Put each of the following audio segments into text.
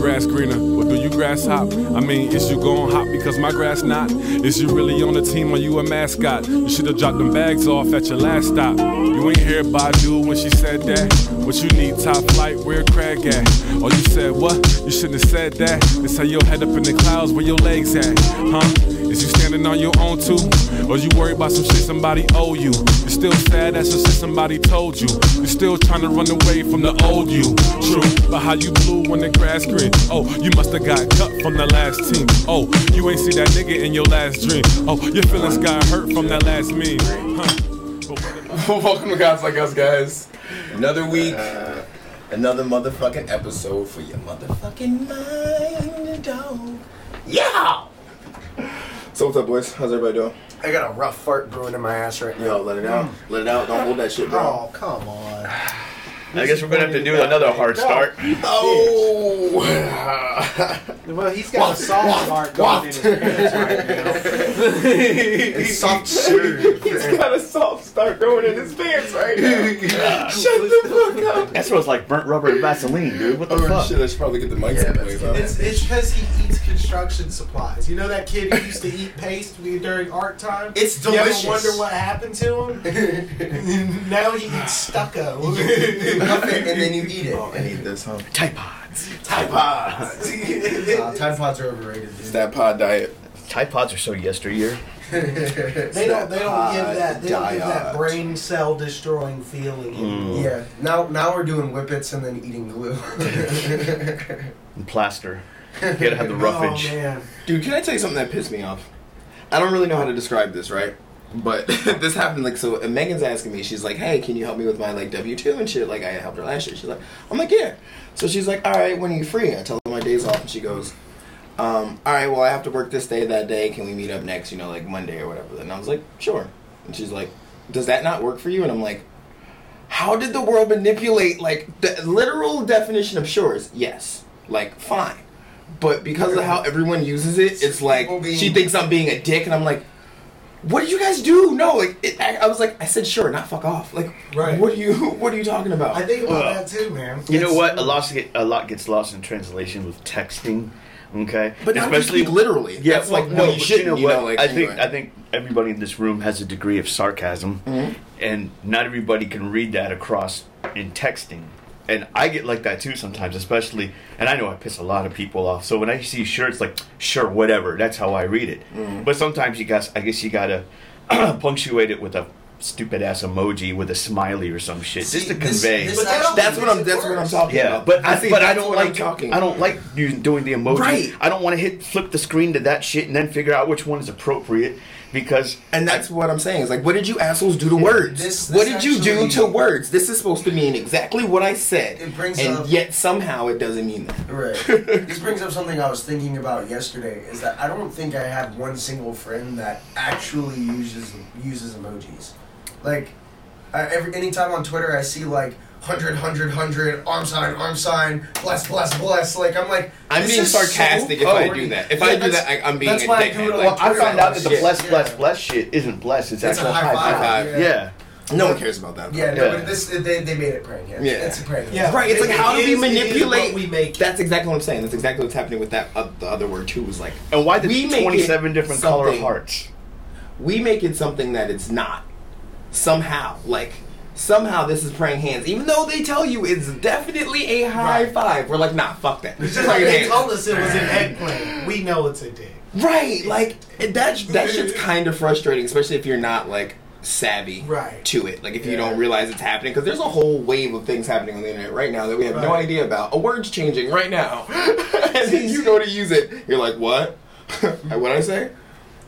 grass greener. Or do you grass hop? I mean, is you going hop because my grass not? Is you really on the team or you a mascot? You should've dropped them bags off at your last stop. You ain't hear Badu when she said that. What you need, top flight, where Craig at? Or you said what? You shouldn't have said that. It's how your head up in the clouds, where your legs at, huh? Is standing on your own too? Or you worried about some shit somebody owe you? You still sad that's some shit somebody told you. You still trying to run away from the old you. True, but how you blue when the grass green? Oh, you must have got cut from the last team. Oh, you ain't see that nigga in your last dream. Oh, your feelings got hurt from that last meme. Huh. Welcome to Gods Like Us, guys. Another week, another motherfucking episode for your motherfucking mind, dog. Yeah! So, what's up, boys? How's everybody doing? I got a rough fart brewing in my ass right now. Yo, let it out. Let it out. Don't hold that shit, bro. Oh, come on. I guess we're gonna have to do another hard start. Oh! Well, he's got a soft start going in his pants right now. Soft serve. He's got a soft start going in his pants right now. Shut the fuck up. That smells like burnt rubber and Vaseline, dude. What the Oh, fuck? shit, I should probably get the mic Yeah, someplace, huh? It's it's because he eats construction supplies. You know that kid who used to eat paste during art time. It's delicious. You ever delicious. wonder what happened to him? now he eats stucco. Puff it and then you eat it. Oh, I need this, huh? Tide Pods. Tide Pods. Uh, Tide Pods are overrated. It's that pod diet. Tide Pods are so yesteryear. they don't. They don't give that. They don't give that brain cell destroying feeling. anymore. Yeah. Now, now we're doing whippets and then eating glue. And plaster. You gotta have the roughage. Oh man. Dude, can I tell you something that pissed me off? I don't really know how to describe this, right? But this happened like so. and Megan's asking me. She's like, "Hey, can you help me with my like W two and shit?" Like I helped her last year. She's like, "I'm like, yeah." So she's like, "All right, when are you free?" I tell her my days off, and she goes, um, "All right, well, I have to work this day that day. Can we meet up next? You know, like Monday or whatever." And I was like, "Sure." And she's like, "Does that not work for you?" And I'm like, "How did the world manipulate like the literal definition of sure is yes, like fine." But because of how everyone uses it, it's like she thinks I'm being a dick, and I'm like, "What did you guys do?" No, like it, I, I was like, I said sure, not fuck off. Like, Right. what are you, what are you talking about? I think about Ugh. that too, man. You know what? A lot, get, a lot gets lost in translation with texting. Okay, but not especially literally. Yeah, That's like well, no, no, you shouldn't. you know You what? know, like I think anyway. I think everybody in this room has a degree of sarcasm, Mhm. and not everybody can read that across in texting. And I get like that too sometimes, especially. And I know I piss a lot of people off. So when I see shirts, like sure, whatever. That's how I read it. Mm. But sometimes you guys, I guess you gotta punctuate it with a stupid ass emoji with a smiley or some shit, just to See, this- convey. this But that actually That's what I'm. makes it That's what I'm talking Yeah, about. but I, see, but I don't what I'm like talking. I don't like using, doing the emoji. Right. I don't want to hit flip the screen to that shit and then figure out which one is appropriate because And that's what I'm saying. Is like, what did you assholes do to words? This- what this did you do to words? This is supposed to mean exactly what I said, It brings and up- yet somehow it doesn't mean that. Right. this brings up something I was thinking about yesterday. Is that I don't think I have one single friend that actually uses uses emojis. Like, I, every anytime on Twitter I see like hundred, hundred, hundred, arm sign, arm sign, bless, bless, bless. Like I'm like, I'm this being is so sarcastic if I do that. If Yeah, I do that, I, I'm being that's a why I do it on Like, I found out that the shit, bless yeah. bless bless shit isn't bless. It's, It's a actual high five. five. Yeah. Yeah. no one cares about that. Yeah, Yeah. no, but this they, they made it prank. Yeah, Yeah. it's a prank. Yeah. Right, it's like It how do we is- what manipulate? we make. That's exactly what I'm saying. That's exactly what's happening with that. Uh, the other word too was like And why the We 27 different color hearts? we make it something that it's not. Somehow, like somehow this is praying hands, even though they tell you it's definitely a high Right. five. We're like, nah, fuck that. It's just like they hands. told us it was an eggplant. We know it's a dick. Right, like that. That shit's kind of frustrating, especially if you're not like savvy Right. to it. Like if you don't realize it's happening, because there's a whole wave of things happening on the internet right now that we have no idea about. A word's changing right now, and then you go to use it, you're like, what? what I say?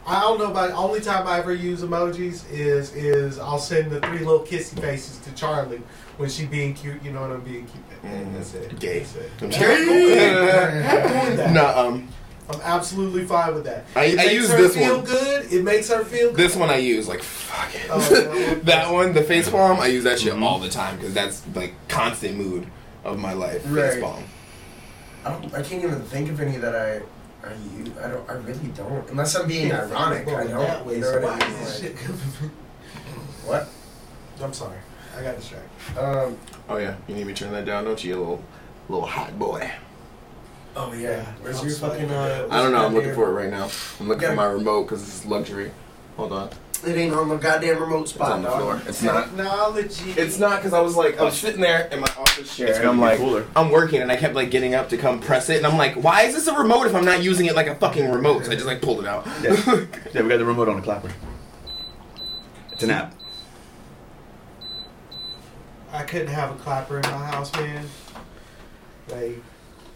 I don't know about only time I ever use emojis is is I'll send the three little kissy faces to Charlie when she being cute. You know what I'm being cute. And that's it. Gay. That's it. I'm I'm kidding. cool with that. I'm cool with that. No, um, I'm absolutely fine with that. I- it I use her this feel one. good. It makes her feel good. this one I use like fuck it. Oh, well, that one, the face palm, I use that shit Mhm. all the time because that's like constant mood of my life. Right. Face palm. I don't. I can't even think of any that I. I you, I don't. I really don't. Unless I'm being ironic. I don't. Way, You know why what I mean? Like, what? I'm sorry. I got distracted. Um, Oh yeah, you need me to turn that down, don't you, you little little hot boy? Oh yeah. Where's I'm your fucking? Uh, I don't know. I'm what's looking for it right now. I'm looking for my remote because it's luxury. Hold on. It ain't on the goddamn remote It's spot. on the dog. floor. It's not. Technology. It's not because I was like I was sitting there in my office chair It's and I'm gonna be like cooler. I'm working and I kept like getting up to come press it and I'm like why is this a remote if I'm not using it like a fucking remote? So I just like pulled it out. Yeah. yeah, we got the remote on the clapper. It's an app. I couldn't have a clapper in my house, man. Like,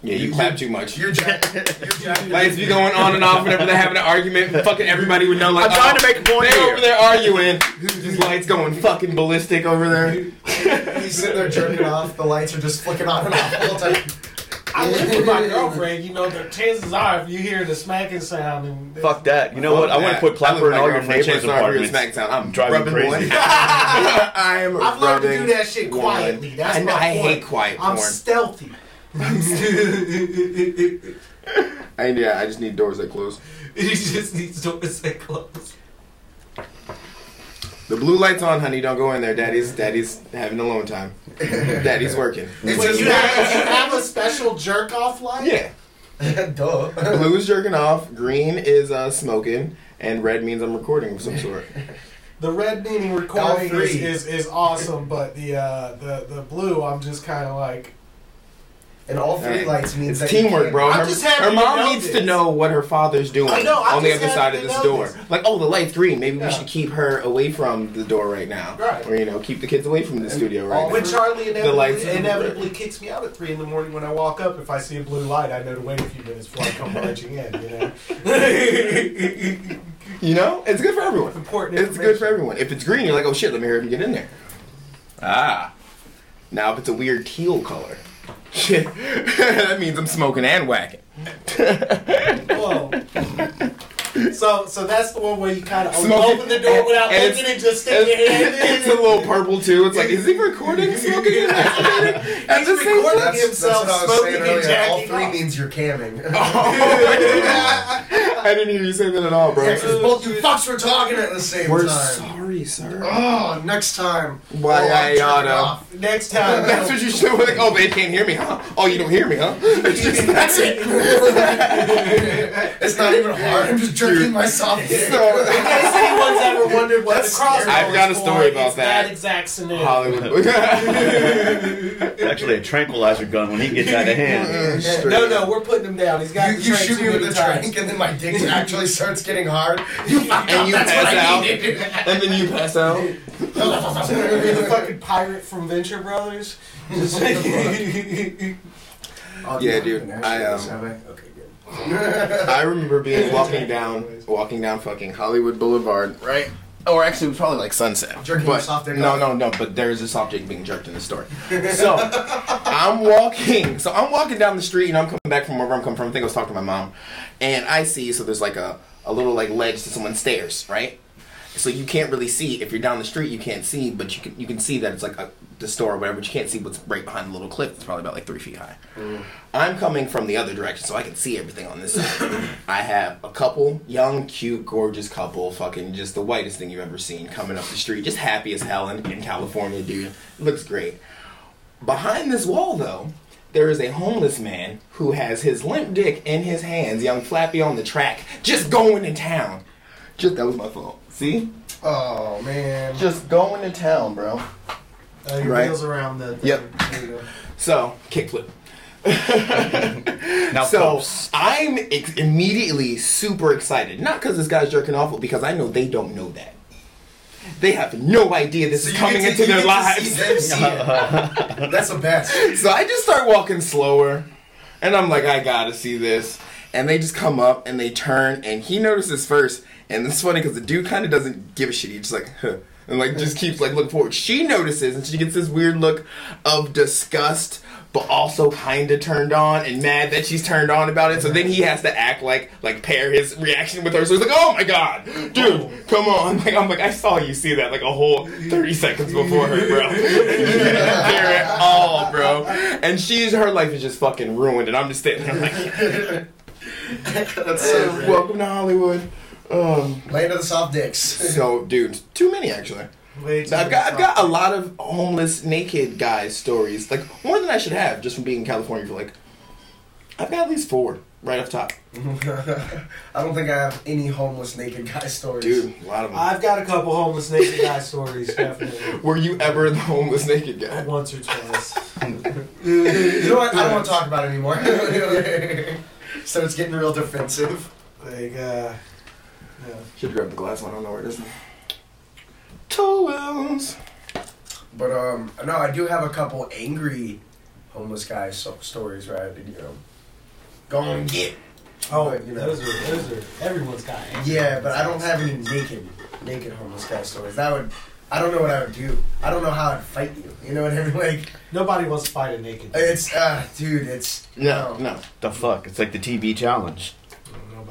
Yeah, you clap too much. You're jack. You're jack. Lights be going on and off whenever they're having an argument. Fucking everybody would know. Like, I'm trying oh, to make a point They're here. over there arguing. Just lights going fucking ballistic over there. He's sitting there jerking off. The lights are just flicking on and off the whole time. I live with my girlfriend. You know, the chances are if you hear the smacking sound and Fuck that. You know what? I want to put clapper in all your neighbors' apartments. SmackDown. I'm Driving crazy. I am I've learned to do that shit quietly. That's I, know, my I hate quiet I'm stealthy. He I, yeah, I just need doors that close. He just needs doors that close. The blue light's on, honey. Don't go in there. Daddy's daddy's having alone time. Daddy's working. It's Wait, you have, you have a special jerk off light? Yeah. Duh. Blue is jerking off. Green is uh, smoking, and red means I'm recording of some sort. The red meaning recording is, is, is awesome, but the uh, the the blue, I'm just kind of like. And all three Alright. lights means It's that you teamwork, can't- bro. Her, her mom know needs to know what her father's doing I know, I'm on the other side of this door. this. Like, oh, the light's green. Maybe Yeah. we should keep her away from the door right now, Right. or you know, keep the kids away from the studio right now. When Charlie The lights inevitably, kicks me out at three in the morning when I walk up, if I see a blue light, I know to wait a few minutes before I come marching in. You know, You know, it's good for everyone. It's important. It's good for everyone. If it's green, you're like, oh shit, let me hurry up and get in there. Ah. Now, if it's a weird teal color, shit, that means I'm smoking and whacking. Whoa. So, so that's the one where you kind of Smoking- open the door without and looking and just stick your hand in. It's a little purple too. It's like, is he recording smoking and masturbating at He's the same recording time? That's, that's himself what I was smoking saying and earlier. All three off. means you're camming. Oh, I didn't hear you say that at all, bro. Yeah, 'cause both you fucks were talking at the same We're time. sorry, sir. Oh, next time. Why oh, I'm I jerking oughta. Next time, That's what you should be like. Oh, they can't hear me, huh? Oh, you don't hear me, huh? It's just that's it. It's not even hard. I'm just jerking myself. In case anyone's ever wondered what That's the crossbow. I've got a story for, about that. that exact scenario. Hollywood. It's actually a tranquilizer gun when he gets out of hand. No, no, we're putting him down. He's got You, you shoot me with many the times. drink, and then my dick actually starts getting hard. You And you That's pass out. and then you pass out. You're the fucking pirate from Venture Brothers. Yeah, dude, I, actually um, this, have I? Okay, good. I remember being walking down, walking down fucking Hollywood Boulevard, right? Or actually, it was probably like Sunset. Jerking but, your soft dick No, off? no, no. But there's a soft dick being jerked in the story. So I'm walking. So I'm walking down the street, and I'm coming back from wherever I'm coming from. I think I was talking to my mom, and I see. So there's like a a little like ledge to someone's stairs, right? So you can't really see if you're down the street. You can't see, but you can you can see that it's like a, the store or whatever. But you can't see what's right behind the little cliff. It's probably about like three feet high. Mm. I'm coming from the other direction, so I can see everything on this side. I have a couple, young, cute, gorgeous couple, fucking just the whitest thing you've ever seen, coming up the street, just happy as hell in, in California, dude. Looks great. Behind this wall, though, there is a homeless man who has his limp dick in his hands, young Flappy on the track, just going to town. Just that was my fault. See, Oh man. just going to town, bro. Uh, your Right. wheels around the. the Yep. there. So kickflip. Now, So folks, I'm ex- immediately super excited, not because this guy's jerking off, but because I know they don't know that. They have no idea this So is coming to- into you their get to see lives. them. That's the best. So I just start walking slower, and I'm like, I gotta see this. And they just come up and they turn, and he notices first. And it's funny because the dude kind of doesn't give a shit. He's just like, huh, and like just keeps like looking forward. She notices, and she gets this weird look of disgust, but also kind of turned on and mad that she's turned on about it. So then he has to act like like pair his reaction with her. So he's like, Oh my god, dude, come on! Like I'm like, I saw you see that like a whole thirty seconds before her, bro. you didn't hear it all, bro. And she's her life is just fucking ruined, and I'm just sitting there like, That's so. Welcome to Hollywood. Um, Land of the soft dicks. so, dude, too many actually. Way too I've got I've got a lot of homeless naked guys stories, like more than I should have, just from being in California for like I've got at least four right off top, I don't think I have any homeless naked guy stories. dude. A lot of them. I've got a couple homeless naked guy stories, definitely. Were you ever the homeless naked guy? Once or twice. You know what? I don't want to talk about it anymore. so it's getting real defensive. Like, uh, yeah. Should grab the glass one. I don't know where it is. Towels. But um, no, I do have a couple angry homeless guy so- stories, right? You know, go and get. Oh, But, you know. those are those are everyone's got. Yeah, but I don't have any naked, naked homeless guy stories. That would, I don't know what I would do. I don't know how I'd fight you. You know what I mean? Like. Nobody wants to fight a naked. it's, uh, dude, it's No, no. The fuck? It's like the TB challenge.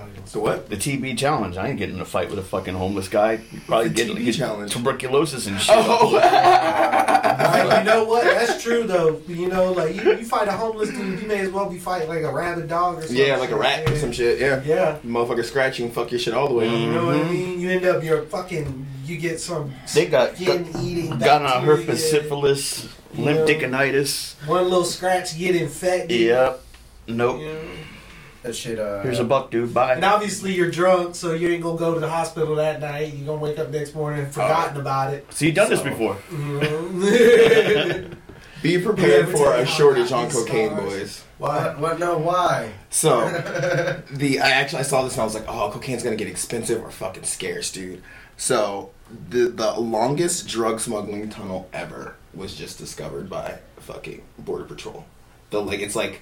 Nobody wants. So what? The TB challenge. I ain't getting in a fight with a fucking homeless guy. You'd probably The get TB get challenge? tuberculosis and shit. Oh, Like, you know what? That's true though. You know, like you, you fight a homeless dude, you may as well be fighting like a rabid dog or something. yeah, like a rat or some shit. Yeah. Yeah. Motherfucker scratching, you fuck your shit all the way. You know what I Mhm. mean? You end up you're fucking you get some They got skin eating got on bacteria. herpes, syphilis, You limp know. One little scratch get infected. Yep. Nope. You know? That shit. Uh, Here's a buck, dude. Bye. And obviously you're drunk, so you ain't gonna go to the hospital that night. You're gonna wake up next morning and forgotten about it. So you done this So- before? Mhm. Be prepared for a shortage on these cocaine, boys. Why? What? What? No, why? So, the I actually I saw this and I was like, oh, cocaine's gonna get expensive or fucking scarce, dude. So, the the longest drug smuggling tunnel ever was just discovered by fucking border patrol. The like, it's like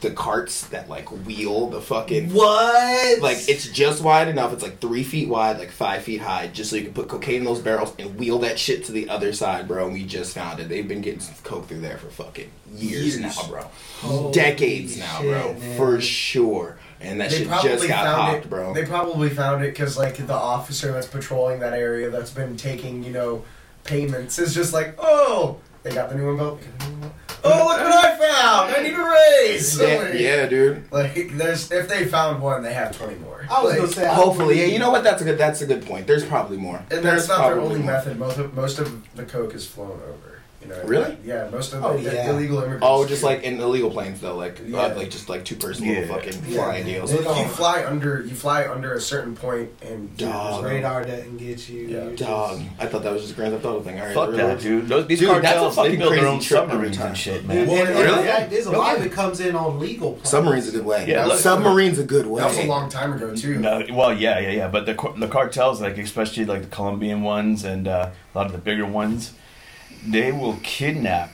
the carts that like wheel the fucking What? like it's just wide enough. It's like three feet wide, like five feet high, just so you can put cocaine in those barrels and wheel that shit to the other side, bro. And we just found it. They've been getting some coke through there for fucking years, Years. now, bro. Holy Decades now, bro, man. for sure. And that shit just got popped, it, bro. They probably found it because like the officer that's patrolling that area that's been taking you know payments is just like, oh, they got the new one they got the new envelope. Oh, look what I found! I need a raise. yeah, yeah, dude. Like there's if they found one, they have twenty more. I was Like, gonna say I Hopefully, yeah. You know what? That's a good. That's a good point. There's probably more. And There's that's not their only more. method. Most of most of the coke is flown over. You know. Really? Yeah. Most of the, Oh, the yeah. illegal immigrants. Oh, just like in illegal planes though, like Yeah. uh, like just like two person Yeah. fucking Yeah. flying deals. They If you fly under, you fly under a certain point, and Dog. radar doesn't get you. Yeah. Dog, just- I thought that was just a Grand Theft Auto thing. All right, Fuck I that, dude. Those, these Dude, that's a cartels, they fucking build their own submarines and shit, And, man. and, and Really? that- there's a lot yeah. of it comes in on legal. planes. Submarine's a good way. Yeah, look- submarine's a good way. that was a long time ago too. No, well, yeah, yeah, yeah. But the the cartels, like especially like the Colombian ones and uh, a lot of the bigger ones, they will kidnap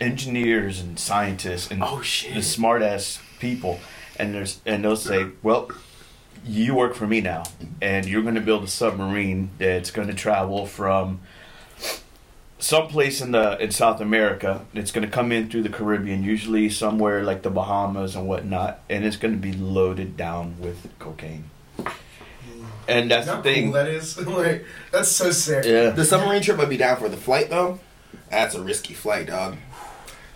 engineers and scientists and Oh, shit. the smart ass people, and there's and they'll say, well. You work for me now, and you're going to build a submarine that's going to travel from someplace in the in South America. It's going to come in through the Caribbean, usually somewhere like the Bahamas and whatnot, and it's going to be loaded down with cocaine. And that's How the thing. cool that is. like that's so sick. yeah. The submarine trip I'd be down for. The flight though, that's a risky flight, dog.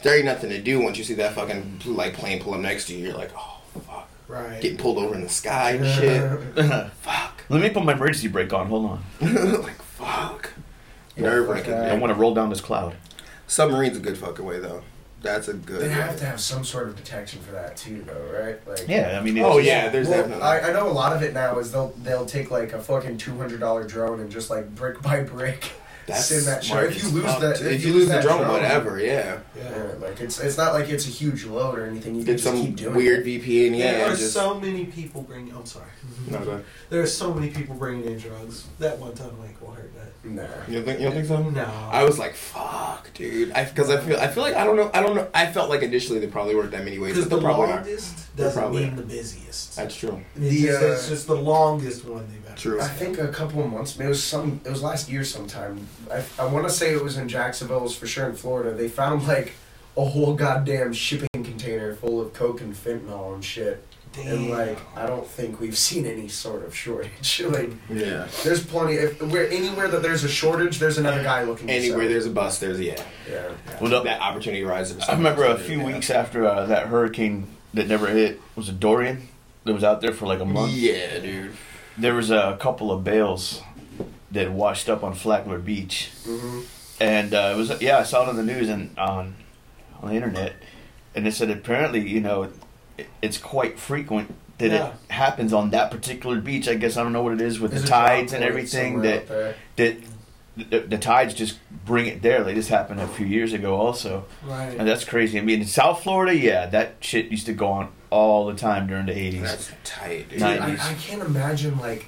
There ain't nothing to do once you see that fucking like plane pull up next to you. You're like, oh fuck, Right. getting pulled over in the sky and shit. Uh-huh. fuck, Let me put my emergency brake on. Hold on. like fuck. Nerve wracking. I want to roll down this cloud. Submarine's a good fucking way though. That's a good. They way. have to have some sort of detection for that too, though, right? Like, Yeah, I mean. Oh it's- yeah, there's Well, definitely. I, I know a lot of it now is they'll they'll take like a fucking two hundred dollar drone and just like brick by brick that's send that shit. If you lose that- if, you lose the drone, drone- whatever, yeah. Yeah. Yeah, like it's it's not like it's a huge load or anything. You can Get just some keep doing weird it. VPN, yeah. there are just, so many people bringing. I'm sorry. no, go. There are so many people bringing in drugs. That one ton like will. Nah. You don't think? You don't think so? No. I was like, "Fuck, dude," I because I, feel, I feel like I don't know, I don't know. I felt like initially there probably weren't that many ways, because but the there probably longest There doesn't probably mean are. the busiest. That's true. It's, The, just, uh, it's just the longest one they've ever. True. I think a couple of months. It was some. It was last year sometime. I I want to say it was in Jacksonville. It was for sure in Florida. They found like a whole goddamn shipping container full of coke and fentanyl and shit. And like, I don't think we've seen any sort of shortage. like, Yeah. there's plenty. If where anywhere that there's a shortage, there's another guy looking. to Anywhere sell. there's a bus, there's a yeah. Yeah. Well, no, That opportunity rises. I remember a few weeks after uh, that hurricane that never hit was it Dorian that was out there for like a month. Yeah, dude. There was a couple of bales that washed up on Flagler Beach, hmm and uh, it was yeah I saw it on the news and on on the internet, and it said apparently, you know, it, it's quite frequent that Yeah. it happens on that particular beach. I guess I don't know what it is with There's the tides and everything that that the, the tides just bring it there. Like this happened a few years ago, also, Right. and that's crazy. I mean, in South Florida, yeah, that shit used to go on all the time during the eighties. That's tight, dude. Dude, I, I can't imagine like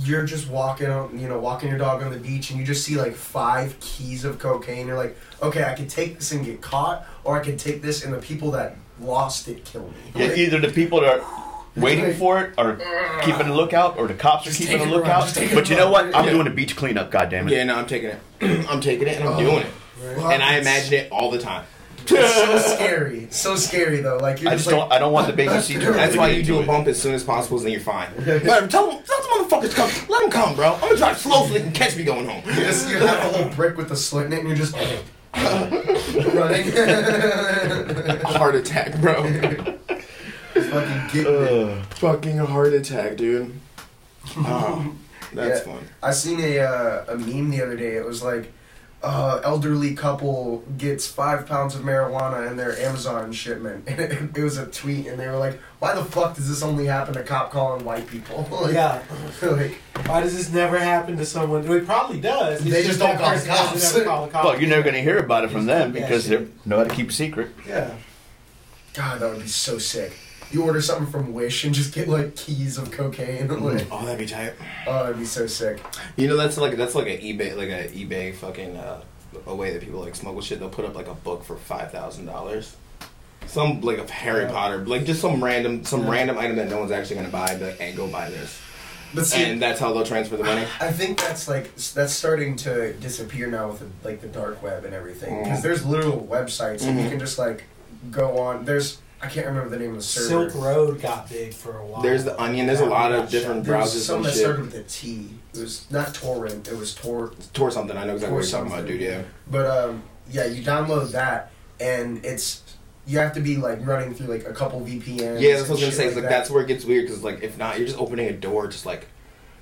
you're just walking on, you know, walking your dog on the beach, and you just see like five keys of cocaine. You're like, okay, I could take this and get caught, or I could take this and the people that lost it kill me. Yeah, Like, either the people that are waiting for it are keeping a lookout, or the cops are keeping a take it, bro. lookout. Just But you know what? I'm Yeah. doing a beach cleanup. God damn it! Yeah, no, I'm taking it. I'm taking it and I'm Oh. doing it. Right. And I imagine it all the time. It's so scary. It's so scary though. Like you're I just, just like, don't. I don't want the baby seat to. That's why you do a it. bump as soon as possible, so then you're fine. But tell them, tell them motherfuckers come. Let them come, bro. I'm gonna drive slow so they can catch me going home. you just you have a whole brick with the slit in it, and you're just running. Heart attack, bro. Fucking get it. Ugh. Fucking heart attack, dude. Oh, that's Yeah. fun. I seen a uh, a meme the other day. It was like, uh, elderly couple gets five pounds of marijuana in their Amazon shipment, and it, it was a tweet, and they were like, "Why the fuck does this only happen to cop calling white people?" like, Yeah. like Why does this never happen to someone? It probably does. It's They just don't call the cops. ever call the cops. Well, you're never going to hear about it from them because they know how to keep a secret. Yeah. God, that would be so sick. You order something from Wish and just get like keys of cocaine. Like, Oh, that'd be tight. oh, that'd be so sick. You know, that's like that's like an eBay, like a eBay fucking uh, a way that people like smuggle shit. They'll put up like a book for five thousand dollars. Some like a Harry Yeah. Potter, like just some random, some Yeah. random item that no one's actually gonna buy. But and go buy this, But see, and that's how they'll transfer the money. I think that's like that's starting to disappear now with the, like the dark web and everything because Mhm. there's literal websites and you Mhm. can just like go on. There's I can't remember the name of the server. Silk Road got big for a while. There's the Onion. There's a lot of different There was browsers some and that shit. started with a T. It was not torrent. It was tor. Tor something. I know exactly Tor what you're talking about, something. dude. Yeah. But um, yeah, you download that and it's you have to be like running through like a couple VPNs. Yeah, that's what I was and gonna shit say. It's like that. that's where it gets weird because like if not, you're just opening a door, just like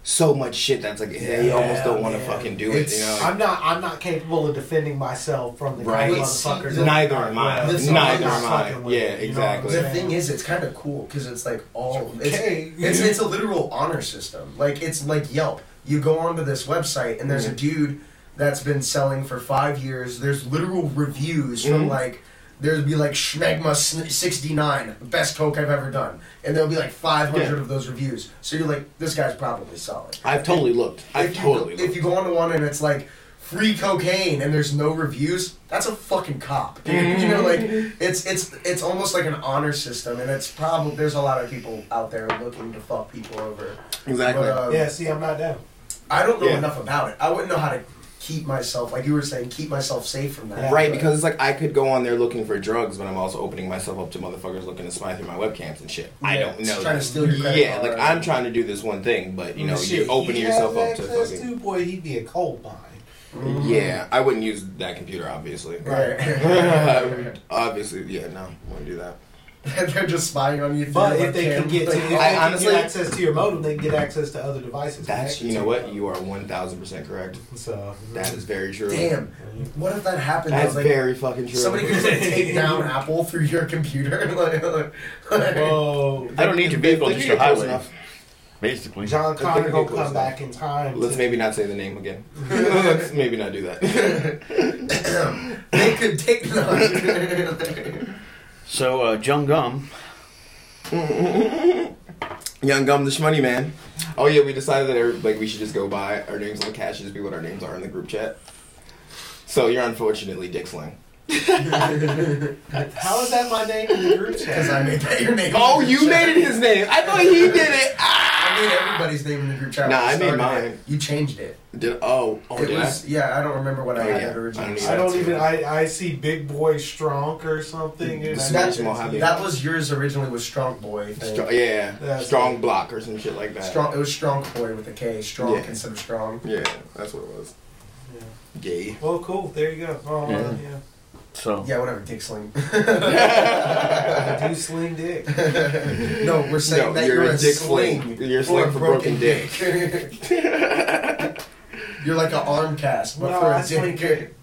so much shit that's like yeah, you almost don't want to fucking do it. You It's- know. I'm not. I'm not capable of defending myself from the Right. kind of Wait, see, motherfuckers. Neither am I. Yeah, Neither I'm I. Yeah, it, you know exactly. The thing is, it's kind of cool because it's like all Okay. it's, it's it's a literal honor system. Like it's like Yelp. You go onto this website and there's a Mhm. dude that's been selling for five years. There's literal reviews from Mhm. like there'd be like Schmegma sixty nine, best coke I've ever done, and there'll be like five hundred Yeah. of those reviews. So you're like, this guy's probably solid. I've totally looked. I've if you totally go, looked. if you go onto one and it's like free cocaine and there's no reviews, that's a fucking cop. Dude. You know, like it's it's it's almost like an honor system, and it's probably there's a lot of people out there looking to fuck people over. exactly. But, um, Yeah. See, I'm not down. I don't know Yeah. enough about it. I wouldn't know how to keep myself, like you were saying, keep myself safe from that. Yeah. Right, But- because it's like I could go on there looking for drugs, but I'm also opening myself up to motherfuckers looking to spy through my webcams and shit. I don't it's know. trying to steal your credit Yeah, card. like I'm trying to do this one thing, but you know, The you're opening yourself up to access fucking. boy, he'd be a cold mine. Mhm. Yeah, I wouldn't use that computer, obviously. Right. Obviously, yeah, no, wouldn't do that. They're just spying on you. But if they can get to, if Like, they I can honestly- get access to your modem, they can get access to other devices. That's you know what you are one thousand percent correct. So That is very true. Damn. What if that happened? that's like, very fucking true. Somebody could just like, take down Apple through your computer. like, like, like- Whoa. I don't need your If- vehicle, if just you're your close highway. enough. Basically. John Connor we will get close come back in time. Let's to- maybe not say the name again. Let's maybe not do that. they could take no. So, uh, Jung Gum, Young Gum the Shmoney Man. Oh yeah, we decided that every, like we should just go by our names on the cash just be what our names are in the group chat. So you're unfortunately Dick Sling. How is that my name in the group Because? I made that your name. Oh, you chat. made it his name. I thought he did it. Ah! I made everybody's name in the group chat. Nah, I made started it. mine. You changed it. Did oh oh it did was yeah. I don't remember what I Oh, had yeah. it originally. I don't I don't even. I, I see Big Boy Strong or something. and The I- Smash Mojave. That was yours originally. Was Strong Boy. I? Yeah, That's strong it. block or some shit like that. Strong. It was Strong Boy with a K. Strong Yeah. instead of strong. Yeah, that's what it was. Yeah. Gay. Well, cool. There you go. Oh, Yeah. yeah. Yeah. so Yeah, whatever. Dick Sling. I do sling dick. no, we're saying No, that you're you're, a dick sling. You're a sling for broken dick. you're like an arm cast, but No, for I a sling dick.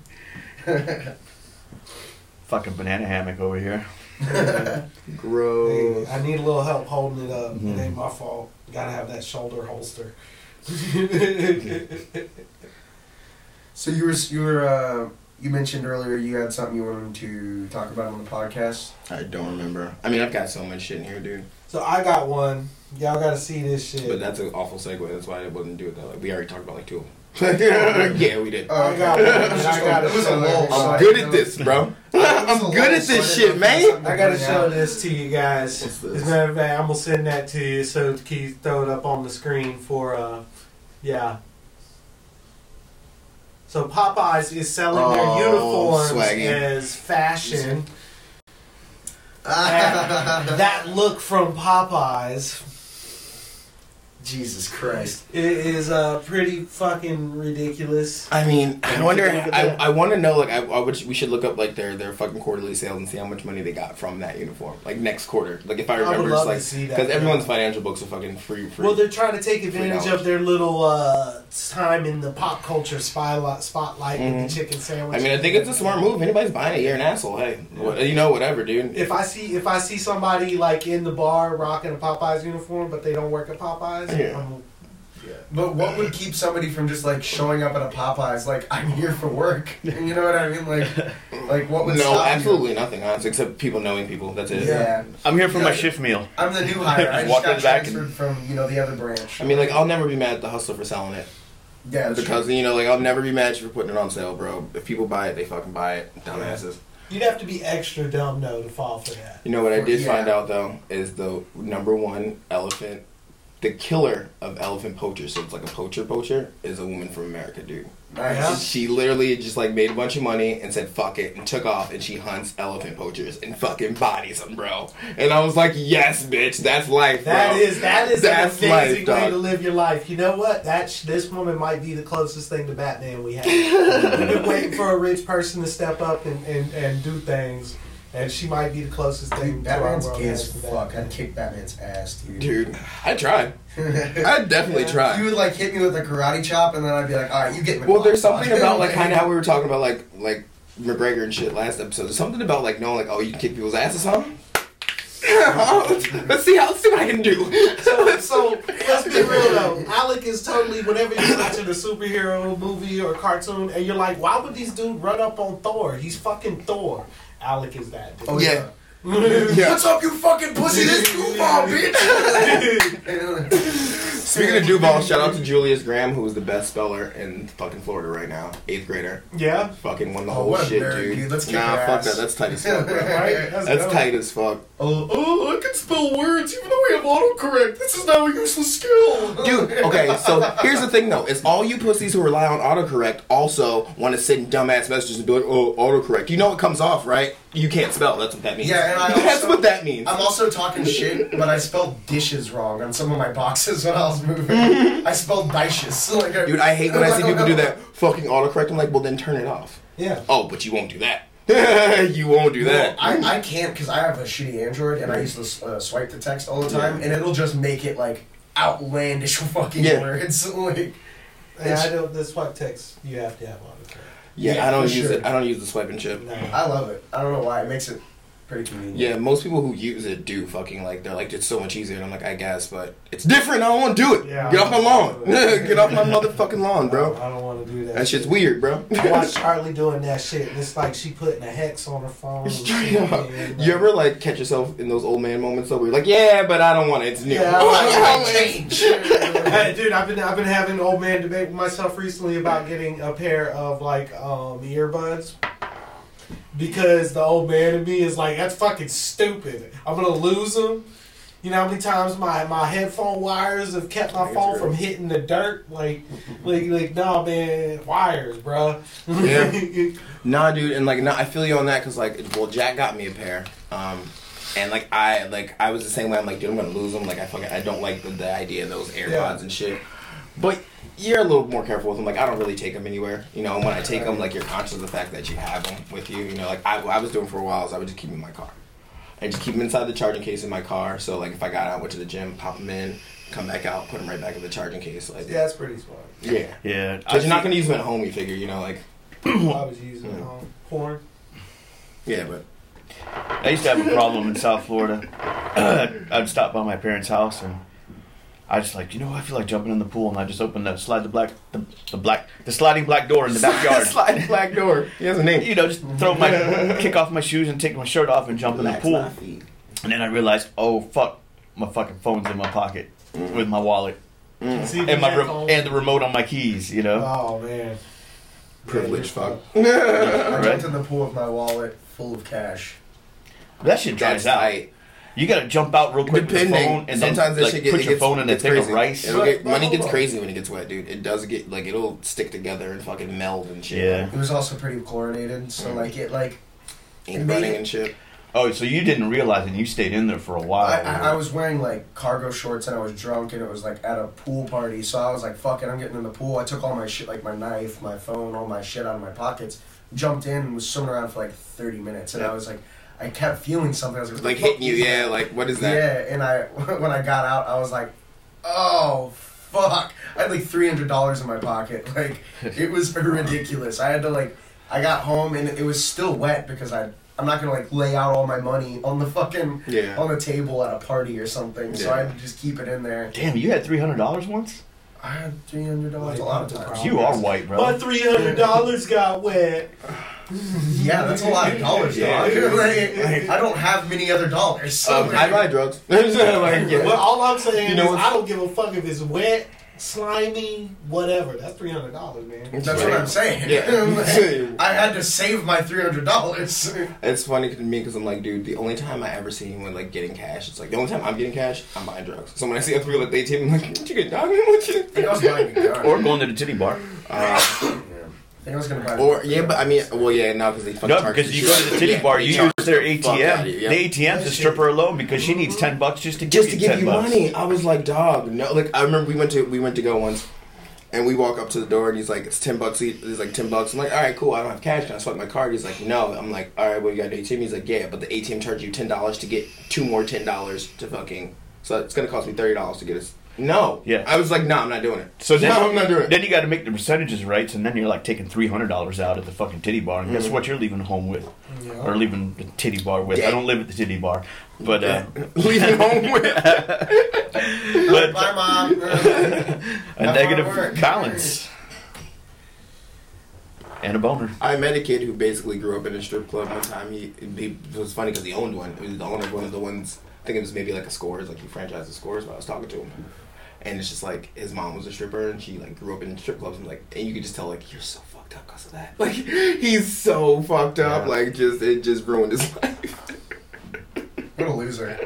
fucking banana hammock over here. Gross. I need a little help holding it up. Mhm. It ain't my fault. Gotta have that shoulder holster. So you were you were uh, you mentioned earlier you had something you wanted to talk about on the podcast. I don't remember. I mean, I've got so much shit in here, dude. so I got one. Y'all gotta see this shit. But that's an awful segue. That's why I wouldn't do it. Though. Like, we already talked about like two. of them. yeah, we did. I got one. I gotta It was a show lull. everybody. I'm good at this, bro. I'm good at this shit, man. I gotta show this to you guys. As a matter of fact, I'm gonna send that to you so Keith throw it up on the screen for uh yeah. So Popeyes is selling Oh, their uniforms swaggy. as fashion. That look from Popeyes Jesus Christ. it is uh pretty fucking ridiculous. I mean, I wonder. I. I want to know. Like, I, I would, we should look up like their their fucking quarterly sales and see how much money they got from that uniform. Like next quarter. Like if I I would remember, love it's like to see that. because everyone's financial books are fucking free. free. Well, they're trying to take advantage of their little uh, time in the pop culture spotlight, spotlight with Mhm. the chicken sandwich. I mean, I think it's a smart move. Anybody's buying it, you're an asshole. Hey, what, you know, whatever, dude. If I see if I see somebody like in the bar rocking a Popeyes uniform, but they don't work at Popeyes, Yeah. Yeah. But what would keep somebody from just like showing up at a Popeyes like I'm here for work? You know what I mean? Like, like what would no, stop you? absolutely nothing, honestly, except people knowing people. That's it. Yeah, I'm here for my shift meal. I'm the new hire. I just Walking got back transferred and- from you know the other branch. I mean, like, I'll never be mad at the hustler for selling it. yeah, that's Because, true. you know, like, I'll never be mad for putting it on sale, bro. If people buy it, they fucking buy it. Dumbasses. You'd have to be extra dumb though to fall for that. You know what I did Yeah. find out, though, is the number one elephant, the killer of elephant poachers, so it's like a poacher poacher, is a woman from America, dude. nice. She literally just like made a bunch of money and said fuck it and took off and she hunts elephant poachers and fucking bodies them, bro. And I was like, yes, bitch, that's life, bro. That is that is That's an amazing life, way to live your life. You know what? That sh- this woman might be the closest thing to Batman we have. We've been waiting for a rich person to step up and, and, and do things, and she might be the closest thing. Dude, to our Batman's gay as fuck. I'd kick Batman's ass, dude. Dude, I tried. I definitely Yeah. tried. You would like hit me with a karate chop, and then I'd be like, "All right, you get me." Well, there's something about like kind of how we were talking about like like McGregor and shit last episode. There's something about like knowing like oh you can kick people's asses, huh? let's see how let's see what I can do. So, so let's be real though. Alec is totally whenever you're watching a superhero movie or cartoon, and you're like, why would these dudes run up on Thor? He's fucking Thor. Alec is that. Dude. Oh Yeah. Yeah. yeah. What's up, you fucking pussy? This Duval, bitch. Speaking of Duval, shout out to Julius Graham, who is the best speller in fucking Florida right now, eighth grader. yeah. Fucking won the Oh, whole what shit, nerd, dude. dude. Let's nah, fuck ass. that. That's tight as fuck, bro. Right? That's, That's tight as fuck. oh, oh, I can spell words even though we have autocorrect. This is now a useless skill, Dude, okay, so here's the thing though, is all you pussies who rely on autocorrect also want to send in dumbass messages and be like, oh, autocorrect. You know what comes off, right? You can't spell. That's what that means. Yeah, and I That's also- what that means. I'm also talking shit, but I spelled dishes wrong on some of my boxes when I was moving. I spelled dishes. Like, Dude, I hate when I see people do that fucking autocorrect. I'm like, well, then turn it off. Yeah. Oh, but you won't do that. you won't do Well, that. I, I can't because I have a shitty Android and I use this uh, swipe to text all the time, and it'll just make it like outlandish fucking Yeah. words. like, Yeah, I don't. This what text you have to have on it. yeah, yeah, I don't for use sure. it. I don't use the swipe and chip. No. I love it. I don't know why. It makes it pretty convenient. Yeah, most people who use it do fucking like they're like it's so much easier. And I'm like, I guess, but it's different. I don't want to do it. Yeah, Get off my lawn. wanna do it. Get off my motherfucking lawn, bro. I don't want to do that. That shit's shit. weird, bro. I watched Charlie doing that shit, and it's like she putting a hex on her phone. Straight up. You ever like catch yourself in those old man moments though, where you're like, yeah, but I don't want it. It's new. Yeah, I it's- Hey, dude, I've been I've been having an old man debate with myself recently about getting a pair of like um, earbuds because the old man in me is like that's fucking stupid. I'm gonna lose them. You know how many times my, my headphone wires have kept my phone from hitting the dirt? Like, like, like, no, man, wires, bro. Yeah. Nah, dude, and like, nah, I feel you on that because like, well, Jack got me a pair, um, and like I like I was the same way. I'm like, dude, I'm gonna lose them. Like, I fucking I don't like the, the idea of those AirPods Yeah. and shit. But you're a little more careful with them. Like, I don't really take them anywhere. You know, and when I take them, like, you're conscious of the fact that you have them with you. You know, like I, I was doing for a while, is I would just keep them in my car. I just keep them inside the charging case in my car. So like, if I got out, went to the gym, pop them in, come back out, put them right back in the charging case. Like, yeah, that's pretty smart. yeah. Yeah, Because you're not gonna use them at home. You figure, you know, like, I was using Yeah. home porn. yeah, but I used to have a problem in South Florida. I'd stop by my parents' house and I just like, you know. I feel like jumping in the pool, and I just open the slide the black the, the black the sliding black door in the backyard. Sliding black door. He has a name. you know, just throw my kick off my shoes and take my shirt off and jump in the Relax pool. my feet. And then I realized, oh fuck, my fucking phone's in my pocket with my wallet mm. See, and my we re- and the remote on my keys. You know, Oh man. Privilege fuck. I Right. jumped in the pool with my wallet full of cash. that shit dries That's out. tight. You gotta jump out real quick with your Depending. phone and then Sometimes that like, shit get, put it your gets, phone in a gets thing crazy. of rice. It'll get, money gets crazy when it gets wet, dude. It does get like it'll stick together and fucking meld and shit. Yeah. It was also pretty chlorinated, so Mm. like it like Ink Made running it- and shit. Oh, so you didn't realize and you stayed in there for a while. I, I, I was wearing like cargo shorts and I was drunk and it was like at a pool party. So I was like, fuck it, I'm getting in the pool. I took all my shit, like my knife, my phone, all my shit out of my pockets, jumped in and was swimming around for like 30 minutes. And Yeah. I was like, I kept feeling something. I was like, Like hitting you, yeah. Like what is that? Yeah, and I when I got out, I was like, oh fuck! I had like three hundred dollars in my pocket. Like it was ridiculous. I had to like, I got home and it was still wet because I I'm not gonna like lay out all my money on the fucking Yeah. on the table at a party or something. So I had to just keep it in there. Damn, you had three hundred dollars once. I had three hundred dollars a lot of times. You are white, bro. My three hundred dollars got wet. Yeah, that's a lot of dollars, Yeah. dog. Like, I don't have many other dollars. So Um, I buy drugs. like, yeah. Well, all I'm saying You know is I don't give a fuck if it's wet, slimy, whatever. That's three hundred dollars, man. that's Right. what I'm saying. Yeah. I had to save my three hundred dollars. It's funny to me because I'm like, dude, the only time I ever see anyone like getting cash, it's like the only time I'm getting cash, I'm buying drugs. So when I see other people at the ATM, I'm like, what you get, dog? What you? I think I was buying a gun. or going to the titty bar. Uh, I think I was gonna buy. or yeah, but I mean, well, yeah, no, because they fucking No, charge because you you go to the titty bar, you charge use their ATM. out of you, yeah. The ATM's a stripper alone because she needs ten bucks just to give just to you give 10 you bucks. money. I was like, dog, no. Like I remember we went to we went to go once, and we walk up to the door and he's like, it's ten bucks. each. He's like ten bucks. I'm like, all right, cool. I don't have cash. Can I swipe my card? He's like, no. I'm like, all right, well you got an ATM? He's like, yeah, but the ATM charges you ten dollars to get two more ten dollars to fucking. So it's gonna cost me thirty dollars to get us. No. Yeah. I was like, no, I'm not doing it. So then, no, I'm not doing it. then you got to make the percentages right, and then you're like taking three hundred dollars out at the fucking titty bar, and guess Mhm. what? You're leaving home with, Yeah. or leaving the titty bar with. Yeah. I don't live at the titty bar, but uh, Leaving home with. but Bye, mom. a Have negative fun at work. balance and a boner. I met a kid who basically grew up in a strip club one time. He, he it was funny because he owned one. He was the owner of one of the ones. I think it was maybe like a Scores, like he franchised the Scores. But I was talking to him, and it's just like his mom was a stripper, and she like grew up in strip clubs, and like, and you could just tell like you're so fucked up because of that. Like he's so fucked up. Yeah. Like just it just ruined his life. What a loser.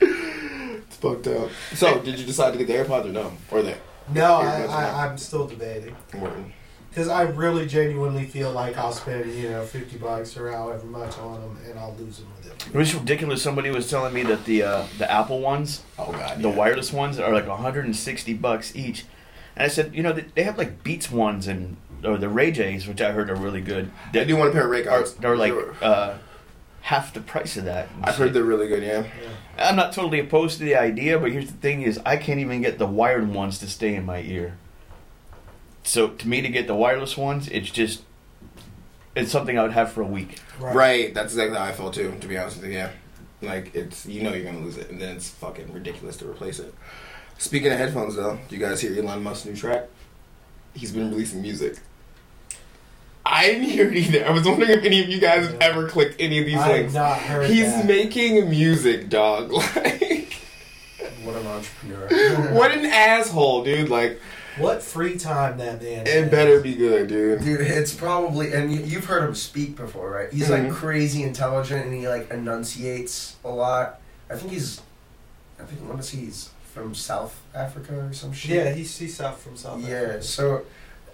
it's fucked up. So did you decide to get the AirPods or no? Or the No, I, I, i'm still debating Word. Because I really genuinely feel like I'll spend you know fifty bucks or however much on them, and I'll lose them with It it. was ridiculous. Somebody was telling me that the uh, the Apple ones, Oh god. the yeah. wireless ones, are like 160 bucks each. And I said, you know, they, they have like Beats ones and or the Ray J's, which I heard are really good. I do want a pair of Ray are, Guards. are like uh, half the price of that. I've heard they're really good. Yeah. Yeah. I'm not totally opposed to the idea, but here's the thing: is I can't even get the wired ones to stay in my ear. So to me, to get the wireless ones, it's just it's something I would have for a week. Right. That's exactly how I felt too. To be honest with you, yeah. Like it's you know you're gonna lose it, and then it's fucking ridiculous to replace it. Speaking of headphones, though, do you guys hear Elon Musk's new track? He's been releasing music. I didn't hear it either. I was wondering if any of you guys have ever clicked any of these I have links. not heard He's that. making music, dog. Like, what an entrepreneur. what an asshole, dude. Like, what free time that man. it has. better be good, dude. Dude, it's probably, and you, you've heard him speak before, right? He's Mhm. like crazy intelligent, and he like enunciates a lot. I think he's, I think let me see, he's from South Africa or some shit. Yeah, he's he's south from South. Yeah, Africa. so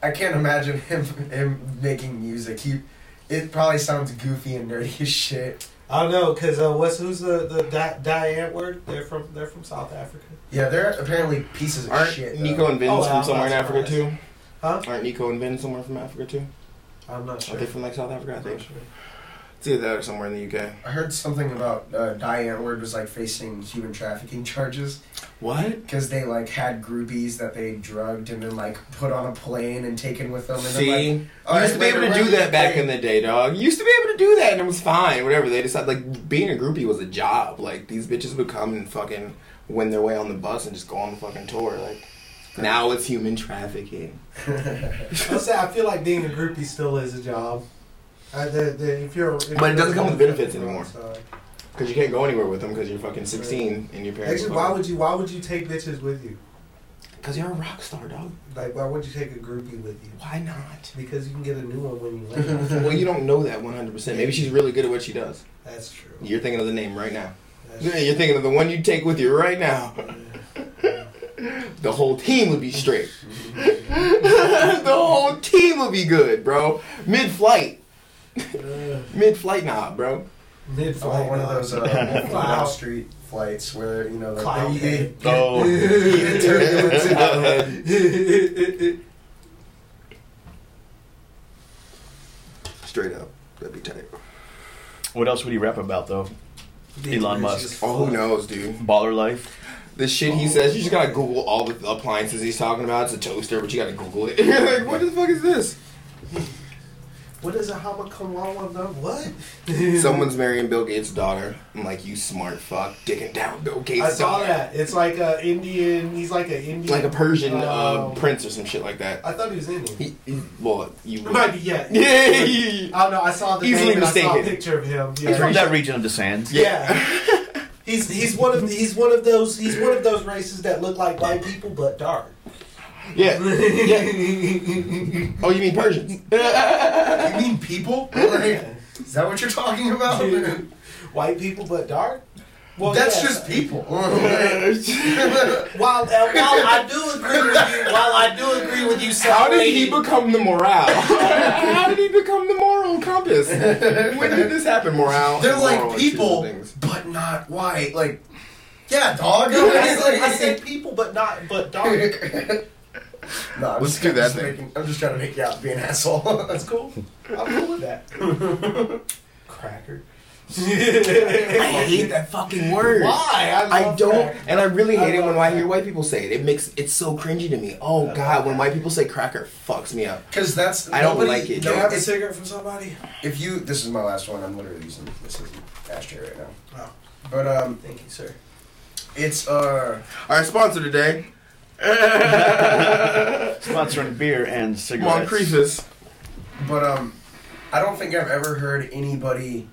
I can't imagine him him making music. He, it probably sounds goofy and nerdy as shit. I don't know because uh, what's who's the the Di- Die Antwoord? They're from they're from South Africa. Yeah, they're apparently pieces of Aren't shit. though. Nico and Vinz Oh, from I'm somewhere in not Africa surprised. too? Huh? Aren't Nico and Vin somewhere from Africa too? I'm not sure. Are they from like South Africa? I I'm think. not sure. It's either that or somewhere in the UK. I heard something about uh, Die Antwoord was like facing human trafficking charges What? because they like had groupies that they drugged and then like put on a plane and taken with them. And See, then, you like, all used to be able to do that back they- in the day, dog. You used to be able to do that, and it was fine. Whatever they decided, like being a groupie was a job. Like these bitches would come and fucking win their way on the bus and just go on the fucking tour. Like now it's human trafficking. I'll say I feel like being a groupie still is a job. Uh, the, the, if you're, if But it doesn't come with benefits anymore. Because you can't go anywhere with them because you're fucking 16 and your parents. Actually, why would you? Why would you take bitches with you? Because you're a rock star, dog. Like, why would you take a groupie with you? Why not? Because you can get a new one when you leave. well, you don't know that 100%. Maybe she's really good at what she does. That's true. You're thinking of the name right now. That's Yeah, You're thinking of the one you take with you right now. The whole team would be straight. the whole team would be good, bro. Mid flight. Mid flight knob, bro. Mid Oh, flight. one of those uh, Wall Cloud. Street flights where you know the, Cloud they, head. Oh, you turn into Straight up. That'd be tight. what else would he rap about though? Elon Musk. Oh, who knows, dude? Baller life. The shit he says, you just gotta Google all the appliances he's talking about. It's a toaster, but you gotta Google it. You're like, what the fuck is this? What is a Hamakawawa number? What? Someone's marrying Bill Gates' daughter. I'm like, you smart fuck, digging down Bill Gates' I saw daughter. that. It's like a Indian. He's like an Indian. Like a Persian uh, um, prince or some shit like that. I thought he was Indian. He, he, well, you. It might be yeah. Yeah, I don't know. I saw the Easily name and I saw a mistaken. picture of him. He's from that region of the sands. yeah. He's he's one of he's one of those he's one of those races that look like white people but dark. Yeah. yeah. Oh, you mean Persians? You mean people? Like, is that what you're talking about? white people but dark. Well, That's yeah. just people. While uh, while I do agree with you, while I do agree with you, How did he become the morale? How did he become the moral compass? When did this happen, morale? They're like people, shit and things? but not white. Like, yeah, dog. I I said people, but not but dark. No, I'm Let's just, do I'm that just thing. Making, I'm just trying to make you out to be an asshole. That's cool. I'm cool with that. Cracker. I hate that fucking word. Why? I love don't, cracker. and I really hate I it when love I hear white people say it. It makes it's so cringy to me. Oh I god, when that. white people say cracker, fucks me up. Because that's I don't nobody- like it. Do you have a it's- cigarette from somebody? if you, this is my last one. I'm literally using this as an ashtray right now. Oh. But um, Thank you, sir. it's uh, Our sponsor today, Sponsoring beer and cigarettes. Moncriefus. but um, I don't think I've ever heard anybody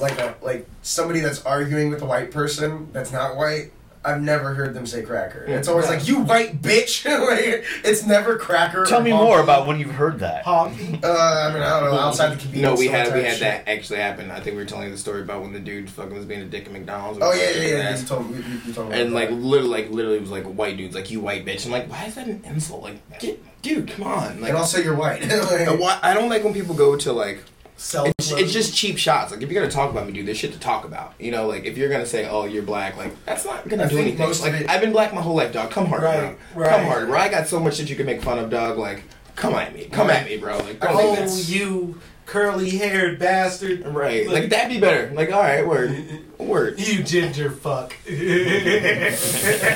like a like somebody that's arguing with a white person that's not white. I've never heard them say cracker. It's always Yeah. like you white bitch. like, it's never cracker. Tell or me honky. more about when you've heard that. Honky. Uh, I mean, I don't know. Outside the convenience No, we had we had shit. that actually happen. I think we were telling you the story about when the dude fucking was being a dick at McDonald's. Oh yeah, yeah, yeah. You told. You, you told me. And like that. literally, like literally, was like white dudes, like you white bitch. I'm like, why is that an insult? Like, get, dude, come on. Like, and also you're white. Like, I don't like when people go to like. Self. It's, it's just cheap shots. Like if you're gonna talk about me, dude, there's shit to talk about. You know, like if you're gonna say, "Oh, you're black," like that's not gonna I do anything. most of like it- I've been black my whole life, dog. Come hard, Right, bro. right. Come hard, bro. I got so much shit you can make fun of, dog. Like, come at me, come at me, bro. Like, don't think Oh, that's you curly haired bastard. right. Like that'd be better. Like, all right, word, word. You ginger fuck.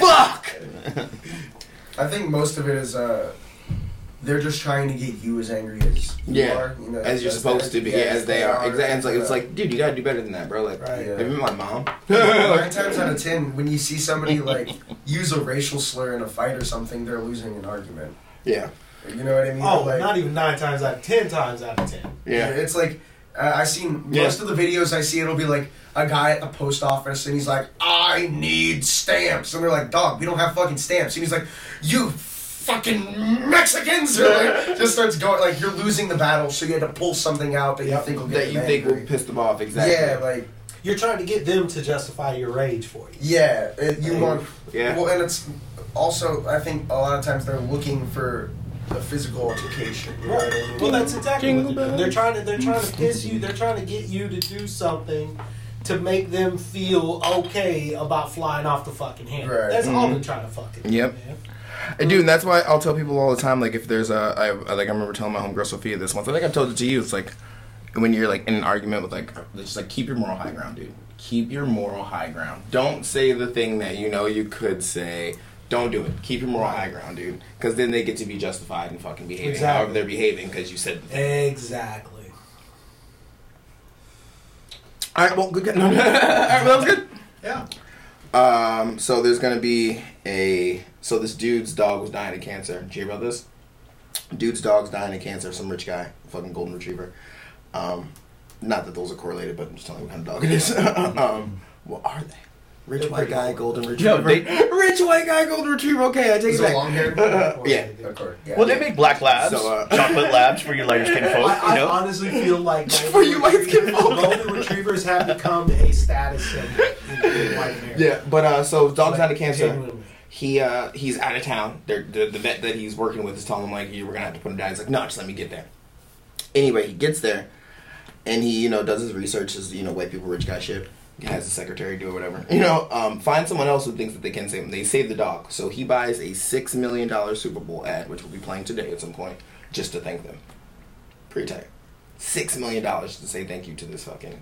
Fuck. I think most of it is uh, they're just trying to get you as angry as you Yeah, are. You know, as you're supposed to be, yeah, as they are. Exactly. It's like it's like, dude, you gotta do better than that, bro. Like, Right. maybe my mom. Nine times out of ten, when you see somebody like use a racial slur in a fight or something, they're losing an argument. yeah, You know what I mean? oh, like, not even nine times out of ten times out of ten. yeah. It's like uh, I seen Yeah. most of the videos I see. It'll be like a guy at the post office, and he's like, "I need stamps," and they're like, "Dog, we don't have fucking stamps." And he's like, "You." Fucking Mexicans! Or like, just starts going like you're losing the battle, so you had to pull something out that you think will get That you think angry. will piss them off, exactly. Yeah, like You're trying to get them to justify your rage for you. yeah, it, you Hey, want yeah. Well, and it's also I think a lot of times they're looking for a physical altercation. You know what I mean? Well, that's exactly Jingle what they're They're trying to they're trying to piss you. They're trying to get you to do something to make them feel okay about flying off the fucking handle. Right. That's all mm-hmm. they're trying to fucking. do, Yep. man. And dude, and that's why I'll tell people all the time. Like, if there's a, I, I like, I remember telling my homegirl Sophia this once. I think I've told it to you. It's like, when you're like in an argument with like just like keep your moral high ground, dude. Keep your moral high ground. Don't say the thing that you know you could say. Don't do it. Keep your moral high ground, dude. Because then they get to be justified and fucking behaving Exactly. however they're behaving because you said. The thing. Exactly. All right, well, good. good. All right, well, that was good. Yeah. Um, so there's gonna be a so this dude's dog was dying of cancer. Did you hear about this? Dude's dog's dying of cancer. Some rich guy, fucking golden retriever. Um, not that those are correlated, but I'm just telling you what kind of dog it is. um, what are they? Rich They're white pretty guy, cool. golden No, retriever. they- rich white guy, golden retriever. Okay, I take Is it it back. long hair? yeah. Of course. Yeah. Well, they make black labs, So, uh, chocolate labs for your lighter skin folk. I, I you know, honestly feel like For you light skin folk. golden retrievers have become a status symbol in, in white America. Yeah, but uh, so dog's Like, dying of cancer. He uh, he's out of town. They're, the the vet that he's working with is telling him like, "You we're gonna have to put him down." He's like, "No, just let me get there." Anyway, he gets there, and he you know does his research, as you know, white people rich guy shit. Has his secretary do whatever. You know, um, find someone else who thinks that they can save him. They save the dog, so he buys a six million dollar Super Bowl ad, which will be playing today at some point, just to thank them. Pretty tight. Six million dollars to say thank you to this fucking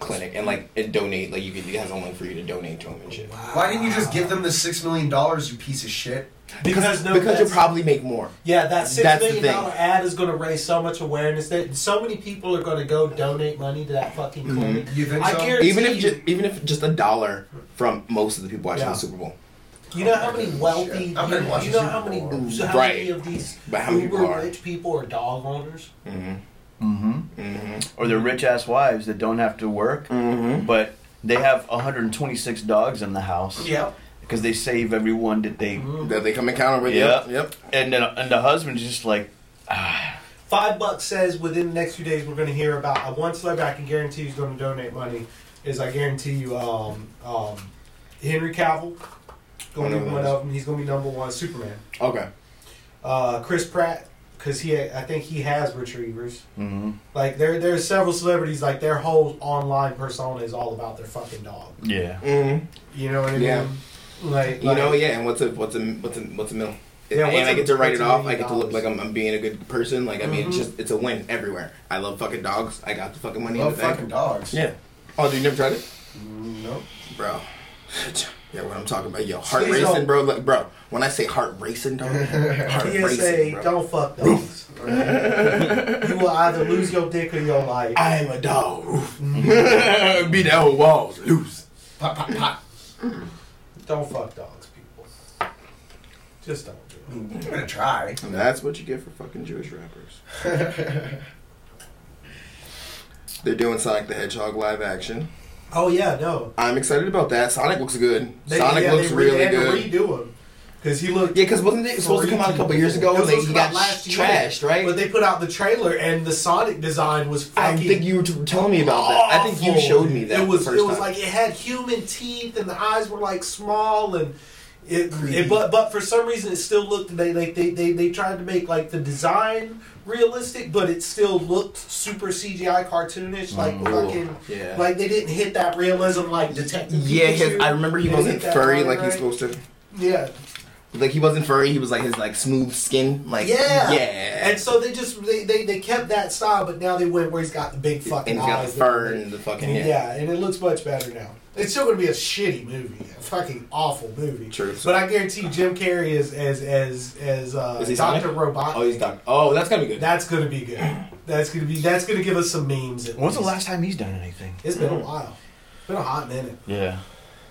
clinic and like and donate. Like you could, he has a link for you to donate to him and shit. Why didn't you just give them the six million dollars, you piece of shit? Because no, because you'll probably make more. Yeah, that six that's million dollar ad is going to raise so much awareness that so many people are going to go donate money to that fucking Mhm. clinic. You think I so? guarantee Even if you, just, even if just a dollar from most of the people watching Yeah. the Super Bowl, you know how many wealthy, I've been you, you know Super how many, Bowl. so how Right. many of these but how many uber rich people are dog owners? Mm-hmm. Hmm Mm-hmm. or their rich ass wives that don't have to work, Mm-hmm. but they have 126 dogs in the house Yep. because they save everyone that they. That they come and count over. Yeah. Yep. Yep. And then and the husband's just like, ah, Five bucks says within the next few days we're going to hear about uh, one celebrity I can guarantee who's going to donate money. Is I guarantee you, um, um, Henry Cavill going to be one of them. He's going to be number one. Superman. Okay. Uh, Chris Pratt because he I think he has retrievers. mhm, Like there there's several celebrities like their whole online persona is all about their fucking dog. yeah. Mm-hmm. You know what I mean? Yeah. Like You know, like- yeah. And what's a what's a what's a what's a mill? Yeah, and what's I a- get to write it off. I get to look like I'm, I'm being a good person. Like I mean, it's Mhm. just it's a win everywhere. I love fucking dogs. I got the fucking money Love in the bank. fucking dogs. Yeah. Oh, dude, you never tried it, Mm, Nope. bro? Yeah, what I'm talking about, yo, heart Please racing, don't- bro. Like, bro, when I say heart racing, dog, heart PSA, racing, bro. don't fuck dogs. you will either lose your dick or your life. I am a dog. Be that whole walls loose. Pop, pop, pop. Don't fuck dogs, people. Just don't do it. I'm gonna try. And that's what you get for fucking Jewish rappers. They're doing Sonic the Hedgehog live action. Oh yeah, no. I'm excited about that. Sonic looks good. They, Sonic yeah, looks they really they had good. To redo him because he looked. Yeah, because wasn't it supposed to come out a couple years ago? It and was they, he got last year. trashed, right? But they put out the trailer and the Sonic design was I think you were t- telling me about that. I think you showed me that. It was it was time. like it had human teeth and the eyes were like small and it, it but but for some reason it still looked they like they, they they tried to make like the design realistic but it still looked super CGI cartoonish like Mm. fucking yeah. like they didn't hit that realism like Detective yeah, his, I remember he They wasn't furry like he's supposed to. yeah Like he wasn't furry. He was like his like smooth skin. Like yeah yeah. and so they just they, they they kept that style but now they went where he's got the big fucking and he's got the eyes fur and the fucking Yeah. yeah. and it looks much better now. It's still going to be a shitty movie, a fucking awful movie. True. But I guarantee Jim Carrey is as as as uh, Is Doctor Sonic? Robot. Oh, he's doc. Oh, that's gonna be good. That's going to be good. That's going to be that's going to give us some memes. At When's the last time he's done anything? It's been a while. It's been a hot minute. Yeah.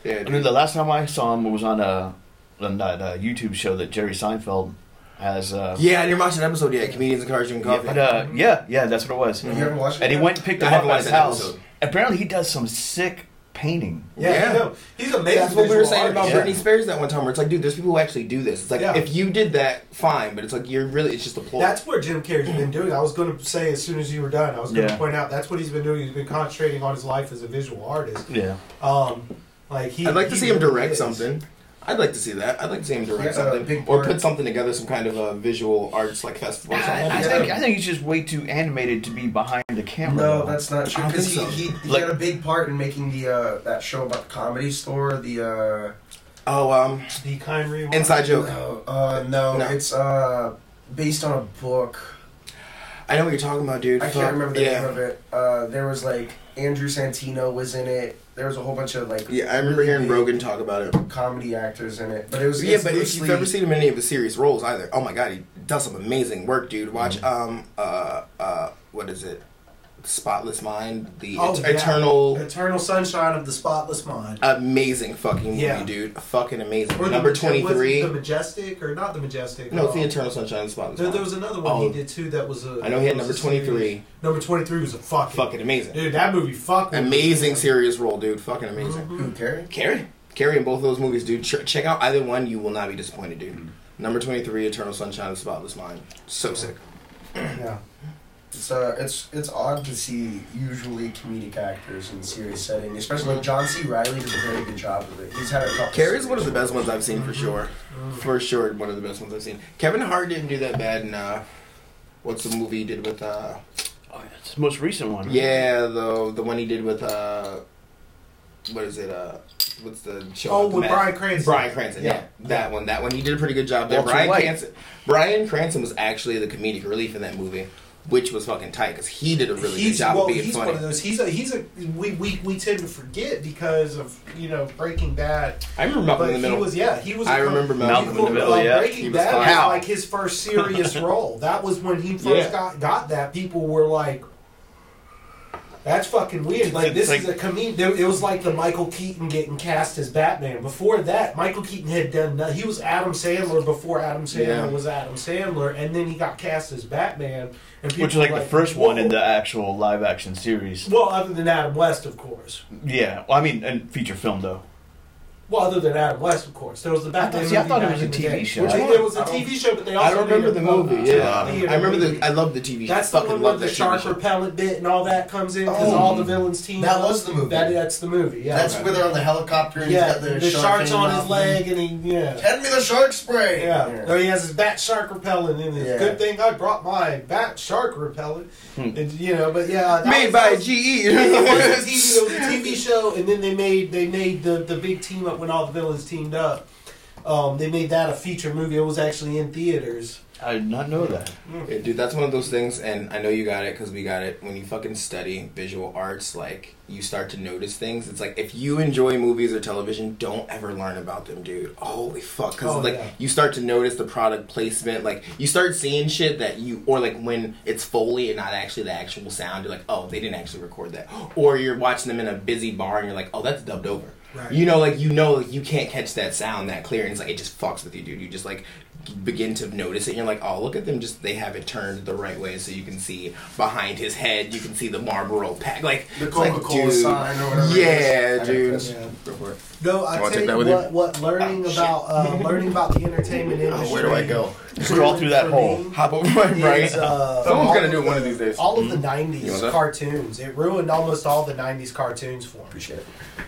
yeah, I mean, the last time I saw him was on a on that uh, YouTube show that Jerry Seinfeld has. Uh, yeah, I didn't watch that episode yet. Comedians and cars drinking yeah, coffee. but, uh, yeah, yeah, that's what it was. You haven't watched it? And he went and picked him up haven't at his house. episode. Apparently, he does some sick painting. Yeah, Yeah. you know, he's amazing. That's what we were visual saying about artist. Britney Spears that one time. Where it's like, dude, there's people who actually do this. It's like Yeah. if you did that, fine, but it's like you're really it's just a ploy. That's what Jim Carrey's been doing. I was going to say as soon as you were done, I was going to Yeah. point out that's what he's been doing. He's been concentrating on his life as a visual artist. Yeah. Um, like he, I'd like to he see him direct is. something. I'd like to see that. I'd like to see him direct Yeah, something, big or put something together, some kind of a visual arts like festival. Or something. I, I Yeah. think I think he's just way too animated to be behind the camera. No, though. that's not true. Because he, so. he, he Like- had a big part in making the uh, that show about the comedy store. The uh, Oh, um, The kind rewind. inside joke. no, uh, no, No. it's uh, based on a book. I know what you're talking about, dude. I Fuck, can't remember the yeah. name of it. Uh, there was like Andrew Santino was in it. There was a whole bunch of like Yeah, I remember hearing Rogan talk about it. comedy actors in it, but it was Yeah, but if you've ever seen him in any of his serious roles either, oh my god, he does some amazing work, dude. Watch Mm-hmm. um uh uh what is it? Spotless Mind, the Oh, et- yeah. eternal Eternal Sunshine of the Spotless Mind. amazing fucking movie, Yeah. dude. Fucking amazing. Or Number Maje- twenty was it three. The Majestic, or not the Majestic? No, it's the um, Eternal Sunshine of the Spotless There, Mind. there was another one Oh. he did too that was a. I know he had number 23. Number 23 was a fucking. Fucking amazing. Dude, that movie fucking. Amazing serious role, dude. Fucking amazing. Mm-hmm. Who Carrey? Carrey. Carrey in both of those movies, dude. Ch- check out either one. You will not be disappointed, dude. Number 23, Eternal Sunshine of the Spotless Mind. So sick. Yeah. It's uh, it's it's odd to see usually comedic actors in serious setting, especially like John C. Reilly does a very good job of it. He's had a couple. Carrey's one of the best ones I've seen for sure. Mm-hmm. For sure, one of the best ones I've seen. Kevin Hart didn't do that bad in, uh, what's the movie he did with, uh, Oh, that's the most recent one. yeah, the, the one he did with, uh, what is it, uh, what's the show? Oh, about the with Met? Bryan Cranston. Bryan Cranston, yeah. Yeah. That one, that one. He did a pretty good job there. Walter Bryan White. Cranston, Bryan Cranston was actually the comedic relief in that movie, which was fucking tight because he did a really good job well, of being he's funny. one of those. He's a he's a we, we we tend to forget because of you know Breaking Bad. I remember Malcolm But in the he Middle. was yeah he was. a I co- remember Malcolm Malcolm, in the Middle, uh, yeah. Breaking Bad fine. was like his first serious role. That was when he first Yeah. got got that. People were like. That's fucking weird. Like this like- is a comedian. It was like the Michael Keaton getting cast as Batman. Before that, Michael Keaton had done. no- He was Adam Sandler before Adam Sandler Yeah. was Adam Sandler, and then he got cast as Batman. And Which is like were the first one in the actual live action series. Well, other than Adam West, of course. Yeah, well, I mean, and feature film though. Well, other than Adam West, of course. There was the Batman. see, I movie thought it back was a in the TV day. show. Which Which it was one? a I TV show, but they also I don't made remember a- the movie. a- Yeah, a I remember movie. the. I love the TV. show. That's the fucking one where love the that TV shark show. repellent bit and all that comes in because Oh. all the villains team. That up. was the movie. That, that's the movie. Yeah. That's where they're on the helicopter and yeah. he's got the, shark. The, shark shark's hanging on his off leg and he yeah. Hand me the shark spray. Yeah. Or he has his bat shark repellent in it. Yeah. Good thing I brought my bat shark repellent. Hmm. And, you know, but yeah. that Made was- by GE. it was a TV, it was a TV show, and then they made they made the the big team up when all the villains teamed up. Um, they made that a feature movie. It was actually in theaters. I did not know that. Yeah, dude, that's one of those things, and I know you got it because we got it. When you fucking study visual arts, like you start to notice things. It's like if you enjoy movies or television, don't ever learn about them, dude. Holy fuck, because Oh, like yeah. you start to notice the product placement. Like you start seeing shit that you, or like when it's foley and not actually the actual sound. You're like, oh, they didn't actually record that. Or you're watching them in a busy bar and you're like, oh, that's dubbed over. Right. You know, like you know, like you can't catch that sound that clear, and it's like it just fucks with you, dude. You just like begin to notice it. And you're like, oh, look at them! Just they have it turned the right way, so you can see behind his head. You can see the Marlboro pack, like The it's like, Coca-Cola dude, sign or whatever. Yeah, dude. Yeah. Go for it. No, I You tell take you that with you? what, what learning Oh, about uh, learning about the entertainment industry. Oh, where do I go? Scroll through that hole. me Hop over my right. is, uh, Someone's gonna do it one of these days. All of the '90s cartoons. It ruined almost all the '90s cartoons for me Appreciate it.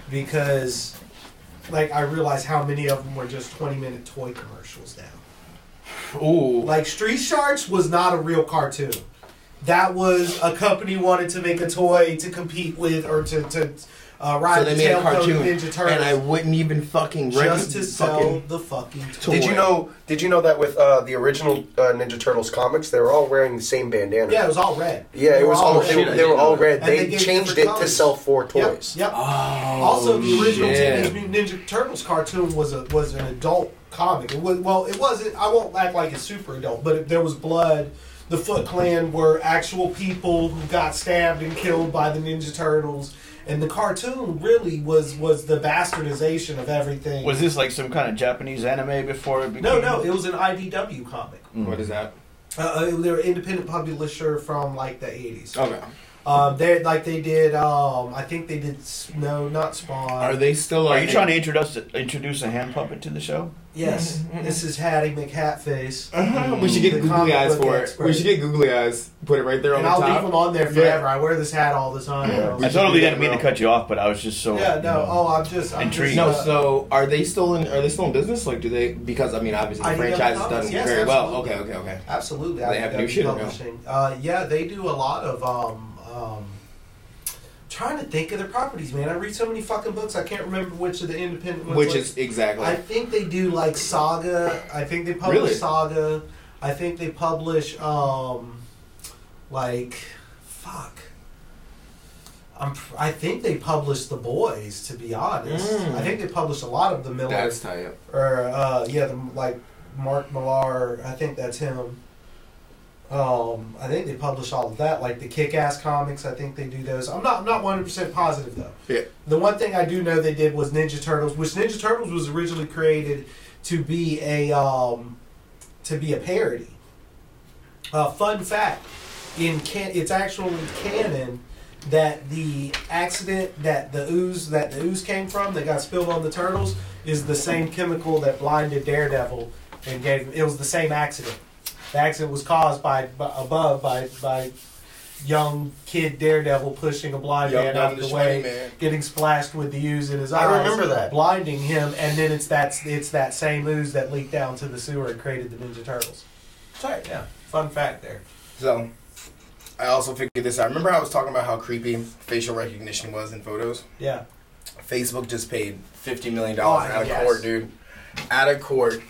because, like, I realized how many of them were just 20-minute toy commercials now. Ooh, Like Street Sharks was not a real cartoon. That was a company wanted to make a toy to compete with or to to uh, ride so they the made a cartoon, Ninja Turtles and I wouldn't even fucking just to sell fucking the fucking toy. toy. Did you know? Did you know that with uh, the original uh, Ninja Turtles comics, they were all wearing the same bandana? Yeah, it was all red. Yeah, They it was all. red. They, were- they were all red. And They they changed different it to sell four toys. yep. Oh, Also, the original shit. Teenage Mutant Ninja Turtles cartoon was a was an adult comic. It was, well, it wasn't. I won't act like it's super adult, but it, there was blood. The Foot Clan were actual people who got stabbed and killed by the Ninja Turtles, and the cartoon really was was the bastardization of everything. Was this like some kind of Japanese anime before it became? no, no, it was an IDW comic. What is that? Uh, they were an independent publisher from like the eighties. Okay. Um, they like they did. Um, I think they did. No, not Spawn. Are they still? Are uh, you trying to introduce introduce a hand puppet to the show? Yes, this is Hattie McHatface. Uh-huh. We should get The googly comic eyes book for it. expert. We should get googly eyes. Put it right there on And the I'll top. leave them on there forever. I wear this hat all the time. Yeah. I totally didn't mean to cut you off, but I was just so Yeah, you no. know. Oh, I'm just I'm Intrigued. No, Just, uh, so are they still in? Are they still in business? Like, do they? Because I mean, obviously, the IDW franchise has Comics, done yes, very well. absolutely. Okay, okay, okay. absolutely. They have IDW new shit or no? publishing. Uh, yeah, they do a lot of. Um, um, trying to think of their properties, man. I read so many fucking books. I can't remember which of the independent ones. Which like- is exactly. I think they do like Saga. I think they publish Really? Saga. I think they publish. Um, like, fuck. I'm, I think they published the boys. To be honest, Mm. I think they published a lot of the Millar That's tight. or uh, yeah, the, like Mark Millar. I think that's him. Um, I think they publish all of that, like the Kick-Ass comics. I think they do those. I'm not I'm not 100 percent positive though. Yeah. The one thing I do know they did was Ninja Turtles, which Ninja Turtles was originally created to be a um, to be a parody. Uh, fun fact: in can it's actually canon that the accident that the ooze that the ooze came from that got spilled on the turtles is the same chemical that blinded Daredevil and gave it was the same accident. The accident was caused by, by above by by young kid Daredevil pushing a blind Young man out of the the way, Man. getting splashed with the ooze in his I eyes. remember that. blinding him, and then it's that it's that same ooze that leaked down to the sewer and created the Ninja Turtles. Sorry, yeah. Fun fact there. So, I also figured this out. Remember I was talking about how creepy facial recognition was in photos? Yeah. Facebook just paid fifty million dollars oh, out of yes. court, dude. Out of court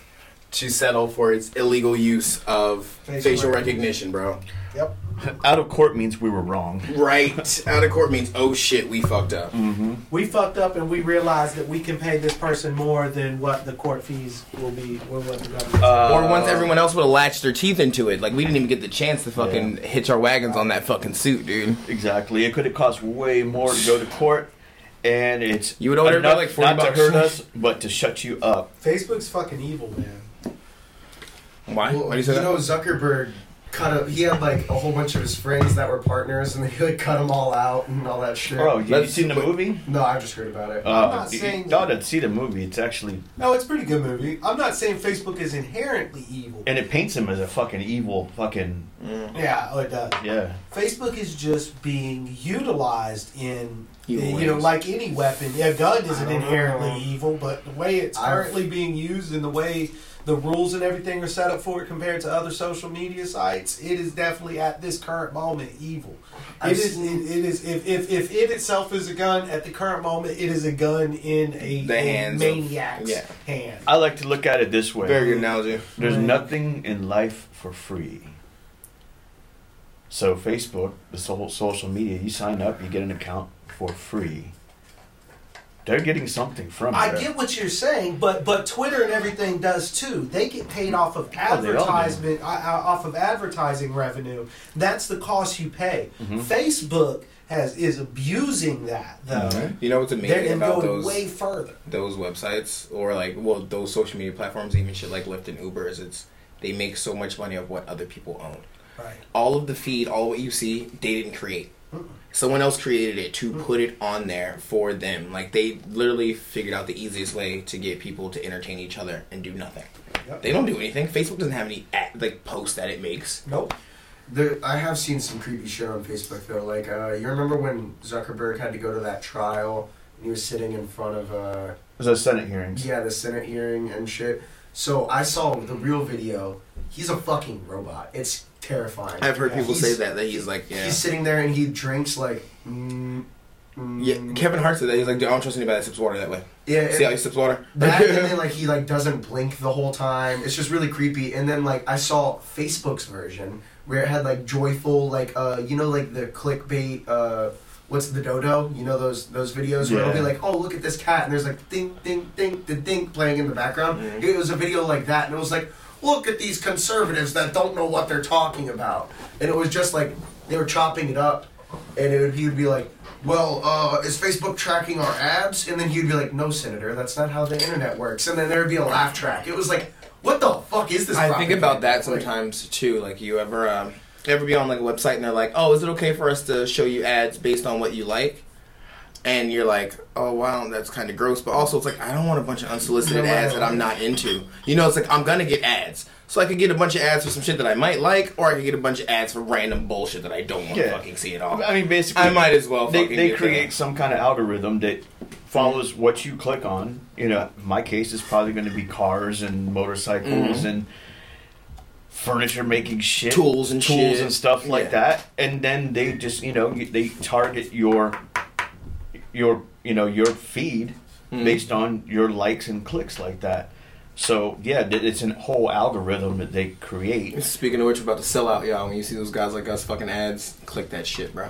to settle for its illegal use of Facial facial, recognition. recognition, bro. Yep. Out of court means we were wrong. Right. out of court means oh shit, we fucked up. Mm-hmm. We fucked up and we realized that we can pay this person more than what the court fees will be. Or what the government. Uh, or once everyone else would have latched their teeth into it, like we didn't even get the chance to fucking hitch our wagons on that fucking suit, dude. Exactly. It could have cost way more to go to court, and it's You would owe everybody enough like 40 not bucks. to hurt us, but to shut you up. Facebook's fucking evil, man. Why? Well, Why do you say that? know, Zuckerberg cut a, he had like a whole bunch of his friends that were partners, and they like cut them all out and all that shit. Bro, have you Let's- seen the movie? No, I've just heard about it. Uh, not you- saying you ought to see the movie. It's actually, No, it's a pretty good movie. I'm not saying Facebook is inherently evil. and it paints him as a fucking evil fucking Yeah, oh, it does. yeah. Facebook is just being utilized in, Evil you know, ways. like any weapon. A gun isn't don't inherently know. evil, but the way it's I've- currently being used and the way the rules and everything are set up for it compared to other social media sites, it is definitely at this current moment evil. It I've is. seen- It, it is. If, if if it itself is a gun at the current moment, it is a gun in a, The a hands of- maniac's yeah. hand. I like to look at it this way. Very good analogy. There's Right. nothing in life for free. So Facebook, the so- social media, you sign up, you get an account for free. They're getting something from it. I get what you're saying, but but Twitter and everything does too. They get paid off of Oh, they all do. advertisement, uh, uh, off of advertising revenue. That's the cost you pay. Mhm. Facebook has is abusing that though. You know what's They're amazing and about going those way further. those websites or like well those social media platforms, even shit like Lyft and Uber, is it's they make so much money of what other people own. Right. All of the feed, all what you see, they didn't create. Someone else created it to put it on there for them. Like they literally figured out the easiest way to get people to entertain each other and do nothing. Yep. They don't do anything. Facebook doesn't have any ad, like posts that it makes. Nope. There, I have seen some creepy shit on Facebook though. Like, uh, you remember when Zuckerberg had to go to that trial and he was sitting in front of uh, There's a Senate hearing. yeah, the Senate hearing and shit. So I saw the real video. He's a fucking robot. It's terrifying. I've heard people He's- say that that he's like yeah. He's sitting there and he drinks like. Mm, mm, yeah, Kevin Hart said that he's like, "Dude, I don't trust anybody that sips water that way. Yeah, See how he sips water? that and then like he like doesn't blink the whole time. It's just really creepy. And then like I saw Facebook's version where it had like joyful like uh you know like the clickbait uh what's the dodo you know those those videos where it'll be like oh look at this cat and there's like ding ding ding ding ding playing in the background. Mhm. It was a video like that and it was like look at these conservatives that don't know what they're talking about. And it was just like they were chopping it up and it would, he would be like, "Well, uh, is Facebook tracking our ads?" And then he'd be like, "No, Senator, that's not how the internet works." And then there would be a laugh track. It was like, "What the fuck is this?" I think propaganda?" about that sometimes too. Like you ever um, ever be on like a website and they're like, "Oh, is it okay for us to show you ads based on what you like?" And you're like, "Oh wow, that's kind of gross." But also, it's like I don't want a bunch of unsolicited ads that I'm not into. You know, it's like I'm gonna get ads, so I could get a bunch of ads for some shit that I might like, or I could get a bunch of ads for random bullshit that I don't want to Yeah. fucking see at all. I mean, basically, I might as well. they, fucking they get create some kind of algorithm that follows what you click on. You know, my case, is probably going to be cars and motorcycles Mhm. and furniture making shit, Tools and tools shit. and stuff like Yeah. that. And then they just, you know, they target your your you know your feed Mhm. based on your likes and clicks like that. So yeah, it's a whole algorithm that they create. Speaking of which, we're about to sell out, y'all. When you see those guys like us fucking ads, click that shit, bro.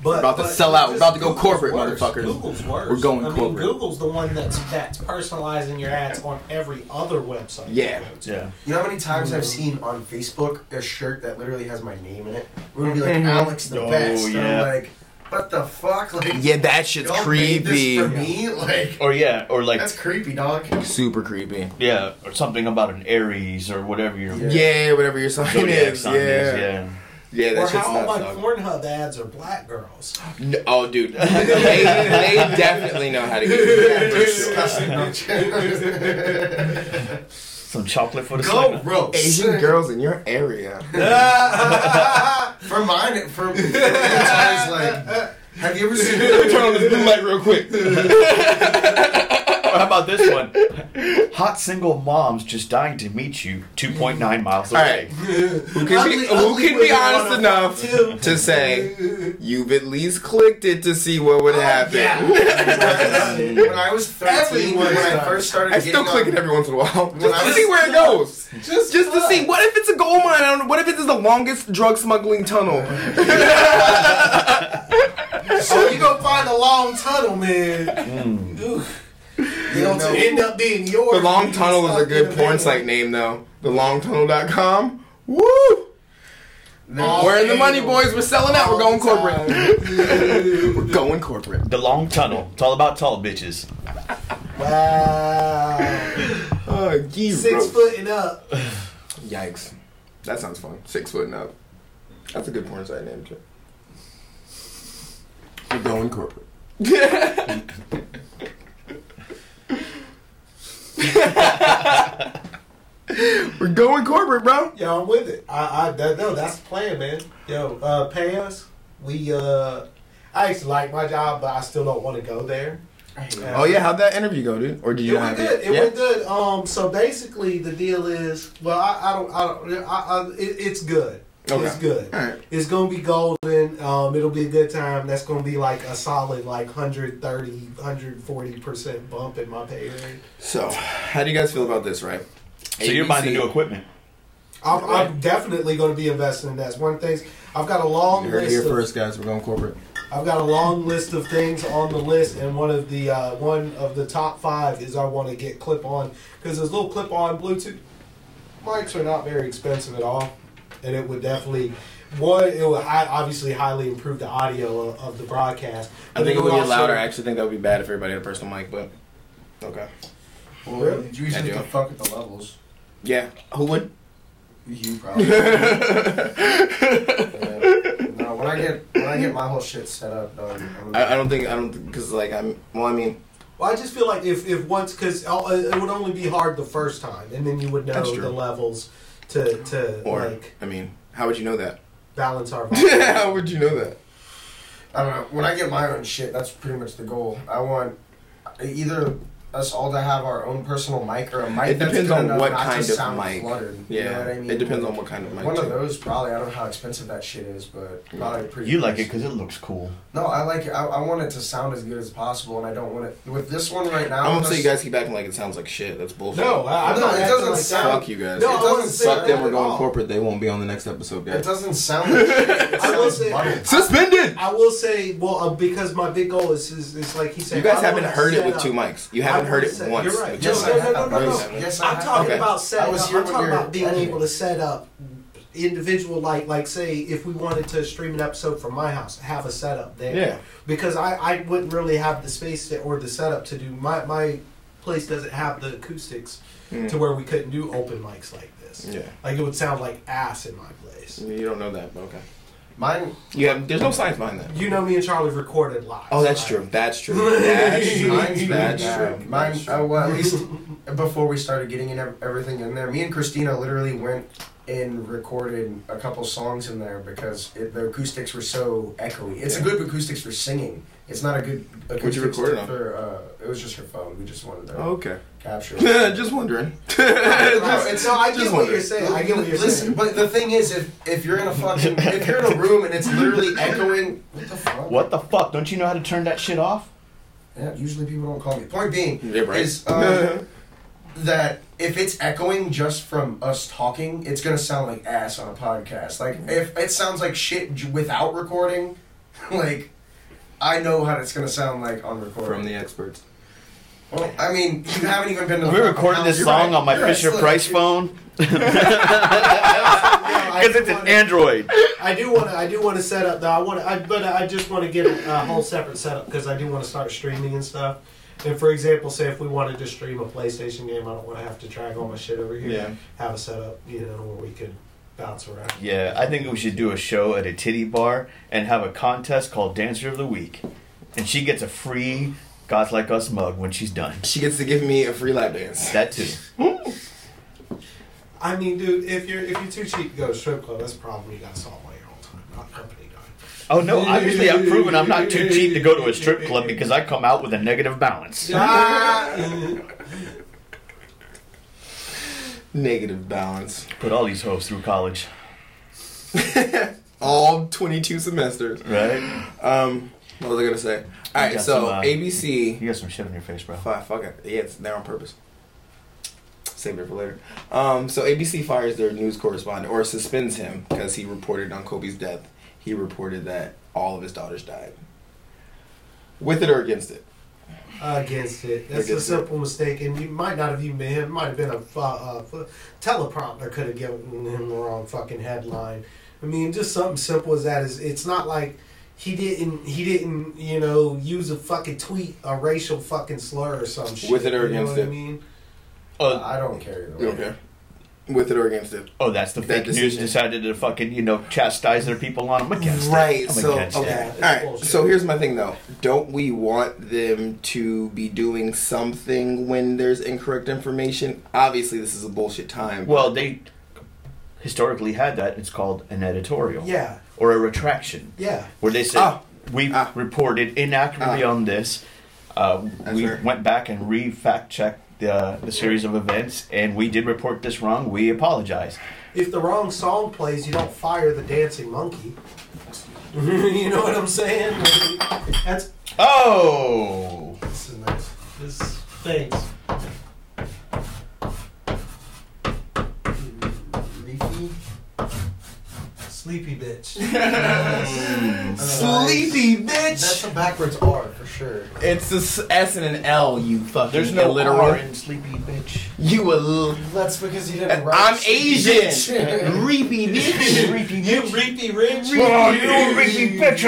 But, about to but sell out. We're about to go Google's corporate, worse. motherfuckers. Google's worse. We're going I corporate. mean, Google's the one that's that's personalizing your ads on every other website. Yeah. Yeah. You know how many times I've seen on Facebook a shirt that literally has my name in it? We're gonna be like Mhm. Alex the Oh, best. And yeah. I'm like, what the fuck? Like, Yeah, that shit's y'all made creepy. This for me? Like, Or yeah, or like that's creepy, dog. Super creepy. yeah, or something about an Aries or whatever your Yeah. Yeah, whatever your sign zodiac is. sign Yeah. is. Yeah. Yeah, Or that shit's how nuts, my dog. Pornhub ads are black girls. No, oh, dude. they, they definitely know how to get you. Disgusting, don't? Some chocolate for the Go, slinger. bro. Asian girls in your area. For mine, for for times like, have you ever seen? Let me Turn on this blue light real quick. Or how about this one? Hot single moms just dying to meet you 2.9 miles away. right. Who can Ugly- be, who ugly can be honest wanna enough too. to say you've at least clicked it to see what would oh, happen? when I was 13, when Everyone's I first started I still getting click on- it every once in a while just to see where it goes. Just, Just to see what if it's a gold mine? I don't. What if it is the longest drug smuggling tunnel? Oh, you gonna find a long tunnel, man. Hmm. Oof. You know, to end up being yours. The Long Tunnel is a good porn paid. site name though. TheLongTunnel.com. Woo! No. We're in the money, boys. We're selling out. We're going corporate. We're going corporate. The long tunnel. It's all about tall bitches. Wow. Oh, gee, Six bro. foot and up. Yikes. That sounds fun. Six foot and up. That's a good porn site name, too. We're going corporate. We're going corporate, bro. Yo, I'm with it. I, I that, no, that's the plan, man. Yo, uh, pay us. We, uh, I actually like my job, but I still don't want to go there. Oh yeah, how'd that interview go, dude? Or did you It not went have good. it? It yeah? went good. Um, so basically, the deal is, well, I, I don't, I don't, I, I, it, it's good. Okay. It's good. All right. It's gonna be golden. Um, it'll be a good time. That's gonna be like a solid like 130, 140 percent bump in my pay rate. So, how do you guys feel about this, right? So you're buying the new equipment. I'm, I'm definitely gonna be investing in that. It's one of the things I've got a long You heard list here of, first, guys. We're going corporate. I've got a long list of things on the list, and one of the uh, one of the top five is I want to get clip on because those little clip on Bluetooth mics are not very expensive at all, and it would definitely one it would hi- obviously highly improve the audio of, of the broadcast. I think it would also- get louder. I actually think that would be bad if everybody had a personal mic, but okay. Well, Really? you usually I do. have to fuck with the levels. Yeah, who would? You probably. Yeah. No, when I get when I get my whole shit set up, dog. I'm I, I don't think I don't because like I'm. Well, I mean, Well, I just feel like if, if once because uh, it would only be hard the first time, and then you would That's know true. the levels to to or like I mean, how would you know that? balance our. how would you know that? I don't know. When I get my own shit, that's pretty much the goal. I want either us all to have our own personal mic or a mic. It depends good on what not to kind of sound mic. Cluttered, Yeah, you know what I mean? it depends Like, on what kind of mic. One of those probably. I don't know how expensive that shit is, but probably pretty. You like it because it looks cool. No, I like it. I, I want it to sound as good as possible, and I don't want it with this one right now. I'm gonna say you guys keep acting like it sounds like shit. That's bullshit. No, I, I'm No, not. it doesn't like sound- that. Fuck you guys. No, It I wasn't doesn't saying Fuck them. We're going corporate. They won't be on the next episode, guys. It doesn't sound like shit. It I will sounds say- Suspended. I will say, well, uh, because my big goal is, is, is like he said. You guys haven't heard it with two mics. You haven't heard wanna it set- once. You're right. with Yes, two no, no, no, no, no. Yes, I I'm have. talking Okay. about setting I was up. here I'm talking about being editing. able to set up individual, like, like say, if we wanted to stream an episode from my house, have a setup there. Yeah. Because I, I wouldn't really have the space to, or the setup to do my my place doesn't have the acoustics Mm. to where we couldn't do open mics like this. Yeah. Like it would sound like ass in my place. You don't know that, but okay. Mine. You have. There's no science behind that. You know, me and Charlie recorded live. Oh, that's right? true. That's true. That's true. Mine's That's bad. true. Mine, That's true. uh, well, at least before we started getting in everything in there, me and Christina literally went and recorded a couple songs in there because it, the acoustics were so echoey. It's a good acoustics for singing. It's not a good acoustics you record it on? for. Uh, it was just her phone. We just wanted to Oh, okay. capture. it. just wondering. No, Just- it's, no, I just get what wondering. you're saying. I get what you're Listen, saying. but the thing is, if if you're in a fucking if you're in a room and it's literally echoing, what the fuck? What the fuck? Don't you know how to turn that shit off? Yeah, usually people don't call me. Point being Yeah, right. is um, that if it's echoing just from us talking, it's gonna sound like ass on a podcast. Like if it sounds like shit j- without recording, like I know how it's gonna sound like on recording. From the experts. well, I mean, you haven't even been to. We recorded this house. song You're on my. You're. Fisher Look, Price it- phone because do it's an wanna- Android. I do want to. I do want to set up. Though I want. I but I just want to get a, a whole separate setup because I do want to start streaming and stuff. And for example, say if we wanted to stream a PlayStation game, I don't want to have to drag all my shit over here. Yeah. Have a setup, you know, where we could bounce around. Yeah, I think we should do a show at a titty bar and have a contest called Dancer of the Week, and she gets a free Gods Like Us mug when she's done. She gets to give me a free lap dance. That too. I mean, dude, if you're if you're too cheap to go to a strip club, that's a problem you got to solve on your own time, not company time. Oh no, obviously I've proven I'm not too cheap to go to a strip club because I come out with a negative balance. Negative balance. Put all these hoes through college, All 22 semesters. right? Um, what was I gonna say? All right, so some, uh, ABC. You got some shit on your face, bro. Fuck, fuck it. Yeah, it's there on purpose. Save it for later. Um, so ABC fires their news correspondent or suspends him because he reported on Kobe's death. He reported that all of his daughters died. With it or against it? Against it. That's a Against it. simple mistake, and you might not have even been him. It might have been a fu- uh, teleprompter could have given him the wrong fucking headline. I mean, just something simple as that is. It's not like he didn't. He didn't. You know, use a fucking tweet a racial fucking slur or some shit. With it or you know against what it? I mean, Oh, I don't care. Either You way. don't care. With it or against it? oh, that's the That fake news decision. decided to fucking you know chastise their people on. I'm against Right. it. I'm So against okay. it. All right. bullshit. So here's my thing, though. Don't we want them to be doing something when there's incorrect information? Obviously, this is a bullshit time. Well, they historically had that. It's called an editorial yeah, or a retraction. yeah. where they said Ah. we Ah. reported inaccurately Ah. on this. Uh, we fair. went back and re fact checked the the series of events, and we did report this wrong. We apologize. If the wrong song plays, you don't fire the dancing monkey. you know what I'm saying? That's Oh, This is nice. This thanks. Leafy. Sleepy bitch. Sleepy bitch. That's a backwards R sure. It's a s- S and an L. You fucking there's no illiterate. R in sleepy bitch. You a l- That's because you didn't write. I'm sleepy Asian. bitch. Reapy bitch. you reapy rich. Oh, you reapy bitcha!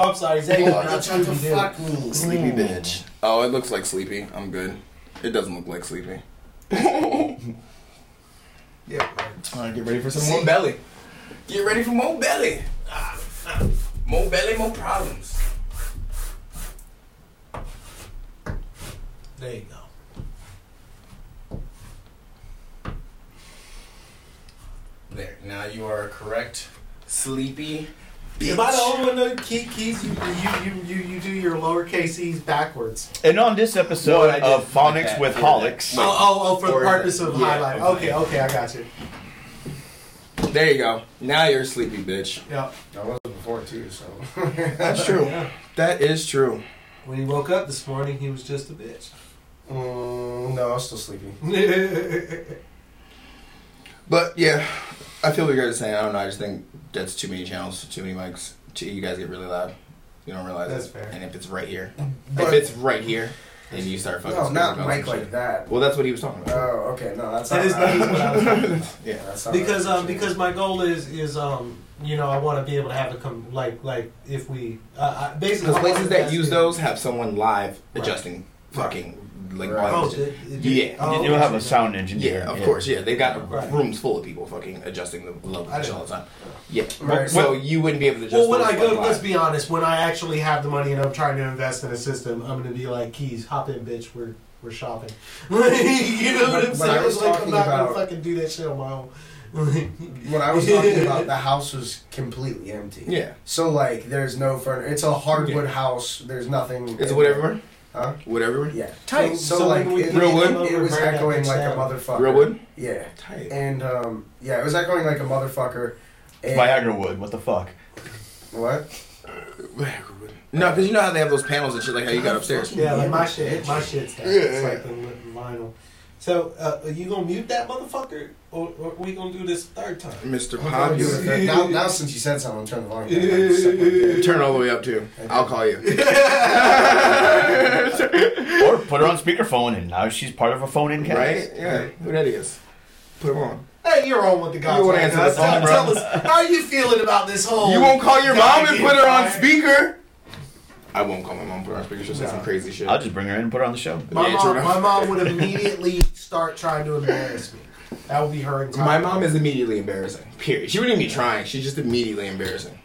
Oh, I'm sorry, Zay. Oh, not you tried to Sleepy Dude. fuck me. Sleepy bitch. Oh, it looks like sleepy. I'm good. It doesn't look like sleepy. Yeah. Alright, get ready for some more belly. Get ready for more belly. Ah, more belly, more problems. There you go. There. Now you are correct. Sleepy. Bitch. Am I the only one that key keys? You you you you, you do your lowercase e's backwards. And on this episode Well, of Phonics that. with Wait, Holics, Oh oh oh for the purpose of yeah, highlighting. okay. Okay okay I got you. There you go. Now you're a sleepy bitch. Yeah. I was before too, so. That's true. Yeah. That is true. When he woke up this morning, he was just a bitch. Mm, no, I was still sleepy. But yeah, I feel what you guys are saying. I don't know. I just think that's too many channels, too many mics. Too, you guys get really loud. You don't realize That's it. fair. And if it's right here, But- if it's right here, then you start fucking. No, not about Mike like shit. that. Well, that's what he was talking about. Oh, okay. No, that's That not is- that is what I was talking about. yeah. That's not because right. um because my goal is is um you know I want to be able to have a come like like if we uh, I, basically Because places that use those have someone live Right. adjusting fucking like Right. Oh, volume. did- did- Yeah. oh, you have a sound engineer. Yeah, of course. Yeah, they got Right. rooms full of people fucking adjusting the level I pitch didn't all the time. Yeah, Right. so you wouldn't be able to just. Well, when I go, fucking let's be honest. When I actually have the money and I'm trying to invest in a system, I'm going to be like, "Keys, hop in, bitch. We're we're shopping." you know what I'm When saying? I was like, I'm talking not going about- to fucking do that shit on my own. when I was talking about the house was completely empty. Yeah, So like, there's no furniture. It's a hardwood house. There's nothing. is it wood there. everywhere? Huh? Wood everywhere. Yeah. Tight. So, So like, it, Real wood? it was echoing bitch like a motherfucker. Real wood. Yeah. Tight. And um, yeah, it was echoing like a motherfucker. And Viagra wood. What the fuck? What? No, because you know how they have those panels and shit, like how you got upstairs. Yeah, like my shit, my shit's that. Yeah, it's yeah. like the vinyl. So, uh, are you gonna mute that motherfucker, or, or we gonna do this third time? Mr. I'm gonna do Popular. it. now, now since you said something, I'm turning the volume down. Like, suck my dick. Turn it all the way up too. I'll call you. Or put her on speakerphone, and now she's part of a phone-in cast. right? Yeah. Who that is? Put her on. Hey, you're on with the guys. You wanna answer now. the phone, tell, bro? tell us how are you feeling about this whole. You won't call your mom and put her on speaker. I won't call my mom put her on speaker. She'll say some crazy shit. I'll just bring her in and put her on the show. My mom, my mom would immediately start trying to embarrass me. That would be her entire. My mom is immediately embarrassing. Period. She wouldn't even be trying. She's just immediately embarrassing.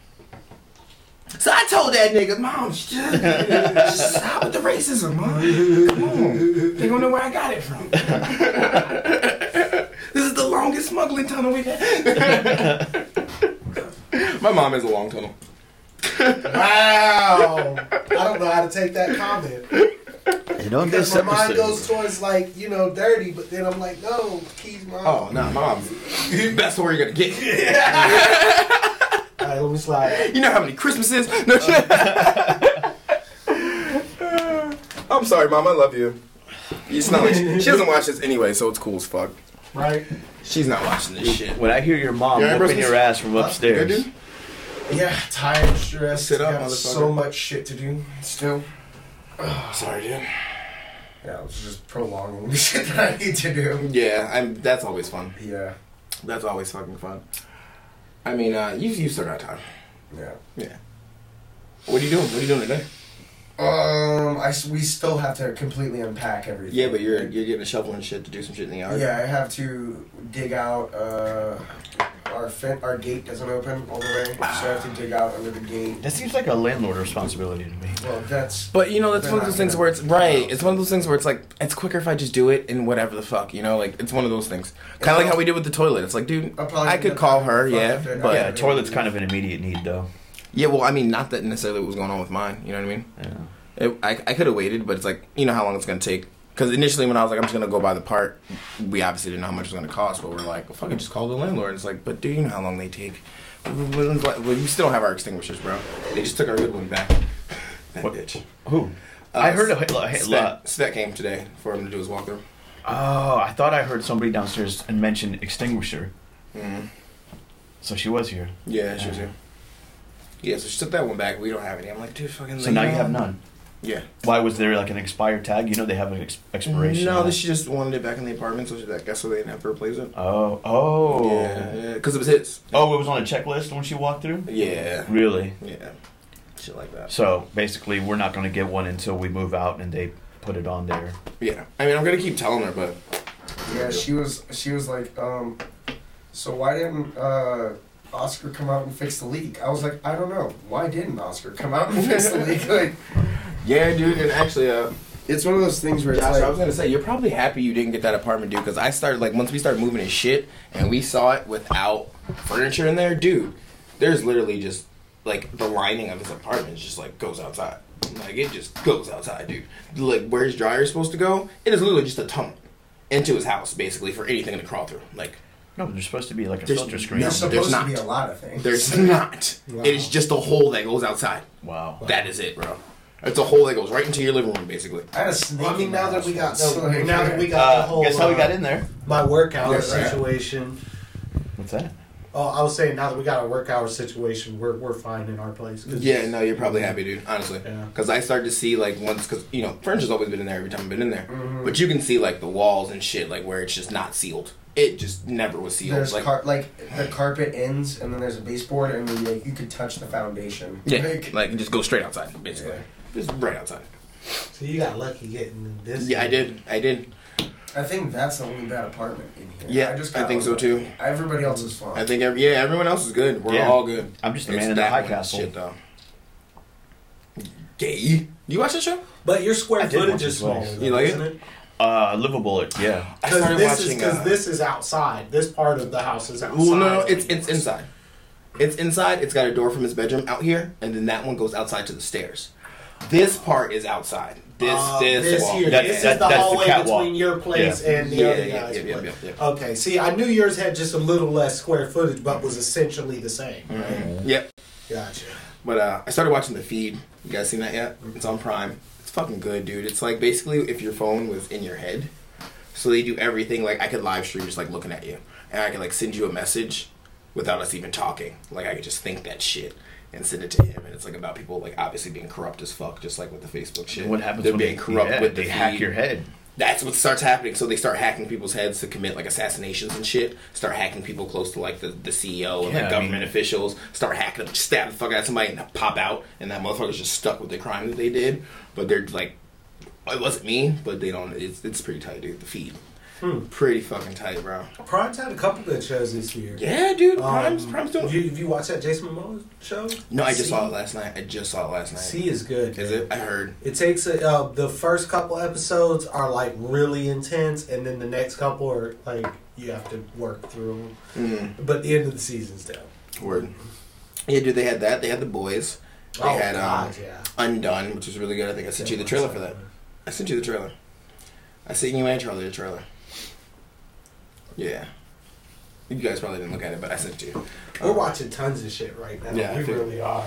So I told that nigga, Mom, just, just stop with the racism, Mom. Come on. They don't know where I got it from. this is the longest smuggling tunnel we've had. My mom is a long tunnel. Wow. I don't know how to take that comment. You know, Because my mind goes towards like you know dirty, but then I'm like, no, Key's mom. Oh, no, my mom's best where you're gonna get. All right, let me slide. You know how many Christmases? No uh. shit. I'm sorry, mom. I love you. It's not like she, she doesn't watch this anyway, so it's cool as fuck. Right? She's not watching this shit. When I hear your mom Yeah, whooping your ass from upstairs. Yeah, tired, stressed. Sit up, got motherfucker. so much shit to do still. Sorry, dude. Yeah, it's just prolonging the shit that I need to do. Yeah, I'm. That's always fun. Yeah, That's always fucking fun. I mean, uh, you you still got time. yeah. Yeah. What are you doing? What are you doing today? Um, I we still have to completely unpack everything. Yeah, but you're you're getting a shovel and shit to do some shit in the yard. Yeah, I have to dig out. Uh, our fin- our gate doesn't open all the way, so I have to dig out under the gate. that seems like a landlord responsibility to me. Well, that's But you know, that's one of those things where it's right. It's one of those things where it's like it's quicker if I just do it and whatever the fuck, you know. Like it's one of those things. Kind of like how we did with the toilet. It's like, dude, I'll probably I end could call her, yeah, but yeah, toilet's kind of an immediate need, though. yeah. Well, I mean, not that necessarily what was going on with mine. You know what I mean? Yeah. It, I I could have waited, but it's like you know how long it's gonna take. Because initially, when I was like, I'm just gonna go buy the part, we obviously didn't know how much it was gonna cost. But we're like, well, fucking just call the landlord. It's like, but do you know how long they take? We still don't have our extinguishers, bro. They just took our good one back. That What? bitch. Who? Uh, I heard a hit. hit- Svet, Svet came today for him to do his walkthrough. Oh, I thought I heard somebody downstairs and mention extinguisher. Mm-hmm. So she was here. Yeah, she was here. Yeah, so she took that one back. We don't have any. I'm like, dude, fucking. So now you have none. Yeah. Why was there like an expired tag? You know they have an ex- expiration. No, on she just wanted it back in the apartment, so she, I guess so they didn't have to replace it. Oh, oh. Yeah, yeah, because it was his. Oh, it was on a checklist when she walked through. Yeah, Really? yeah, shit like that. So basically, we're not going to get one until we move out and they put it on there. Yeah, I mean, I'm gonna keep telling her, but Yeah, she was she was like, um, so why didn't uh, Oscar come out and fix the leak? I was like, I don't know. Why didn't Oscar come out and fix the leak? Like, yeah, dude. And actually, uh, it's one of those things where it's Josh, I was gonna say you're probably happy you didn't get that apartment, dude. Because I started like once we started moving his shit and we saw it without furniture in there, dude. There's literally just like the lining of his apartment just like goes outside. Like it just goes outside, dude. Like where his dryer is supposed to go, it is literally just a tunnel into his house, basically for anything to crawl through. Like No, there's supposed to be like a There's filter screen. there's no, supposed there's to be not. a lot of things. there's not. Wow. It is just a hole that goes outside. Wow. That is it, bro. It's a hole that goes right into your living room, basically. I had a snake. Well, I mean, in now my that we got house no, once. now that we got the Uh, whole guess how we uh, got in there? my work hour Yes, right. situation. What's that? Oh, I was saying now that we got our work hour situation, we're we're fine in our place. 'cause- Yeah, no, you're probably happy, dude. Honestly, Yeah. because I started to see like once, because you know, furniture's always been in there every time I've been in there, Mhm. but you can see like the walls and shit, like where it's just not sealed. It just never was sealed. There's like, car- like the carpet ends, and then there's a baseboard, and then like, you could touch the foundation. yeah, Like, like just go straight outside, basically, Yeah. just right outside. So you got lucky getting this. Yeah, I did, I did. I think that's the only bad apartment in here. Yeah, I just I think so, lucky. too. Everybody else is fine. I think, every, yeah, everyone else is good. We're Yeah. all good. I'm just a It's man in the that high one castle. Shit though. Gay. You watch that show? But your square I footage is small. You like it? isn't it? Uh, livable. It. Yeah. I Because started this is watching. because uh, this is outside. This part of the house is outside. Well, no, no, it's it's inside. It's inside. It's got a door from his bedroom out here, and then that one goes outside to the stairs. This part is outside. This Uh, this, this wall. here. That- this that- is the that's the hallway catwalk. between your place Yeah. and the Yeah, other yeah, guy's yeah, yeah, place. yeah, yeah. Okay, see, I knew yours had just a little less square footage, but was essentially the same. Right? Yep. Gotcha. But uh, I started watching the feed. You guys seen that yet? It's on Prime. Fucking good, dude. It's like basically if your phone was in your head. So they do everything like I could live stream just like looking at you, and I could like send you a message without us even talking. Like I could just think that shit and send it to him, and it's like about people like obviously being corrupt as fuck, just like with the Facebook shit. What happens They're when being they, corrupt yeah, with the they hack feed. your head? That's what starts happening. So they start hacking people's heads to commit like assassinations and shit. Start hacking people close to like the, the CEO and Yeah, like government mean- officials. Start hacking them, stab the fuck out of somebody, and pop out, and that motherfucker's just stuck with the crime that they did. But they're like, it wasn't me, but they don't. It's it's pretty tight, dude. The feed, Hmm. pretty fucking tight, bro. Prime's had a couple good shows this year. Yeah, dude. Um, Prime's, Prime's doing. Have you, have you watched that Jason Momoa show? no, I just See? saw it last night. I just saw it last night. See is good. Is man. it? I heard. It takes a, uh, the first couple episodes are like really intense, and then the next couple are like you have to work through. Mm, But the end of the season's down. word. Yeah, dude. They had that. They had the boys. They oh had um, God, yeah. Undone, which was really good. I think I sent you the trailer for that. I sent you the trailer. I sent you and Charlie the trailer. Yeah. You guys probably didn't look at it, but I sent to you. We're Um, watching tons of shit right now. Yeah, we figured. really are.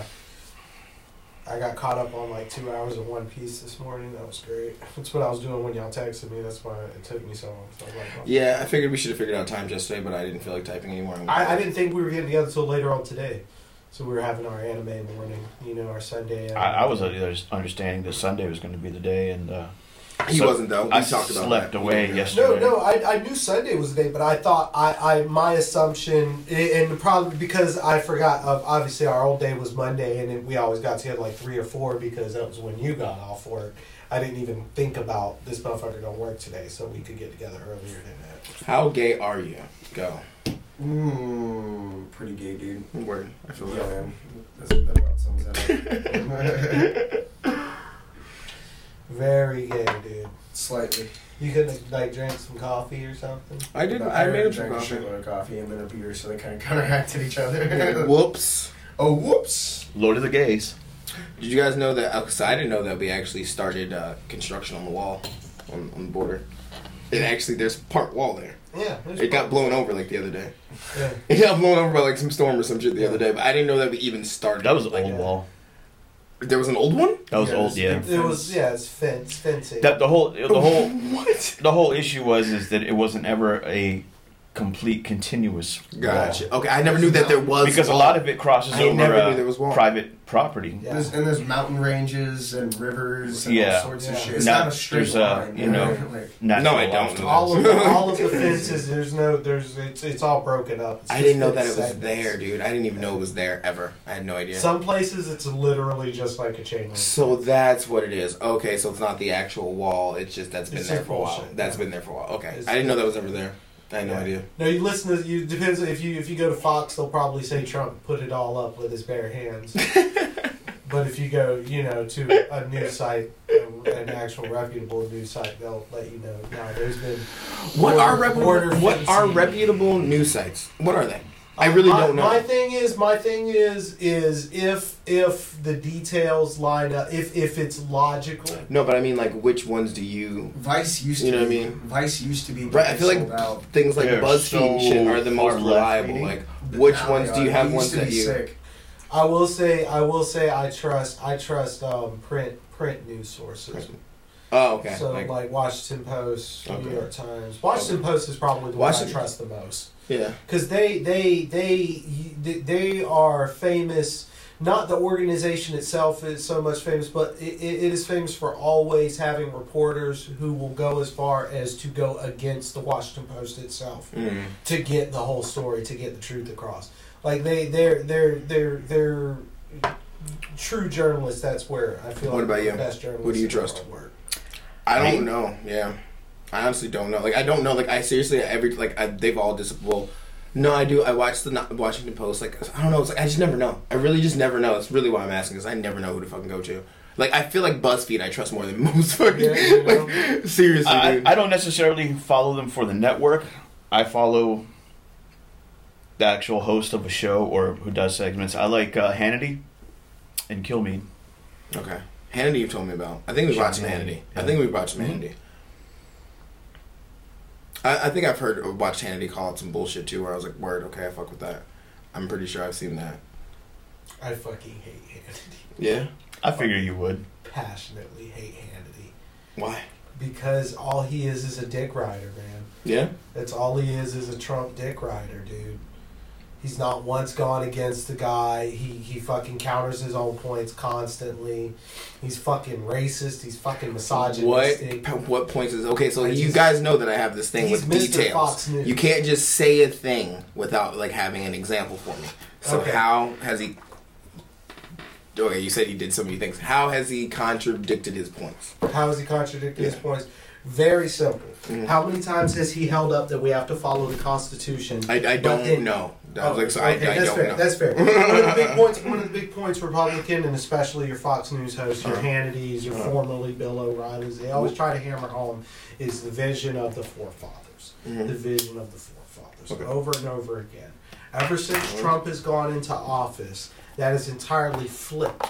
I got caught up on like two hours of One Piece this morning. That was great. That's what I was doing when y'all texted me. That's why it took me so long. So I, like, oh. Yeah, I figured we should have figured out times yesterday, but I didn't feel like typing anymore. I, I didn't think we were getting together until later on today. So we were having our anime morning, you know, our Sunday. I, I was under the understanding that Sunday was going to be the day, and uh, He so wasn't though. We I talked about slept that. away Yeah. yesterday. No, no, I, I knew Sunday was the day, but I thought I, I my assumption and probably because I forgot. Uh, obviously, our old day was Monday, and then we always got together like three or four because that was when you got off work. I didn't even think about this motherfucker don't work today, so we could get together earlier than that. How gay are you? Go. Mmm, pretty gay, dude. Word. I feel Yeah, that. man. That's, that about sums that up. Very gay, dude. Slightly. You could like drink some coffee or something. I did. But I made him some drank a coffee. shitload of coffee and then a beer, so they kind of counteracted each other. Whoops. oh, whoops. Lord of the Gays. Did you guys know that? Because I didn't know that we actually started uh, construction on the wall, on, on the border. It actually, there's part wall there. Yeah, It got probably- blown over like the other day. Yeah. It got blown over by like some storm or some shit the other day, but I didn't know that we even started. That was an like, old wall. There was an old one. That was Yeah, old, yeah. big- It was yeah, it's fence fencing. That the whole the whole what? the whole issue was is that it wasn't ever a complete continuous Gotcha. wall. Okay, I never knew that there was because a lot of it crosses I over never uh, knew there was wall. private property. Yeah. There's, and there's mountain ranges and rivers and Yeah. all sorts of shit. It's Now, not a straight there's, uh, line. you know, like, No, I don't know. all of the, all of the fences. There's no. There's it's it's all broken up. It's I didn't know that it was segments. there, dude. I didn't even know it was there ever. I had no idea. Some places it's literally just like a chain link. so that's what it is. Okay, so it's not the actual wall. It's just that's been It's there for a while. That's been there for a while. Okay, I didn't know that was ever there. I had no Yeah. idea. No, you listen to you. Depends if you if you go to Fox, they'll probably say Trump put it all up with his bare hands. but if you go, you know, to a news site, an actual reputable news site, they'll let you know. Now, there's been. What are reputable? What are reputable news sites? What are they? I really my, don't know. My thing is, my thing is, is if if the details line up, if if it's logical. No, but I mean, like, which ones do you? Vice used You to You know what I mean? Vice used to be Right, I feel like out. things like They're BuzzFeed and shit so are the most reliable. leaning. Like, which Now ones do you have They ones that you? sick. I will say, I will say, I trust, I trust um, print print news sources. Oh, okay. So Like, like, Washington Post, Okay. New York Times. Washington Post is probably the Washington- one I trust the most yeah. because they they they they are famous. Not the organization itself is so much famous, but it, it is famous for always having reporters who will go as far as to go against the Washington Post itself Mm. to get the whole story, to get the truth across. Like they, they're, they're, they're, they're true journalists. That's where I feel What like about the you? best journalists. Who do you trust? work. I don't Me? know. Yeah, I honestly don't know. Like, I don't know. Like, I seriously every like I, they've all dis. Well, no, I do. I watch the Washington Post. Like, I don't know. It's like I just never know. I really just never know. That's really why I'm asking. Because I never know who to fucking go to. Like, I feel like BuzzFeed. I trust more than most fucking. Yeah, you know. like, seriously, I, dude. I don't necessarily follow them for the network. I follow the actual host of a show or who does segments. I like uh, Hannity and Kilmeade. Okay. Hannity, you've told me about. I think we Sean watched Hannity. Hannity, I think we watched Mhm. Hannity. I, I think I've heard watched Hannity call out some bullshit too, where I was like, "Word, okay, I fuck with that." I'm pretty sure I've seen that. I fucking hate Hannity. Yeah. I figure you would. Passionately hate Hannity. Why? Because all he is is a dick rider, man. Yeah. That's all he is is a Trump dick rider, dude. He's not once gone against the guy. He he fucking counters his own points constantly. He's fucking racist. He's fucking misogynistic. what points is okay? So I you just- guys know that I have this thing with Mr. details. Fox News. You can't just say a thing without like having an example for me. So Okay. how has he? Okay, you said he did so many things. How has he contradicted his points? How has he contradicted his points? Very simple. Mhm. How many times has he held up that we have to follow the Constitution? I, I don't then- know. I was like, so okay, I, I that's don't fair. know. That's fair. one of the big points. One of the big points, Republican and especially your Fox News hosts, your Uh-huh. Hannity's, your Uh-huh. formerly Bill O'Reilly's, they always try to hammer home is the vision of the forefathers. Mhm. The vision of the forefathers, Okay. over and over again. Ever since Uh-huh. Trump has gone into office, that is entirely flipped.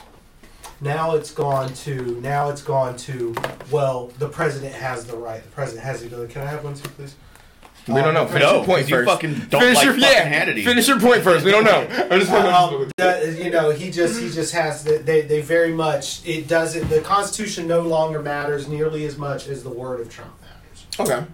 Now it's gone to now it's gone to well the president has the right the president has the ability. Can I have one too, please? We don't know. Finish No, your point 'cause you first. fucking don't finish like your, fucking yeah, Hannity. Finish your point first. We don't know. I'm just um, that, you know, he just he just has the, they they very much it doesn't the Constitution no longer matters nearly as much as the word of Trump matters. okay.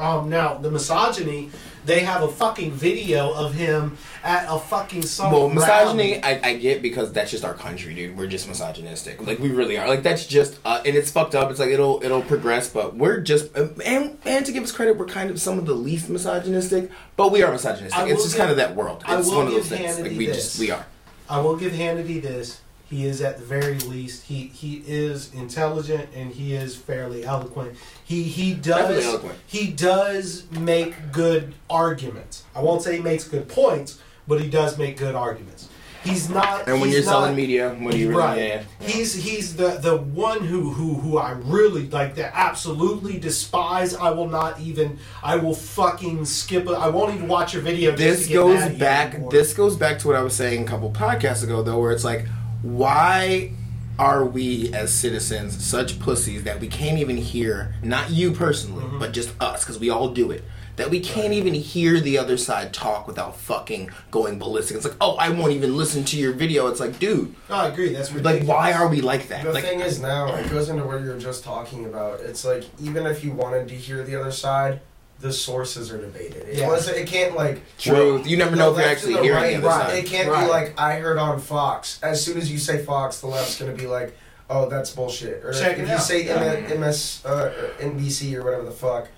Um, now the misogyny, they have a fucking video of him at a fucking some Well, misogyny. I, I get because that's just our country, dude. We're just misogynistic. Like we really are. Like that's just, uh, and it's fucked up. It's like it'll it'll progress, but we're just, uh, and and to give us credit, we're kind of some of the least misogynistic, but we are misogynistic. It's just give- kind of that world. It's one of those give things. Like Hannity we this. just we are. I will give Hannity this. He is at the very least he he is intelligent and he is fairly eloquent. He he does he does make good arguments. I won't say he makes good points, but he does make good arguments. He's not. And when you're not- selling media, what do you really? right. Yeah, yeah. He's he's the the one who who who I really like that absolutely despise. I will not even I will fucking skip it. I won't even watch your video. this goes back this goes back to what i was saying a couple podcasts ago though where it's like why are we as citizens such pussies that we can't even hear not you personally Mm-hmm. but just us because we all do it that we can't even hear the other side talk without fucking going ballistic it's like oh i won't even listen to your video it's like dude No, I agree. That's like why are we like that The like thing is now, it goes into what you were just talking about. It's like even if you wanted to hear the other side, the sources are debated. It, Yeah. wasn't, it can't like truth you never know if the you're left actually the hearing right, the other right. side It can't Right. be like I heard on Fox. As soon as you say Fox, the left's gonna be like, "Oh, that's bullshit." Or Check if it you out. say Yeah. M- MS uh, or NBC or whatever the fuck,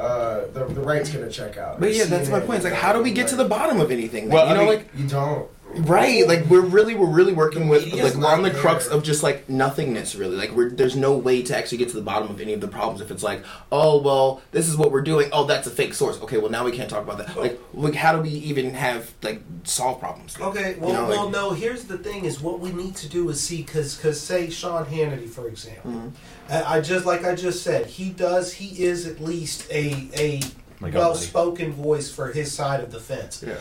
uh, the the right's gonna check out. but yeah that's my CNN, point it's like how do we get to the bottom of anything Like, Well, you I know mean- like You don't. Right, like we're really we're really working with like we're on the not crux of just like nothingness really. Like we're there's no way to actually get to the bottom of any of the problems if it's like, oh well, this is what we're doing. Oh, that's a fake source. Okay, well now we can't talk about that. Like, like how do we even have like solve problems? Okay, well, You know, well, like- no. Here's the thing: is what we need to do is see, because, because, say Sean Hannity, for example, Mhm. I, I just like I just said, he does. He is at least a a My well-spoken voice for his side of the fence. Yeah.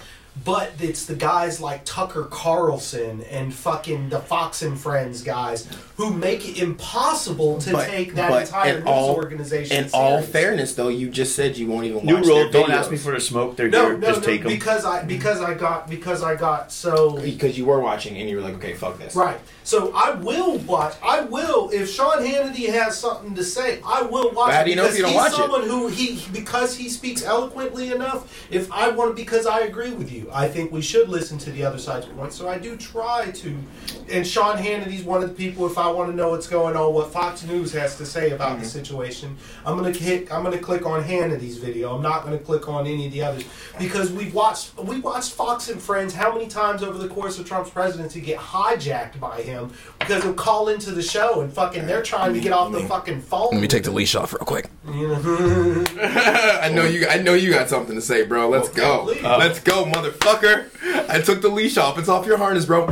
But it's the guys like Tucker Carlson and fucking the Fox and Friends guys who make it impossible to But- take that but entire in news all- organization. In all fairness, though, you just said you won't even New watch rule: their don't videos. ask me for the smoke. They're No, here. no, Just no, take them. because I because I got because I got so because you were watching and you were like, okay, fuck this. Right. So I will watch. I will if Sean Hannity has something to say. I will watch. But how do you know if because you don't he's watch it? someone who he because he speaks eloquently enough. If I want because I agree with you, I think we should listen to the other side's point. So I do try to. And Sean Hannity's one of the people. If I want to know what's going on, what Fox News has to say about Mm-hmm. the situation, I'm gonna hit. I'm gonna click on Hannity's video. I'm not gonna click on any of the others because we've watched we watched Fox and Friends how many times over the course of Trump's presidency get hijacked by him because he'll call into the show and fucking they're trying to get off the fucking phone. Let me take the leash off real quick. I know you. I know you got something to say, bro. Let's go. please. Let's go, motherfucker. I took the leash off. It's off your harness, bro.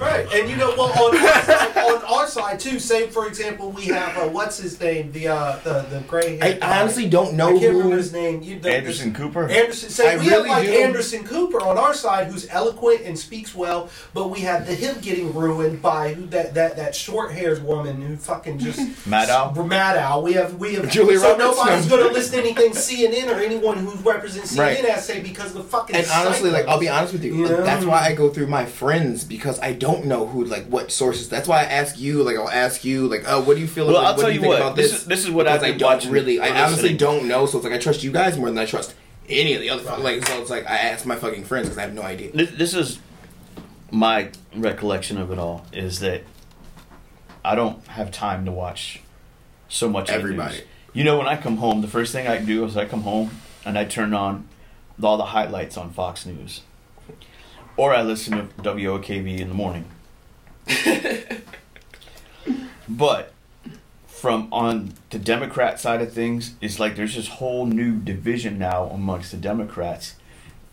right, and you know, well, on our side, on our side too. Say, for example, we have uh, what's his name, the uh, the the gray. I, I honestly don't know I can't who. remember his name. You, the, Anderson Cooper. Anderson. Say I we really have like do. Anderson Cooper on our side, who's eloquent and speaks well, but we have the him getting ruined by who that that that short haired woman who fucking just Maddow? Maddow. We have we have Julia so Roberts? nobody's going to listen to anything CNN or anyone who represents CNN Right. has say because the fucking And honestly, like. I'll be honest with you, You know? that's why I go through my friends because I don't don't know who like what sources. That's why I ask you. Like I'll ask you. Like, oh, what do you feel? Well, like, I'll what tell do you think what, about this this? is- this is what Because I've I don't watching really. I or honestly listening. don't know. So it's like I trust you guys more than I trust any of the other. Like so, it's like I ask my fucking friends because I have no idea. This, this is my recollection of it all is that I don't have time to watch so much of the Everybody. news. You know, when I come home, the first thing I do is I come home and I turn on all the highlights on Fox News, or I listen to WOKV in the morning. but from on the Democrat side of things, it's like there's this whole new division now amongst the Democrats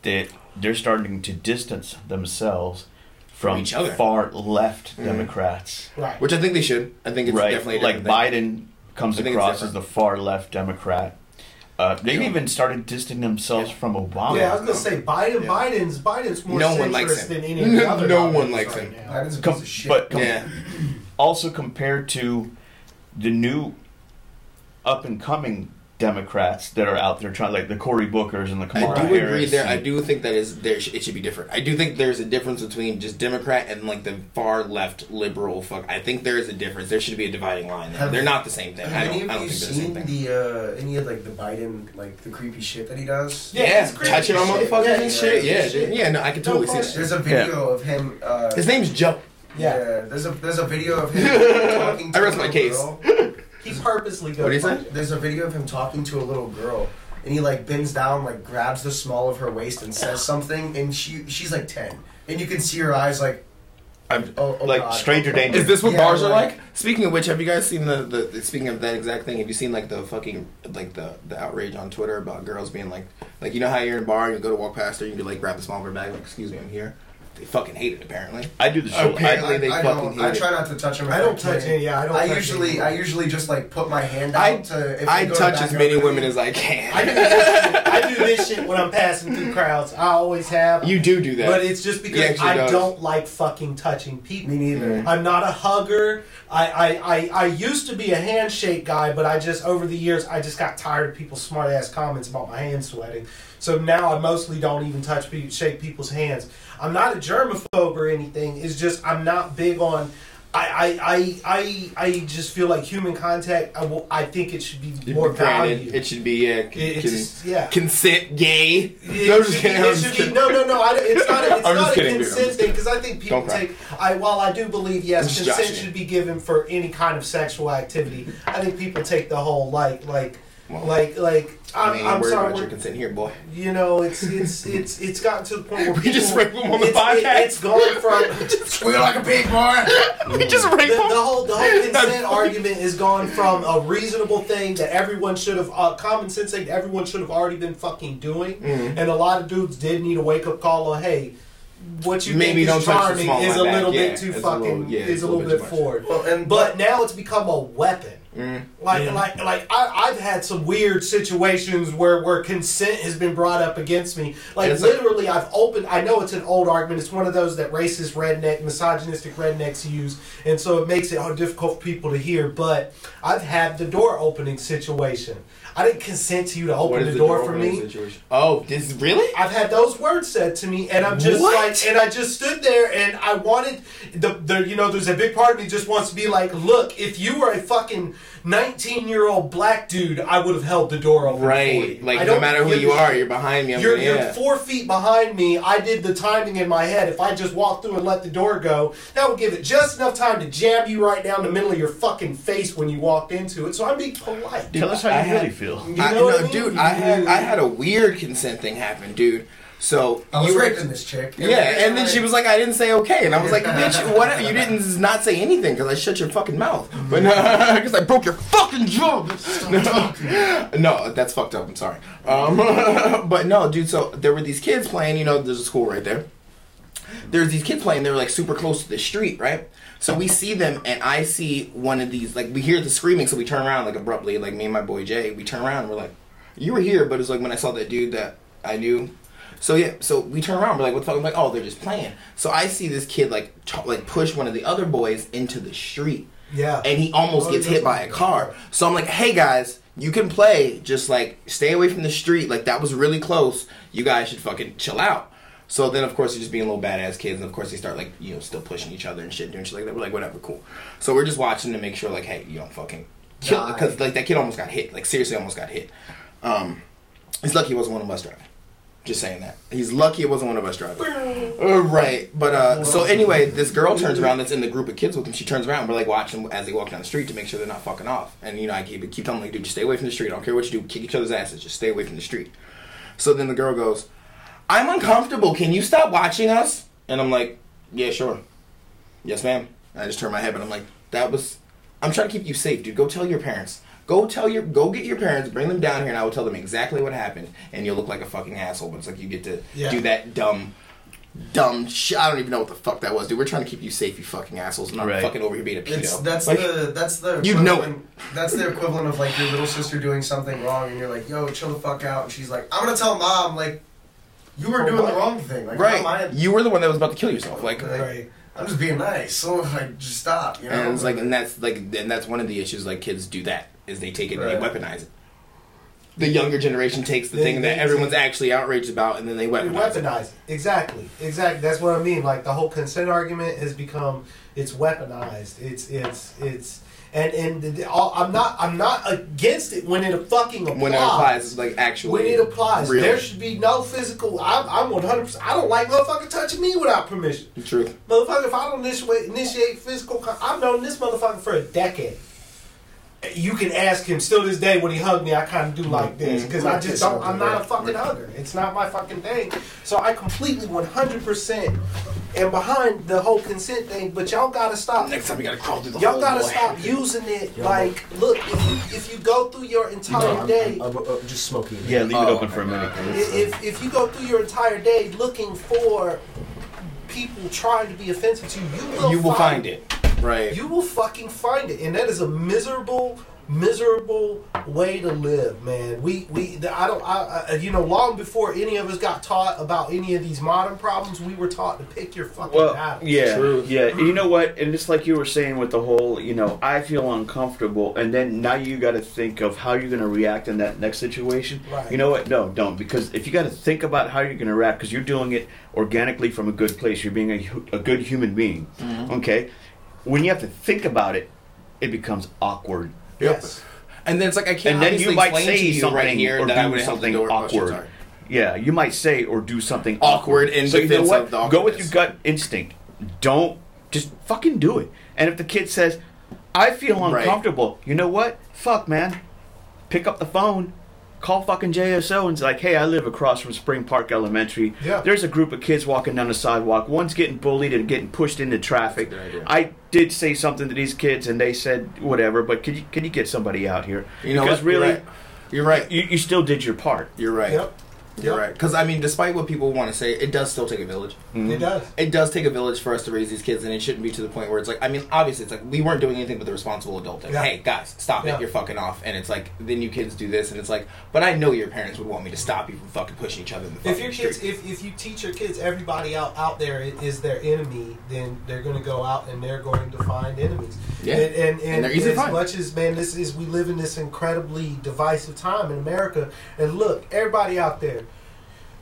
that they're starting to distance themselves from each other. far left mm-hmm. Democrats. Right. Which I think they should. I think it's right, definitely a like thing. Biden comes I think it's across as different. the far left Democrat. Uh, they've Yeah. even started distancing themselves from Obama. Yeah, I was gonna say Biden. Yeah. Biden's Biden's more No one likes him. than any of the other. No one likes right him. now. Biden's a Com- piece of shit. but com- Yeah. also compared to the new up and coming Democrats that are out there trying, like the Cory Bookers and the Kamala I do Harris. agree there. I do think that is there. It should be different. I do think there's a difference between just Democrat and like the far left liberal. Fuck. I think there is a difference. There should be a dividing line. There. Have- They're not the same thing. I Have any don't. I of don't you think they're the same seen thing. the uh, any of like the Biden like the creepy shit that he does? Yeah, Yeah, touching on motherfuckers Yeah, and shit. creepy Yeah, shit. yeah. No, I can totally see question. that. There's a video of him. Uh, His name's Joe. Yeah. yeah. There's a there's a video of him talking. To I rest a my little case. Girl. He purposely goes. What do you say? There's a video of him talking to a little girl, and he like bends down, like grabs the small of her waist and says something, and she she's like ten, and you can see her eyes like, I'm- oh, oh like God. stranger danger. Is this what Yeah, bars are like- like? Speaking of which, have you guys seen the, the, the speaking of that exact thing? Have you seen like the fucking like the the outrage on Twitter about girls being like like you know how you're in a bar and you go to walk past her, you can like grab the small of her bag, like excuse me, I'm here. They fucking hate it apparently. I do the show. Apparently I, they I fucking don't. hate I try not to touch them. I don't touch any. Yeah, I don't. I touch usually, any. I usually just like put my hand out I to. If I they go to touch as many women as I can. I do, this, I do this shit when I'm passing through crowds. I always have. you do do that. But it's just because I does. don't like fucking touching people. Me neither. Mm-hmm. I'm not a hugger. I, I, I, I used to be a handshake guy, but I just over the years I just got tired of people's smart ass comments about my hands sweating. So now I mostly don't even touch people, shake people's hands. I'm not a germaphobe or anything. It's just I'm not big on. I, I, I, I, just feel like human contact. I, will, I think it should be more Granted, valued. It should be yeah, con- It- just- yeah. consent gay. It No, I'm just should kidding. be- it should be- no, no, no. I, it's not. A, it's not a kidding, consent thing because I think people take. I while I do believe yes, consent should be given for any kind of sexual activity. I think people take the whole like, like, Well, like, like. I I'm, I'm sorry. about your consent here, boy. You know, it's it's it's it's gotten to the point where We people, just rape them on the it's, podcast? It, it's gone from Squeal like a pig, boy. we just the, rape the them. whole the whole consent argument is gone from a reasonable thing that everyone should have uh, common sense thing that everyone should have already been fucking doing, Mm-hmm. and a lot of dudes did need a wake up call on hey. What you Maybe think is don't charming is a my back. little Yeah, bit too fucking little- yeah, is a a little little bit bit forward. Well, and But now it's become a weapon. Mm. Like, Yeah. like, like, I, I've had some weird situations where, where consent has been brought up against me. Like, it's literally, I've opened. I know it's an old argument. It's one of those that racist redneck, misogynistic rednecks use, and so it makes it difficult for people to hear. But I've had the door opening situation. I didn't consent to you to open is the door for me. situation? Oh, this really? I've had those words said to me, and I'm just What? like, and I just stood there, and I wanted the, the, you know, there's a big part of me just wants to be like, look, if you were a fucking 19 year old black dude, I would have held the door open. for Right. you. I Like no don't matter who you are, you're behind me. I'm You're, gonna, you're four feet behind me. I did the timing in my head. If I just walked through and let the door go, that would give it just enough time to jab you right down the middle of your fucking face when you walked into it. So I'm being polite. Dude, Tell us how you had- really feel. You I, know what no, I mean? dude, I had I had a weird consent thing happen, dude. So I was were raping this chick. Yeah, and then she was like, "I didn't say okay," and I was like, "Bitch, what? You didn't not say anything because I shut your fucking mouth, but because I broke your fucking jaw." No, no, that's fucked up. I'm sorry, um, but no, dude. So there were these kids playing. You know, there's a school right there. There's these kids playing. They were like super close to the street, right? So we see them, and I see one of these. Like we hear the screaming, so we turn around like abruptly. Like me and my boy Jay, we turn around. and We're like, "You were here," but it's like when I saw that dude that I knew so yeah, so we turn around. We're like, "What the fuck?" I'm like, "Oh, they're just playing." So I see this kid like ch- like push one of the other boys into the street, Yeah. and he almost Oh, gets he hit by a car. So I'm like, "Hey guys, you can play. Just like stay away from the street. Like that was really close. You guys should fucking chill out." So then, of course, they're just being little badass kids, and of course, they start like you know still pushing each other and shit, doing shit like that. We're like, whatever, cool. So we're just watching to make sure, like, hey, you don't fucking kill because like that kid almost got hit, like seriously, almost got hit. Um, he's lucky he wasn't one of us driving. Just saying that. He's lucky it wasn't one of us driving. Uh, right. But uh so anyway, this girl turns around that's in the group of kids with him. She turns around. We're like watching as they walk down the street to make sure they're not fucking off. And you know, I keep keep telling them like, dude, just stay away from the street. I don't care what you do, kick each other's asses. Just stay away from the street. So then the girl goes, I'm uncomfortable. Can you stop watching us? And I'm like, Yeah, sure. Yes, ma'am. And I just turn my head, but I'm like, that was I'm trying to keep you safe, dude. Go tell your parents. Go tell your go get your parents, bring them down here, and I will tell them exactly what happened. And you'll look like a fucking asshole. But it's like you get to Yeah. do that dumb, dumb shit. I don't even know what the fuck that was, dude. We're trying to keep you safe, you fucking assholes. And I'm Right. fucking over here being a pedo. It's, that's Like, the that's the You know equivalent- That's the equivalent of like your little sister doing something wrong, and you're like, "Yo, chill the fuck out," and she's like, "I'm gonna tell mom." Like, you were For doing what? the wrong thing. Like, how am I- right. You were the one that was about to kill yourself. Like, Like, Right. I'm just being nice, so like, just stop. You know. and it's like, and that's like, and that's one of the issues. Like, kids do that is they take it and they weaponize it. The younger generation takes the They- thing that they- everyone's actually outraged about, and then they You weaponize it. weaponize it. Exactly. Exactly. That's what I mean. Like the whole consent argument has become it's weaponized. It's it's it's and and all, I'm not I'm not against it when it fucking applies. When it applies, like actually When it applies, there should be no physical. I'm, I'm 100. percent I don't like motherfucker touching me without permission. The truth. Motherfucker, if I don't initiate, initiate physical, I've known this motherfucker for a decade. You can ask him. Still, this day when he hugged me, I kind of do like this because I just don't. I'm not a fucking hugger. It's not my fucking thing. So I completely 100 percent am behind the whole consent thing. But y'all gotta stop. Next time you gotta crawl through the Y'all gotta boy. stop using it. Like, look, if you if you go through your entire I'm, day. I'm, I'm, uh, just smoking. Yeah, leave it Oh, open for a minute. If if you go through your entire day looking for people trying to be offensive to you, you will, you will find it. Right. You will fucking find it, and that is a miserable, miserable way to live, man. We we the, I don't I, I you know long before any of us got taught about any of these modern problems, we were taught to pick your fucking Well, battles. yeah, True. yeah. You know what? And it's like you were saying with the whole, you know, I feel uncomfortable, and then now you got to think of how you're going to react in that next situation. Right. You know what? No, don't, because if you got to think about how you're going to react, because you're doing it organically from a good place, you're being a, a good human being. Mm-hmm. Okay, when you have to think about it, it becomes awkward. Yes. And then it's like I can't. and then you might say you something right here or that I do would have something to do it. Shit, awkward. yeah, you might say or do something Awkward in so you know what? Go with your gut instinct. Don't just fucking do it. And if the kid says, "I feel Right. uncomfortable," you know what? Fuck, man. Pick up the phone. Call fucking JSO and it's like, hey, I live across from Spring Park Elementary. Yeah. There's a group of kids walking down the sidewalk. One's getting bullied and getting pushed into traffic. That's a good idea. I did say something to these kids and they said whatever, but could you can you get somebody out here? You know because what? You're really, right. You're right. you, you still did your part. You're right. Yep. You're Yep. right. Because I mean, despite what people want to say, it does still take a village. Mm-hmm. It does. It does take a village for us to raise these kids, and it shouldn't be to the point where it's like. I mean, obviously, it's like we weren't doing anything but the responsible adult thing. Yeah. Hey, guys, stop Yeah. it! You're fucking off. And it's like then you kids do this, and it's like, but I know your parents would want me to stop you from fucking pushing each other in the fucking If your kids, street. if, if you teach your kids everybody out, out there is their enemy, then they're going to go out and they're going to find enemies. Yeah. And, and, and, And they're easy to as find. much as, man, this is, we live in this incredibly divisive time in America. And look, everybody out there,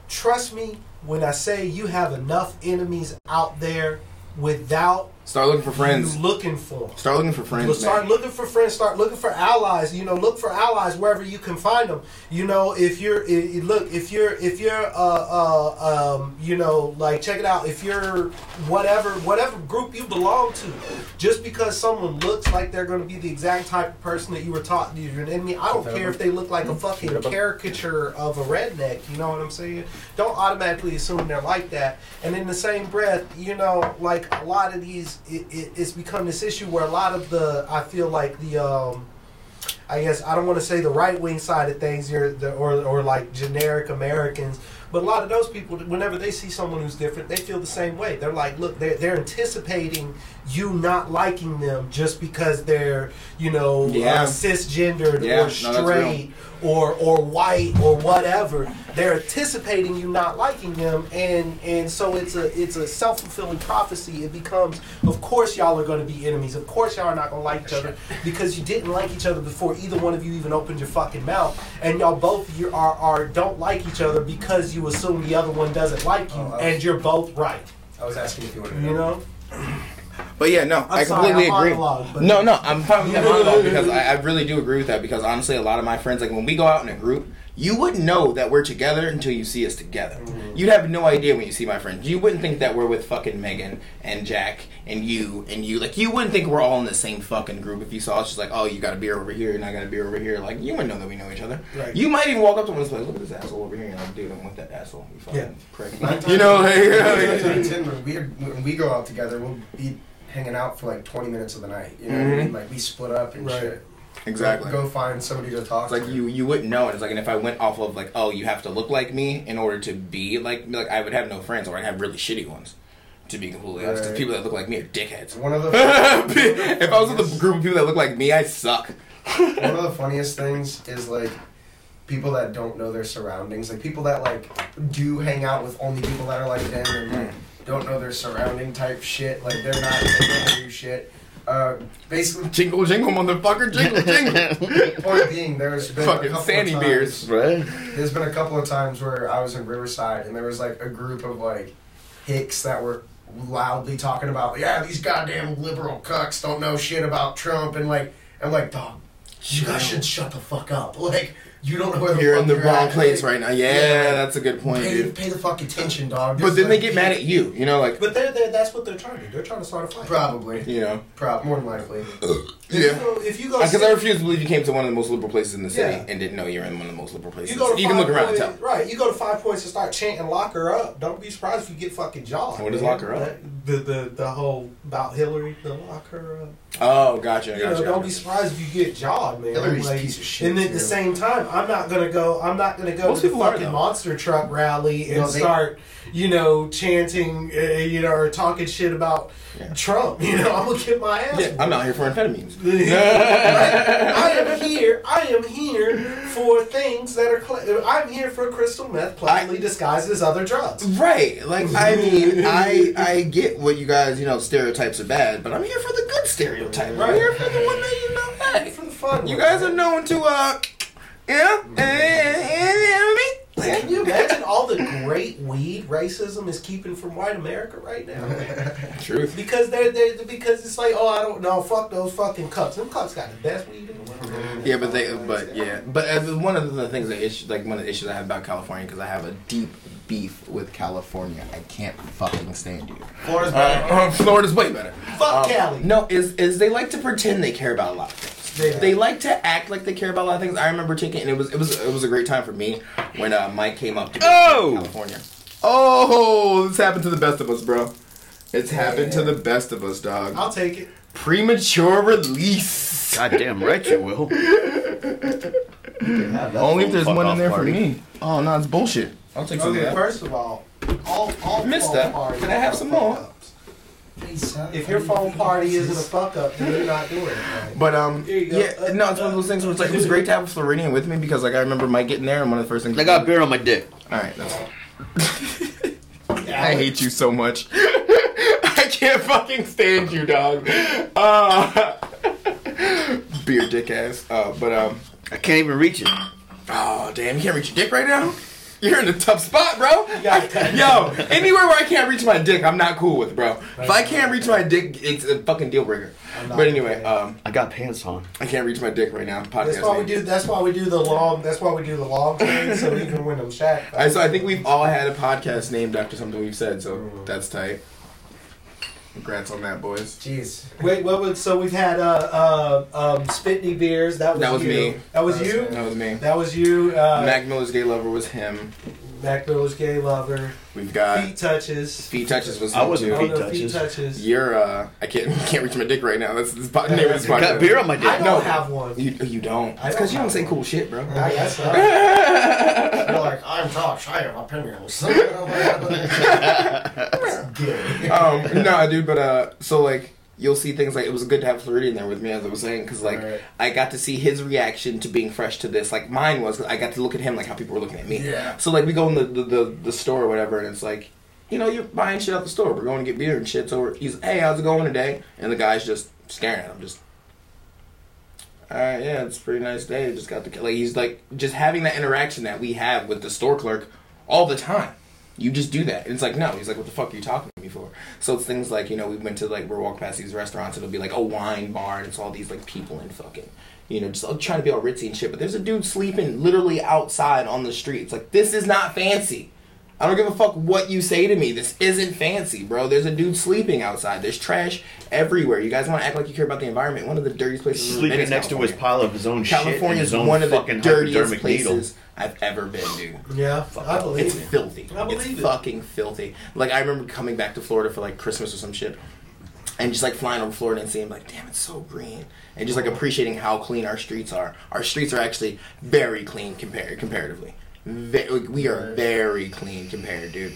trust me when I say you have enough enemies out there without Start looking for friends. you looking for 'em. Start looking for friends. Well, start man. looking for friends. Start looking for allies. You know, look for allies wherever you can find them. You know, if you're i i- look, if you're if you're uh uh um you know like check it out. If you're whatever whatever group you belong to, just because someone looks like they're going to be the exact type of person that you were taught you're an enemy. I don't care if they look like a fucking caricature of a redneck. You know what I'm saying? Don't automatically assume they're like that. And in the same breath, you know, like a lot of these, it, it, it's become this issue where a lot of the, I feel like the, um, I guess I don't want to say the right wing side of things here, the, or or like generic Americans, but a lot of those people, whenever they see someone who's different, they feel the same way. They're like, look, they're they're anticipating you not liking them just because they're you know Yeah. uh, cisgendered Yeah, or no, straight or or white or whatever. they're anticipating you not liking them, and and so it's a it's a self fulfilling prophecy. It becomes, of course, y'all are going to be enemies. Of course, y'all are not going to like each other because you didn't like each other before either one of you even opened your fucking mouth, and y'all both you are are don't like each other because you assume the other one doesn't like you, Oh, was- and you're both right. I was asking if you wanted to You know. But yeah, no, i sorry, completely I'm agree. monologue, no, no, I'm fine with that monologue because I, I really do agree with that because honestly, a lot of my friends, like when we go out in a group, you wouldn't know that we're together until you see us together. Mm-hmm. You'd have no idea when you see my friends. You wouldn't think that we're with fucking Megan and Jack and you and you. Like you wouldn't think we're all in the same fucking group if you saw us just like, oh, you got a beer over here and I got a beer over here. Like you wouldn't know that we know each other. Right. You might even walk up to one and be like, look at this asshole over here, and like, dude, I'm with that asshole. You fucking Yeah. prick. Nine You know, like, times- when we when we go out together, we'll be hanging out for like 20 minutes of the night. You know what I mean? Like we split up and Right. shit. Exactly. Go, go find somebody to talk It's like to. you you wouldn't know. And it's like, and if I went off of like, oh, you have to look like me in order to be like like I would have no friends, or I'd have really shitty ones. To be completely honest, 'cause Right. people that look like me are dickheads. One of the if I was with a group of people that look like me, I suck. one of the funniest things is like people that don't know their surroundings, like people that like do hang out with only people that are like them and like mm. don't know their surrounding type shit. Like they're not they don't do shit. Uh, basically, Jingle jingle, motherfucker, jingle jingle. point being, there's been a Fucking couple Sandy of beers. times, Right? There's been a couple of times where I was in Riverside and there was like a group of like hicks that were loudly talking about, yeah, these goddamn liberal cucks don't know shit about Trump and like, I'm like, dog, you guys should shut the fuck up. Like, you don't know where You're fuck in the you're wrong at. place Like, right now. Yeah, Yeah. that's a good point, Pay, dude. pay the fuck attention, dog. But Just, then they get mad at you. You know, like But they're, they're, that's what they're trying to do. They're trying to start a fight. Probably. you know, Prob- more than likely. If you yeah. go, if you go, Because I refuse to believe you came to one of the most liberal places in the city Yeah. and didn't know you're in one of the most liberal places. you go to You can five look around and tell. Right, you go to five points and start chanting "lock her up." Don't be surprised if you get fucking jawed. What is man. lock her up? The the the whole about Hillary, the lock her up. Oh, gotcha, You gotcha. know, don't gotcha. be surprised if you get jawed, man. Hillary's Like, piece of shit, And at the same time, I'm not gonna go. I'm not gonna go Most to the people are, fucking monster truck rally and No, they- start, you know, chanting, uh, you know, or talking shit about Yeah. Trump. You know, I'm gonna get my ass. Yeah, I'm out here for amphetamines. I am here. I am here for things that are. Cl- I'm here for crystal meth, pleasantly disguised as other drugs. Right. Like I mean, I I get what you guys, you know, stereotypes are bad, but I'm here for the good stereotype. I'm Right. here for the one that you know, hey, For the fun. you guys are known to uh yeah, and, and, and Can you imagine all the great weed racism is keeping from white America right now? Truth. Because they're, they're because it's like, oh, I don't know, fuck those fucking cups. Them cups got the best weed in the world. Yeah, but they, but yeah, but as one of the things that issue, like one of the issues I have about California, because I have a deep beef with California. I can't fucking stand you. Florida's better. Uh, Florida's way better. Fuck Um, Cali. No, is is they like to pretend they care about a lot of things. They They, like to act like they care about a lot of things. I remember taking, and it was it was it was a great time for me when uh, Mike came up to Oh! California. Oh, this happened to the best of us, bro. It's happened to the best of us, dog. I'll take it. Premature release. Goddamn right you will. Only if there's one in there party. for me. Oh no, it's bullshit. I'll take some Okay, first of all, all all Missed phone that. parties Can I have some fuck more? Ups. If your phone party isn't a fuck up, then you're not doing it right. But um, Here you go. yeah, no, it's one of those things where it's like it was great to have a Floridian with me because like I remember Mike getting there and one of the first things I got beer on my dick. All right, that's. I hate you so much. I can't fucking stand you, dog. Uh, beer dick ass. Uh, but um, I can't even reach it. oh damn, you can't reach your dick right now. You're in a tough spot, bro. got cut. Yo, anywhere where I can't reach my dick, I'm not cool with, bro. If I can't reach my dick, it's a fucking deal breaker. But anyway, okay. um, I got pants on. I can't reach my dick right now. Podcast. That's why we do. That's why we do the long. That's why we do the long thing. So even when them Shaq. I, so I think we've all had a podcast named after something we've said, so Mm. that's tight. Congrats on that, boys. Jeez. Wait, what was so we've had uh uh um Spitney beers. That was That was you. me. That was That was you. That was me. That was you. Uh, Mac Miller's gay lover was him. Mac Miller's gay lover. We've got Feet touches. feet touches was I wasn't Oh, too. Feet no, feet touches. touches. You're uh, I can't can't reach my dick right now. That's this po- name of this I got beer on my dick. I don't No. have one. You you don't. It's because you don't say one. cool shit, bro. I guess not. You're like, I'm Josh, I have opinions. Gay. um, no, dude, but uh, so like, you'll see things like it was good to have Floridian there with me, as I was saying, because like Right. I got to see his reaction to being fresh to this. Like mine was, I got to look at him like how people were looking at me. Yeah. So like we go in the the, the, the store or whatever, and it's like. You know, you're buying shit out the store. We're going to get beer and shit. So we're, he's, hey, how's it going today? And the guy's just staring at him, just all right, yeah, it's a pretty nice day. Just got the like he's like just having that interaction that we have with the store clerk all the time. You just do that. And it's like no. He's like, what the fuck are you talking for? So it's things like you know we went to like we're walking past these restaurants. It'll be like a wine bar and it's all these like people in fucking you know just oh, trying to be all ritzy and shit. But there's a dude sleeping literally outside on the street. It's like this is not fancy. I don't give a fuck what you say to me. This isn't fancy, bro. There's a dude sleeping outside. There's trash everywhere. You guys want to act like you care about the environment? One of the dirtiest places. we've been Sleeping is next to his pile of his own shit. and California is own one of the dirtiest places needle. I've ever been, dude. Yeah, I believe It's it. filthy. I believe it's it. fucking filthy. Like I remember coming back to Florida for like Christmas or some shit, and just like flying over Florida and seeing like, damn, it's so green, and just like appreciating how clean our streets are. Our streets are actually very clean compared comparatively. Ve- like, we are very clean compared, dude.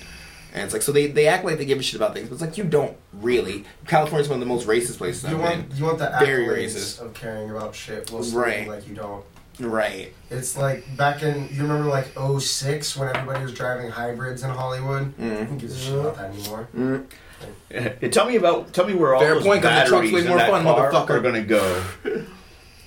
And it's like so they, they act like they give a shit about things, but it's like you don't really. California's one of the most racist places You I've want been. you want the Very racist. of caring about shit while Right. like you don't. Right. It's like back in you remember like 06 when everybody was driving hybrids in Hollywood. Mm. Who gives a shit about that anymore? Mm. Yeah, Tell me about. Tell me where all Fair those point, 'cause the truck's batteries way in more that fun, car motherfucker. are gonna go.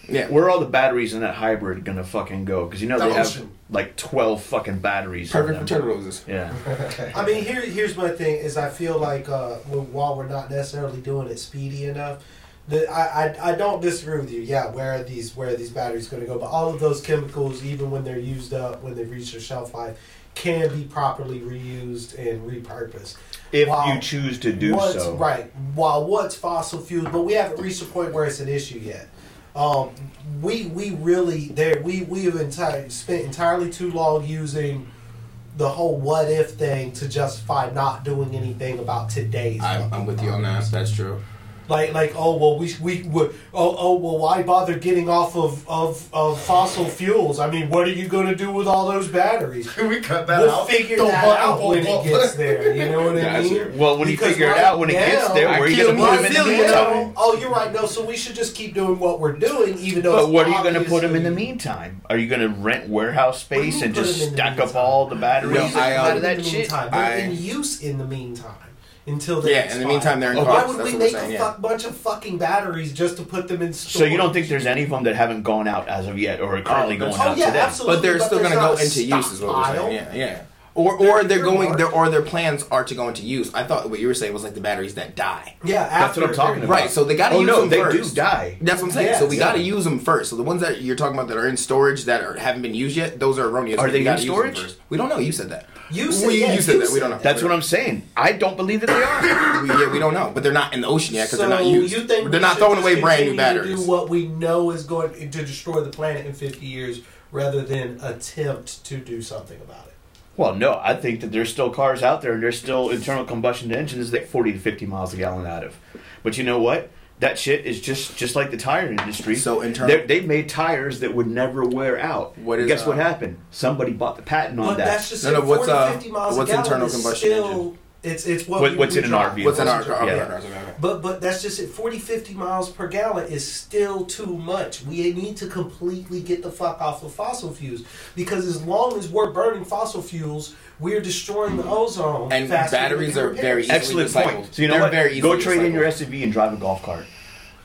Yeah. Where are all the batteries in that hybrid gonna fucking go? Because you know The they have ocean. Like twelve fucking batteries. in Perfect for them. turtle roses. Yeah. I mean, here here's my thing: is I feel like uh, when- while we're not necessarily doing it speedy enough, that I, I I don't disagree with you. Yeah, where are these where are these batteries going to go? But all of those chemicals, even when they're used up, when they've reached their shelf life, can be properly reused and repurposed. If Wow. you choose to do so. Right. While what's fossil fuels, but we haven't reached a point where it's an issue yet. Um, we we really there we we have entire, spent entirely too long using the whole what if thing to justify not doing anything about today's. I'm, I'm with you on that. That's true. Like like oh well we we would oh oh well why bother getting off of, of, of fossil fuels? I mean what are you going to do with all those batteries? Can we cut that We'll out? figure Don't that out when bump it gets there. You know what I Gotcha. mean? Well, when you Because figure it out, when it gets there, where are you gonna put them in the meantime? Oh, you're right. No, so we should just keep doing what we're doing, even though. But it's what are you going to put them in the meantime? Are you going to rent warehouse What do you space and just them in the stack up all the batteries No, I, out of in that the shit? meantime. They're in use in the meantime until they Yeah, in the meantime, they're in Okay. Why cars. would That's we what we're make saying. a Yeah. fuck bunch of fucking batteries just to put them in storage? So you don't think there's any of them that haven't gone out as of yet, or are oh, currently Oh, going that's- Oh out yeah, today? absolutely. But they're still going to go into use, is what we're saying. Yeah, yeah. Or, or They're- they're they're going, marked. their or their plans are to go into use. I thought what you were saying was like the batteries that die. Yeah, That's what I'm talking about. Right, so they got to Oh use no, them they first. do die. That's what I'm saying. So we yeah. got to use them first. So the ones that you're talking about that are in storage that are, haven't been used yet, those are erroneous. Are We they gotta in use them storage? first. We don't know. You said that. You said, We- yeah, you said that. We don't know. That's what I'm saying. I don't believe that they are. We, yeah, we don't know, but they're not in the ocean yet because so they're not used. You think they're not throwing away brand new batteries. Do what we know is going to destroy the planet in 50 years, rather than attempt to do something about it. Well, no, I think that there's still cars out there and there's still internal combustion engines that 40 to 50 miles a gallon out of. But you know what? That shit is just just like the tire industry. So internal- They're- they've made tires that would never wear out. What is, Guess what uh, happened? Somebody bought the patent on But that. that's just No, no, it. what's, 40, uh, 50 miles what's internal combustion still, engine? It's it's what, What- we- what's we in an. RV? What's in our What's car? in Yeah. okay. But but that's just it. 40, 50 miles per gallon is still too much. We need to completely get the fuck off of fossil fuels because as long as we're burning fossil fuels, we're destroying the ozone. And batteries are very easily Excellent recycled. point. So you know They're what? very Go easily trade in your SUV and drive a golf cart.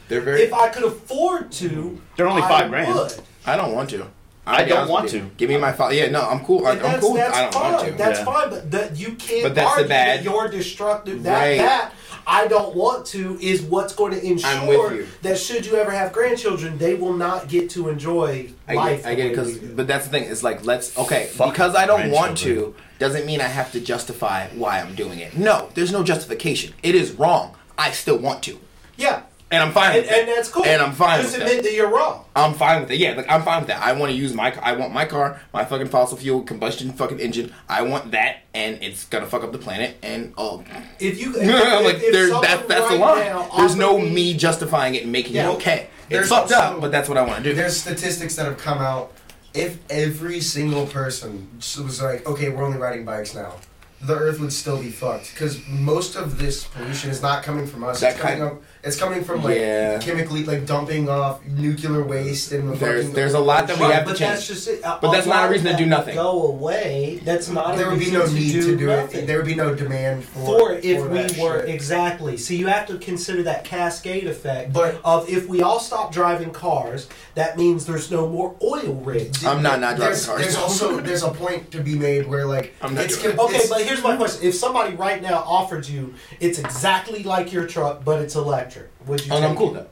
They're very. If I could afford to, They're only I five grand. would. I don't want to. I I'll be don't honest want with you. to. Give me my file. Yeah, no, I'm cool. I, And I'm that's, cool. that's I don't fine. want to. That's Yeah. fine, but that you can't But that's the argue bad- that you're destructive. That Right. that I don't want to is what's going to ensure I'm with you. that should you ever have grandchildren, they will not get to enjoy I life. get, I the get it, way cause, do. but that's the thing. It's like let's okay Fuck because I don't want grandchildren. to doesn't mean I have to justify why I'm doing it. No, there's no justification. It is wrong. I still want to, yeah, and I'm fine and, with it. and that's cool. And I'm fine Just with admit that. that you're wrong. I'm fine with it. Yeah, like I'm fine with that. I want to use my. I want my car, my fucking fossil fuel combustion fucking engine. I want that, and it's gonna fuck up the planet. And oh, If you, if, like if, there's that, that's right line. now There's no me- me justifying it and making Yeah. it okay. It's There's fucked also- up, but that's what I want to do. There's statistics that have come out. If every single person was like, okay, we're only riding bikes now, the Earth would still be fucked because most of this pollution is not coming from us. That it's coming kind- up. It's coming from like Yeah. chemically like dumping off nuclear waste and the There's- fucking. there's a lot that we have to but change. that's just it. But that's not a reason to do nothing. Go away. That's not. There a would be reason no need to do, nothing. it. There would be no demand for for if for we that were shit. exactly. So you have to consider that cascade effect But- of if we all stop driving cars, that means there's no more oil rigs. I'm not not driving there's, cars. there's also there's a point to be made where like I'm not it's doing com- Okay, it's- but here's my question: If somebody right now offered you, it's exactly like your truck, but it's electric, would you? Oh, take I'm cool it? with that.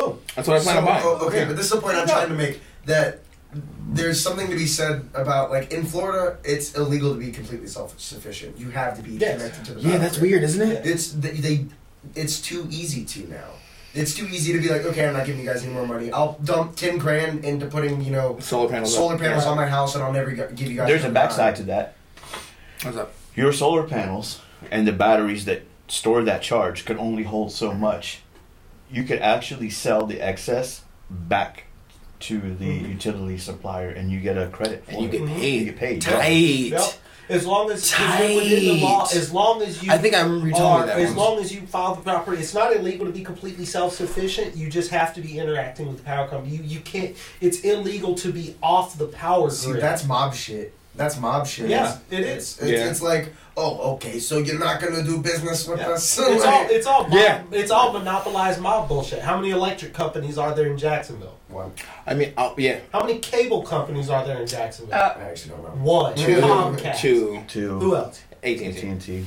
Boom. That's what I plan on So, buying. oh, okay, but this is the point I'm trying to make that there's something to be said about like in Florida, it's illegal to be completely self-sufficient. You have to be Yes. connected to the. yeah, that's weird, isn't it? It's they, they, it's too easy to now. It's too easy to be like, okay, I'm not giving you guys any more money. I'll dump ten grand into putting you know Solar panels. solar up. panels on my house, and I'll never give you guys. There's a backside to that. What's up? Your solar panels and the batteries that store that charge could only hold so much. You could actually sell the excess back to the mm-hmm. utility supplier, and you get a credit for And you it. get paid. You get paid. Tight. Yep. As long as as you're within the law, Tight. as long as you I think I remember you are, that as once. long as you file the property, it's not illegal to be completely self-sufficient. You just have to be interacting with the power company. You you can't. It's illegal to be off the power See, grid. that's mob shit. That's mob shit. Yeah, It's- it It's, is. it's, Yeah. it's like, oh, okay, so you're not gonna do business with Yeah. us. It's all it's all mob, Yeah. it's all monopolized mob bullshit. How many electric companies are there in Jacksonville? One. I mean, oh, yeah. How many cable companies are there in Jacksonville? Uh, I actually don't know. One. Two. Comcast. Two. To Who else? AT&T. AT&T.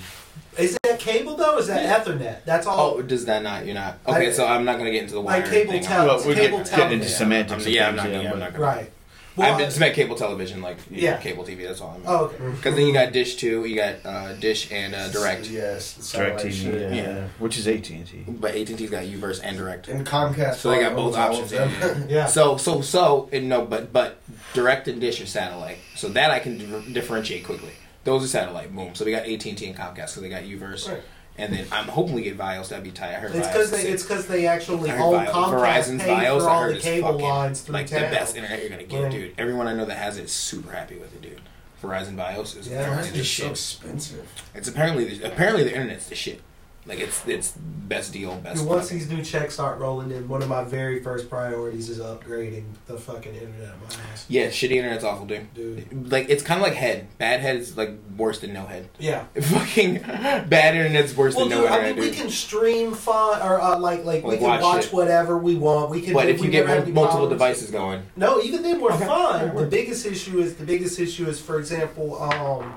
Is that cable though? Is that Ethernet? That's all. Oh, does that not? You're not. Okay, I- so I'm not gonna get into the wire Like cable thing. tel- Well, we're cable getting, getting into television. semantics. I'm- yeah, I'm and not. things, Yeah, I'm not gonna. right. I Well, just meant cable television, like Yeah. know, cable TV. That's all I meant. oh, okay. Because then you got Dish too. You got uh, Dish and uh, Direct. Yes. Direct TV, yeah. Yeah. which is AT&T. But AT&T's got Uverse and Direct. And Comcast. So they got both options. Yeah, yeah. Yeah. So so so and no, but but Direct and Dish are satellite. So that I can di- differentiate quickly. Those are satellite. Boom. So we got AT and T and Comcast. So they got Uverse. Right. And then I'm hoping we get Fios. That'd be tight. I heard It's because they it's because they actually own Vio- Comcast, Verizon's paid Fios. for I all heard the cable fucking, lines through like the best internet you're gonna get, Right. dude. Everyone I know that has it is super happy with it, dude. Verizon Fios is Yeah, apparently Verizon the is so expensive. It's apparently the, apparently the internet's the shit. Like it's it's best deal, best. Dude, once these new checks start rolling in, one of my very first priorities is upgrading the fucking internet my house. yeah, shitty internet's awful, dude. Dude. Like it's kind of like head. Bad head is like worse than no head. Yeah. Fucking bad internet's worse Well, than dude, no I internet, mean, we can stream fine, or uh, like, like we Like, can watch watch whatever we want. We can. But if you get never have mul- any multiple problems. devices going, No, even then we're fine. The biggest issue is the biggest issue is, for example, um,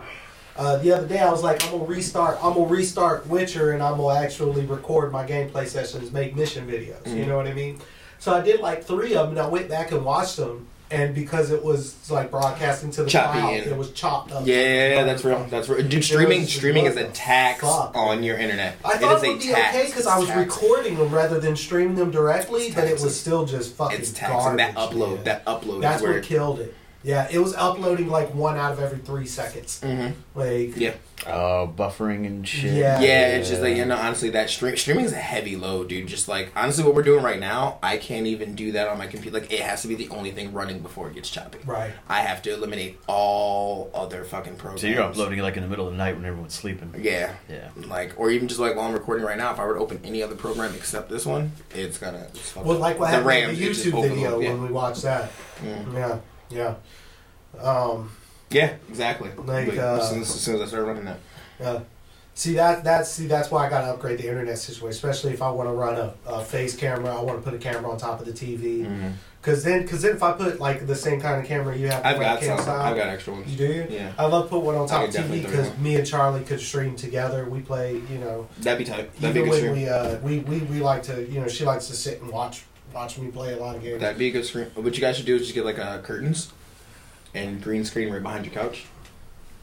uh, the other day I was like, I'm gonna restart. I'm gonna restart Witcher, and I'm gonna actually record my gameplay sessions, make mission videos. You Mhm. know what I mean? So I did like three of them, and I went back and watched them. And because it was like broadcasting to the Choppy cloud, and- it was chopped up. yeah, that's real. That's real. Dude, streaming was- streaming is a tax fuck? on your internet. I thought it it would be tax. okay because I was tax. recording them rather than streaming them directly, but it was still just fucking It's tax and that upload. man. That upload That's what killed it. Yeah, it was uploading like one out of every three seconds. hmm Like, Yeah, Uh, buffering and shit. Yeah. yeah. It's just like you know, honestly, that stream streaming is a heavy load, dude. Just like honestly, what we're doing right now, I can't even do that on my computer. Like it has to be the only thing running before it gets choppy. right. I have to eliminate all other fucking programs. So you're uploading like in the middle of the night when everyone's sleeping. Yeah, Yeah. like or even just like while I'm recording right now, if I were to open any other program except this one, it's gonna. It's Well, like what the happened RAM, the YouTube video up, yeah. when we watched that. Mm. Yeah, yeah. Um, Yeah, exactly. Like, But uh, as, soon as, as soon as I started running that, uh, see that that's see that's why I got to upgrade the internet situation, especially if I want to run a, a face camera. I want to put a camera on top of the TV. Mhm. Cause then, cause then, if I put like the same kind of camera you have, I've got some. style, I've got extra ones. You do? Yeah, I love put one on top of TV because me and Charlie could stream together. We play, you know, that'd be tight. That'd be even good when stream. we, uh, we we we like to, you know, she likes to sit and watch watch me play a lot of games. That'd be a good screen. What you guys should do is just get like uh, curtains and green screen right behind your couch.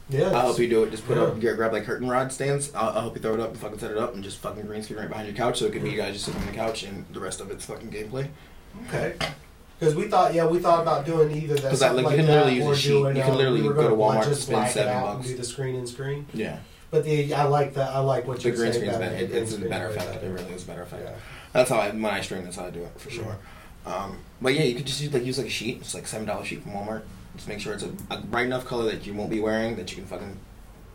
yeah, I'll help you do it. Just put Yeah. up, get, grab like curtain rod stands. I'll, I'll help you throw it up and fucking set it up and just fucking green screen right behind your couch. So it could be you guys just sitting on the couch and the rest of it's fucking gameplay. Okay. Because we thought, yeah, we thought about doing either that, something like, like you can literally use a sheet. doing, You can uh, literally we go to Walmart and spend seven bucks. Do the screen and screen. Yeah, But the I like that. I like what you. the you green screen's better. It, it's a better effect. It really is a better effect. Yeah. That's how I when I stream. That's how I do it for sure. Um, but yeah, you could just use, like use like a sheet. It's like seven dollar sheet from Walmart. Just make sure it's a, a bright enough color that you won't be wearing that you can fucking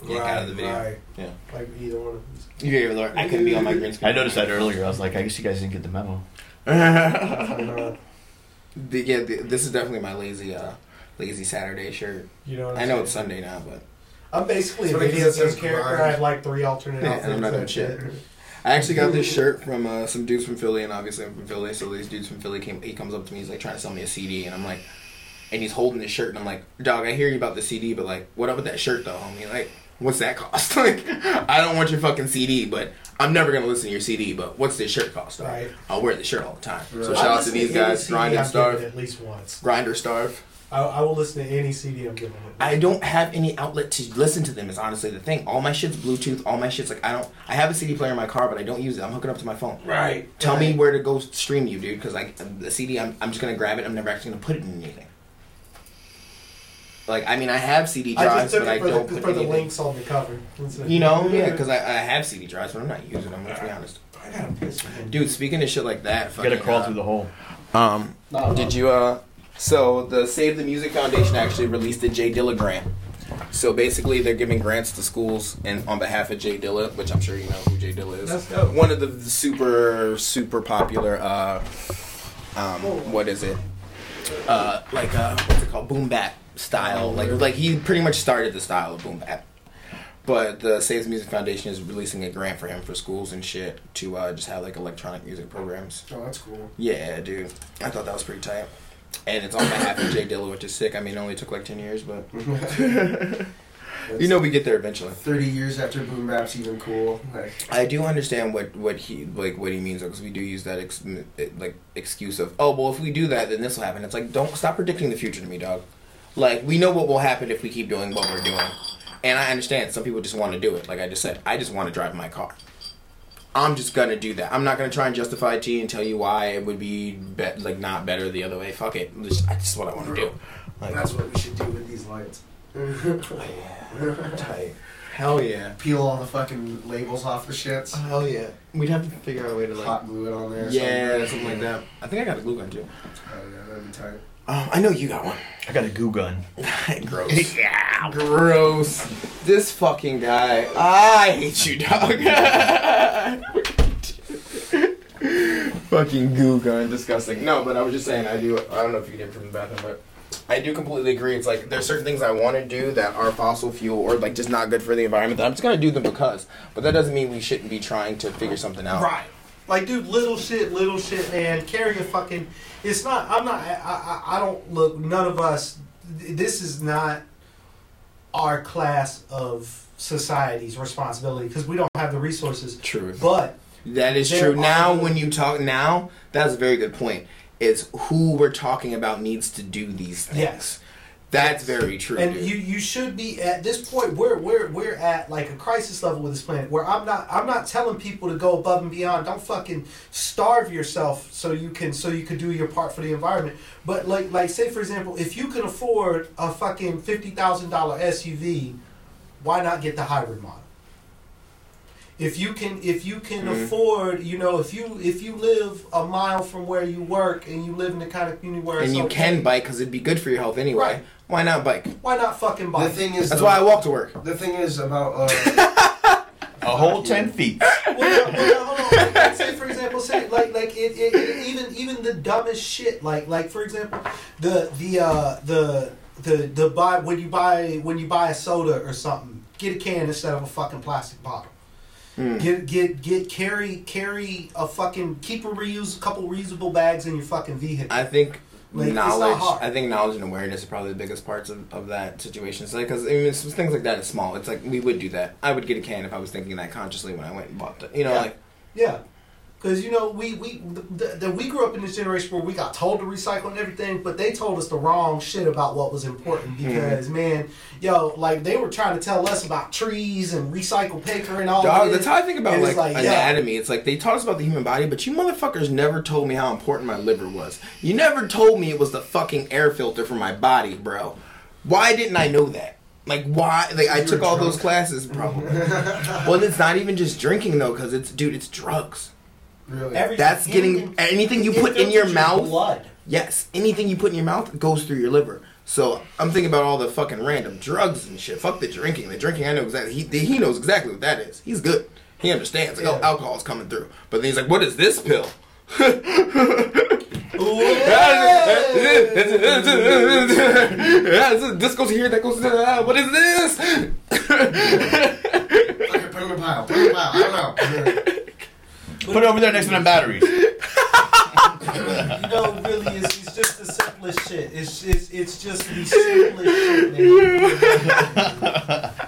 yank out of the video. Right. Yeah. Like either one of these. You hear Lord, I couldn't be on my green screen. I noticed that earlier. I was like, I guess you guys didn't get the memo. The- yeah, the, this is definitely my lazy, uh, lazy Saturday shirt. you know what I know saying? it's Sunday now, but I'm basically So a because video it says game character. I have like three alternate Yeah, outfits. and I'm not doing and shit. I actually got this shirt from uh, some dudes from Philly, and obviously I'm from Philly, so these dudes from Philly came. He comes up to me, he's like trying to sell me a CD, and I'm like, and he's holding this shirt, and I'm like, dog, I hear you about the CD, but like, what up with that shirt though, homie? Like, what's that cost? like, I don't want your fucking CD, but I'm never gonna listen to your CD. But what's this shirt cost? Dog? Right. I'll wear this shirt all the time. So Right. shout out to these guys, CD grind and starve, At least once. grind or starve. I, I will listen to any CD I'm giving it. I don't have any outlet to listen to them. Is honestly the thing. All my shit's Bluetooth. All my shit's like I don't. I have a CD player in my car, but I don't use it. I'm hooking up to my phone. Right. Tell right. me where to go stream you, dude. Because like the CD, I'm, I'm just gonna grab it. I'm never actually gonna put it in anything. Like I mean, I have CD drives, just took but I don't the, put for the anything. links on the cover. You know, yeah, because I, I have CD drives, but I'm not using them. Let's be honest, I gotta piss. dude. Speaking of shit like that, You gotta crawl uh, through the hole. Um, No, did you uh? So the Save the Music Foundation actually released a Jay Dilla grant. So basically, they're giving grants to schools and on behalf of Jay Dilla, which I'm sure you know who Jay Dilla is. One of the super super popular. Uh, um, what is it? Uh, like uh, what's it called? Boom bap style. Like like he pretty much started the style of boom bap. But the Save the Music Foundation is releasing a grant for him for schools and shit to uh, just have like electronic music programs. Oh, that's cool. Yeah, dude. I thought that was pretty tight. And it's on behalf of Jay Dilla, which is sick. I mean, it only took like 10 years, but you know we get there eventually. Thirty years after Boom Bap's even cool. Like, I do understand what, what he like what he means because we do use that ex- like excuse of oh well if we do that then this will happen. It's like don't stop predicting the future to me, dog. Like we know what will happen if we keep doing what we're doing, and I understand some people just want to do it. Like I just said, I just want to drive my car. I'm just gonna do that. I'm not gonna try and justify it to you and tell you why it would be, be- like not better the other way. Fuck it. Just, that's what I want to do. Like, that's what we should do with these lights. Oh, tight. Hell yeah. Peel all the fucking labels off the shits. Hell yeah. We'd have to figure out a way to like. Hot glue it on there. or yeah, something like that. I think I got a glue gun too. Oh yeah, that'd be tight. Um, I know you got one. I got a goo gun. Gross. yeah. Gross. This fucking guy. I hate you, dog. fucking goo gun. Disgusting. No, but I was just saying, I do. I don't know if you did from the bathroom, but. I do completely agree. It's like there's certain things I want to do that are fossil fuel or like just not good for the environment. That I'm just gonna do them because, but that doesn't mean we shouldn't be trying to figure something out. Right. Like, dude, little shit, little shit, man. Carry a fucking. It's not. I'm not. I. I, I don't look. None of us. This is not our class of society's responsibility because we don't have the resources. True. But That is true. Now, when you talk now, that's a very good point. Is who we're talking about needs to do these things. Yes. That's very true. and dude. you you should be at this point we're we're we're at like a crisis level with this planet where I'm not I'm not telling people to go above and beyond don't fucking starve yourself so you can so you can do your part for the environment but like like say for example if you can afford a fucking fifty thousand dollar SUV why not get the hybrid model if you can if you can Mhm. afford you know if you if you live a mile from where you work and you live in the kind of community where and you okay, can bike because it'd be good for your health anyway. Right. Why not bike? why not fucking bike? The thing is, That's though, why I walk to work. The thing is about uh, A whole ten feet. well, well, well, hold on. Like, say for example, say like like it, it, it even even the dumbest shit. Like like for example, the the uh the the the buy when you buy when you buy a soda or something, get a can instead of a fucking plastic bottle. Mm. Get get get carry carry a fucking keep a reuse a couple reusable bags in your fucking vehicle. I think Like, knowledge. I think knowledge and awareness are probably the biggest parts of, of that situation. So, because I mean, it's, things like that is small. It's like we would do that. I would get a can if I was thinking that consciously when I went and bought it. You know, Yeah. like Yeah. Because, you know, we, we, the, the, we grew up in this generation where we got told to recycle and everything, but they told us the wrong shit about what was important Mm-hmm. because, man, yo, like, they were trying to tell us about trees and recycle paper and all Dog, that's how I think about like, like, yeah. anatomy. It's like they taught us about the human body, but you motherfuckers never told me how important my liver was. You never told me it was the fucking air filter for my body, bro. Why didn't I know that? Like why? Like I took all drunk. those classes, probably. well, it's not even just drinking though, because it's dude, it's drugs. Really. Everything- That's getting anything- anything you put in your filters mouth. Blood. Yes, anything you put in your mouth goes through your liver. So I'm thinking about all the fucking random drugs and shit. Fuck the drinking. The drinking, I know exactly. He he knows exactly what that is. He's good. He understands. Like, oh, Yeah. alcohol's coming through. But then he's like, what is this pill? this goes here, that goes there. Ah, what is this? Okay, put him in a pile. Put him in a pile. I don't know. Put it over there next to them batteries. You know, really, it's, it's just the simplest shit. It's it's, it's just the simplest shit, man.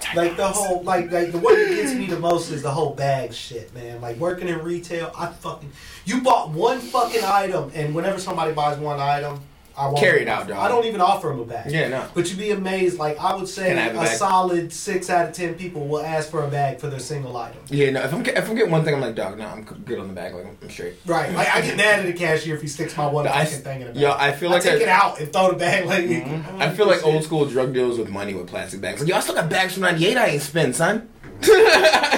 like the whole, like like the one that gets me the most is the whole bag shit, man. Like working in retail, I fucking you bought one fucking item, and whenever somebody buys one item, I Carry it out, dog. I don't even offer them a bag. Yeah, no. But you'd be amazed. Like I would say, Can I have a a, bag? solid six out of ten people will ask for a bag for their single item. Yeah, no. If I'm if I'm getting one thing, I'm like, dog, no, I'm good on the bag. Like I'm straight. Right. Like I get mad at the cashier if he sticks my one I- fucking thing in the bag. yo, I feel like I take I- it out and throw the bag like. Mm-hmm. I feel like old school drug dealers with money with plastic bags. Like, yo, I still got bags from '98 I ain't spent, son. Mm-hmm.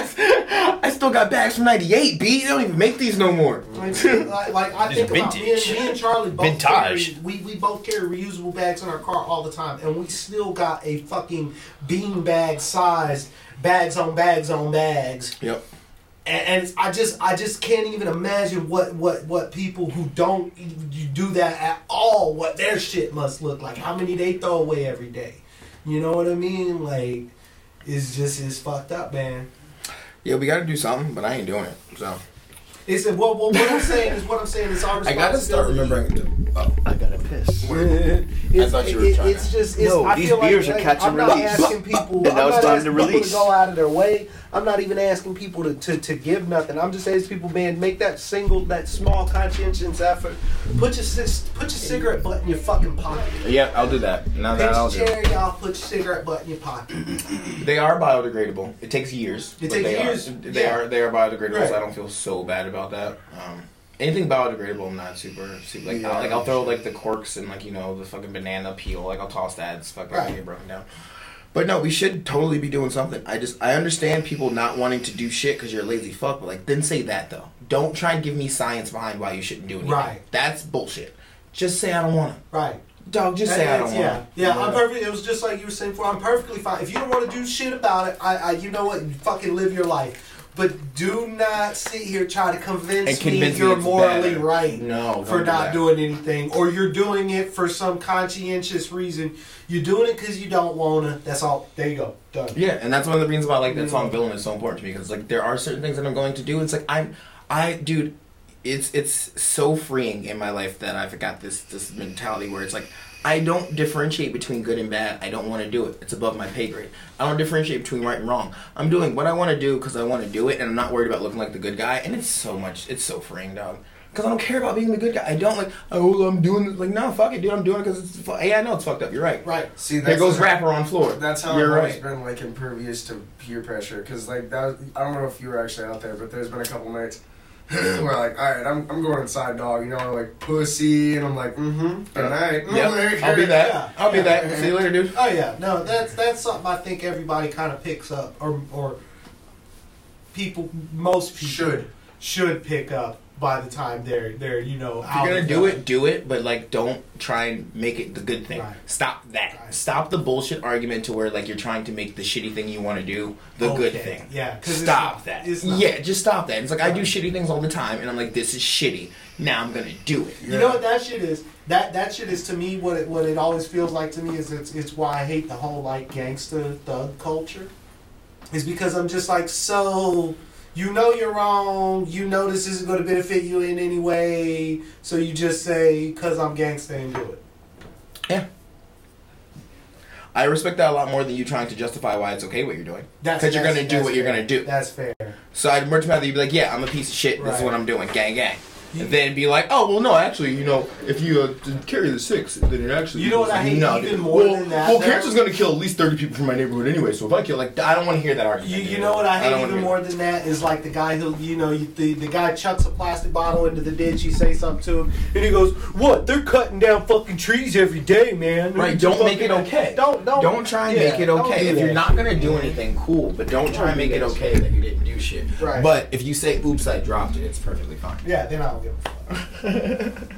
I still got bags from '98, B. They don't even make these no more. Like, like, like, I It's think about me and, vintage. me and Charlie both Vintage. carry, we, we both carry reusable bags in our car all the time, and we still got a fucking bean bag sized bags on bags on bags. Yep. And, and I just I just can't even imagine what what what people who don't you do that at all what their shit must look like. How many they throw away every day. You know what I mean? Like it's just it's fucked up, man. Yeah, we got to do something, but I ain't doing it. So It's well, well what I'm saying is what I'm saying is our I got to start remembering to. Oh, I gotta piss. It's, thought you were it- trying it's to- just it's, No, I these feel like, beers are like, catch I'm and not release. asking people. And now I'm it's not time asking to people release. to go out of their way. I'm not even asking people to, to, to give nothing. I'm just asking people, man, make that single, that small conscientious effort. Put your put your cigarette butt in your fucking pocket. yeah, I'll do that. Now that I'll do. cherry off. Put your cigarette butt in your pocket. They are biodegradable. It takes years. It takes they years, Are, they yeah. are they are biodegradable. Right. So I don't feel so bad about that. Um, anything biodegradable, I'm not super super like. Yeah. I'll, like I'll throw like the corks and like you know the fucking banana peel. Like I'll toss that. It's fucking Right. get broken down. But no, we should totally be doing something. I just I understand people not wanting to do shit because you're a lazy fuck. But like, then say that though. Don't try and give me science behind why you shouldn't do anything. Right. That's bullshit. Just say I don't want to. Right. Dog, just say I don't yeah, want to. yeah. I'm perfect. It was just like you were saying before. I'm perfectly fine. If you don't want to do shit about it, I, I, you know what? You fucking live your life. But do not sit here try to convince, And convince me me you're it's morally bad. right No, for don't that. doing anything, or you're doing it for some conscientious reason. You're doing it because you don't wanna. That's all. There you go. Done. Yeah, and that's one of the reasons why like that Mm. song "Villain" is so important to me because like there are certain things that I'm going to do. It's like I'm, I dude, it's it's so freeing in my life that I've got this this mentality where it's like I don't differentiate between good and bad. I don't want to do it. It's above my pay grade. I don't differentiate between right and wrong. I'm doing what I want to do because I want to do it, and I'm not worried about looking like the good guy. And it's so much. It's so freeing, dog. Because I don't care about being the good guy. I don't like. Oh, I'm doing this. Like, no, fuck it, dude. I'm doing it because it's. Fu- yeah, I know it's fucked up. You're right. Right. See, There goes rapper on floor. That's how You're I've always right. been like impervious to peer pressure. Cause like that, I don't know if you were actually out there, but there's been a couple nights where like, all right, I'm, I'm going inside, dog. You know, like pussy, and I'm like, mm-hmm, good night. Yep, I'll be that. Yeah. I'll be Yeah. that. See you later, dude. Oh yeah, no, that's that's something I think everybody kind of picks up, or or people, most people Should. should pick up by the time they're they're you know If you're gonna do it, do it, but like don't try and make it the good thing. Right. Stop that. Right. Stop the bullshit argument to where like you're trying to make the shitty thing you want to do the good Okay. thing. Yeah, Stop not- that. Yeah, just stop that. It's like I do shitty things all the time, and I'm like, this is shitty. Now I'm gonna do it. You know what that shit is? That that shit is to me what it what it always feels like to me is it's it's why I hate the whole like gangster thug culture. Is because I'm just like so you know you're wrong, you know this isn't going to benefit you in any way, so you just say cuz I'm gangsta and do it. Yeah. I respect that a lot more than you trying to justify why it's okay what you're doing. That's Because you're gonna do that's what you're gonna do. That's fair. So I'd much rather you be like, yeah, I'm a piece of shit. This is what I'm doing. Gang, gang. You- Then be like, oh well, no, actually, you know, if you uh, carry the six, then it actually. You know what I hate no, even more well, than that, Well, cancer's gonna kill at least thirty people from my neighborhood anyway. So if I kill, like, I don't want to hear that argument. You, you know what I hate don't even more than that is like the guy who you know you, the the guy chucks a plastic bottle into the ditch. You say something to him, and he goes, "What? They're cutting down fucking trees every day, man." Right, don't make it okay. Don't don't Don't try and yeah, make it okay. If you're not gonna do anything, cool. But don't try and make it okay that you didn't do shit. Right. But if you say, "Oops, I dropped it," it's perfectly fine. Yeah, then I don't give a fuck.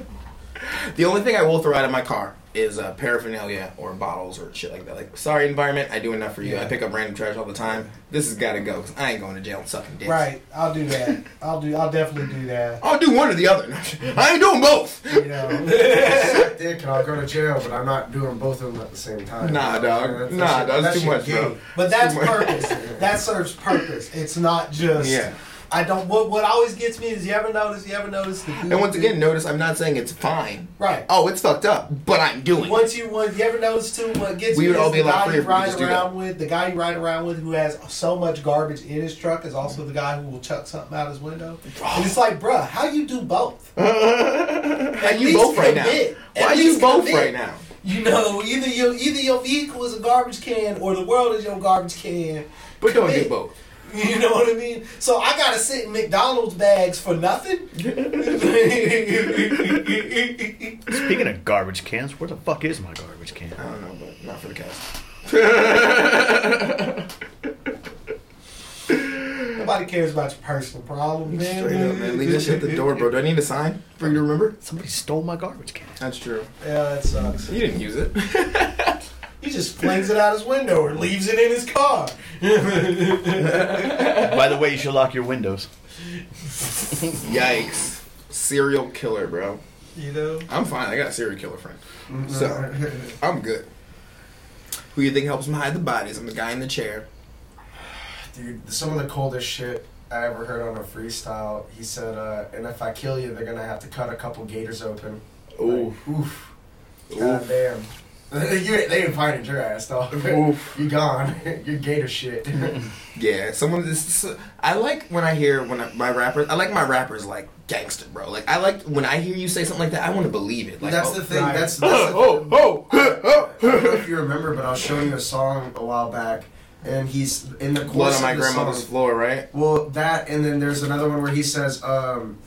The only thing I will throw out of my car is uh, paraphernalia or bottles or shit like that. Like, sorry, environment, I do enough for you. I pick up random trash all the time. This has got to go because I ain't going to jail and sucking dick. Right, I'll do that. I'll do. I'll definitely do that. I'll do one or the other. I ain't doing both. You know. Suck dick and I'll go to jail, but I'm not doing both of them at the same time. Nah, dog. That's- Nah, dog. That's that too much, bro. But that's purpose. That serves purpose. It's not just. Yeah. I don't. What What always gets me is you ever notice? You ever notice the And once again, notice I'm not saying it's fine. right. Oh, it's fucked up, but I'm doing it. Once you once you ever notice too, what gets We me would is all be the guy you if we could ride around with, the guy you ride around with who has so much garbage in his truck is also the guy who will chuck something out his window. And it's like, bruh, how you do both? How you both right now? commit. At Why you both commit. right now? You know, either your either your vehicle is a garbage can or the world is your garbage can. But don't do both. You know what I mean? So I gotta sit in McDonald's bags for nothing. Speaking of garbage cans, where the fuck is my garbage can? I don't know, but not for the cast. Nobody cares about your personal problems, man. Straight up, man. Leave this shit at the door, bro. Do I need a sign for you to remember? Somebody stole my garbage can. That's true. Yeah, that sucks. You didn't use it. He just flings it out his window or leaves it in his car. By the way, you should lock your windows. Yikes. Serial killer, bro. You know? I'm fine. I got a serial killer friend. Mm-hmm. So, I'm good. Who you think helps him hide the bodies? I'm the guy in the chair. Dude, some of the coldest shit I ever heard on a freestyle. He said, uh, and if I kill you, they're gonna have to cut a couple gators open. Ooh. Like, oof. God damn. You, they finding your ass, dog. Oof. you gone. You're gator shit. Yeah, someone. This, I like when I hear when I, my rappers. I like my rappers like gangster, bro. Like I like when I hear you say something like that. I want to believe it. Like that's oh, the thing. right. That's, that's the Oh, oh, oh, I don't know if you remember, but I was showing you a song a while back, and he's in the chorus Blood on my grandmother's song- floor, right? Well, that, and then there's another one where he says, um,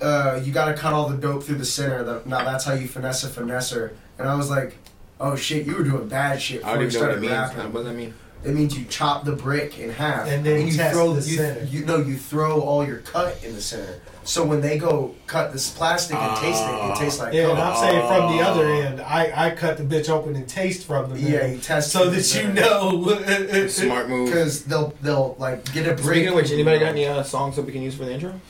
uh, "You got to cut all the dope through the center. Now that's how you finesse a finesser." And I was like, "Oh shit, you were doing bad shit I before don't you even know what it started means. What does that mean? It means you chop the brick in half, And then you test throw the you, center. you know you throw all your cut in the center. So when they go cut this plastic and taste it, it tastes like Yeah, and. I'm saying from the other end, I, I cut the bitch open and taste from the Yeah, middle you test so that you know. Smart move. Because they'll they'll like get a break. Speaking of which, anybody got any uh, songs that we can use for the intro?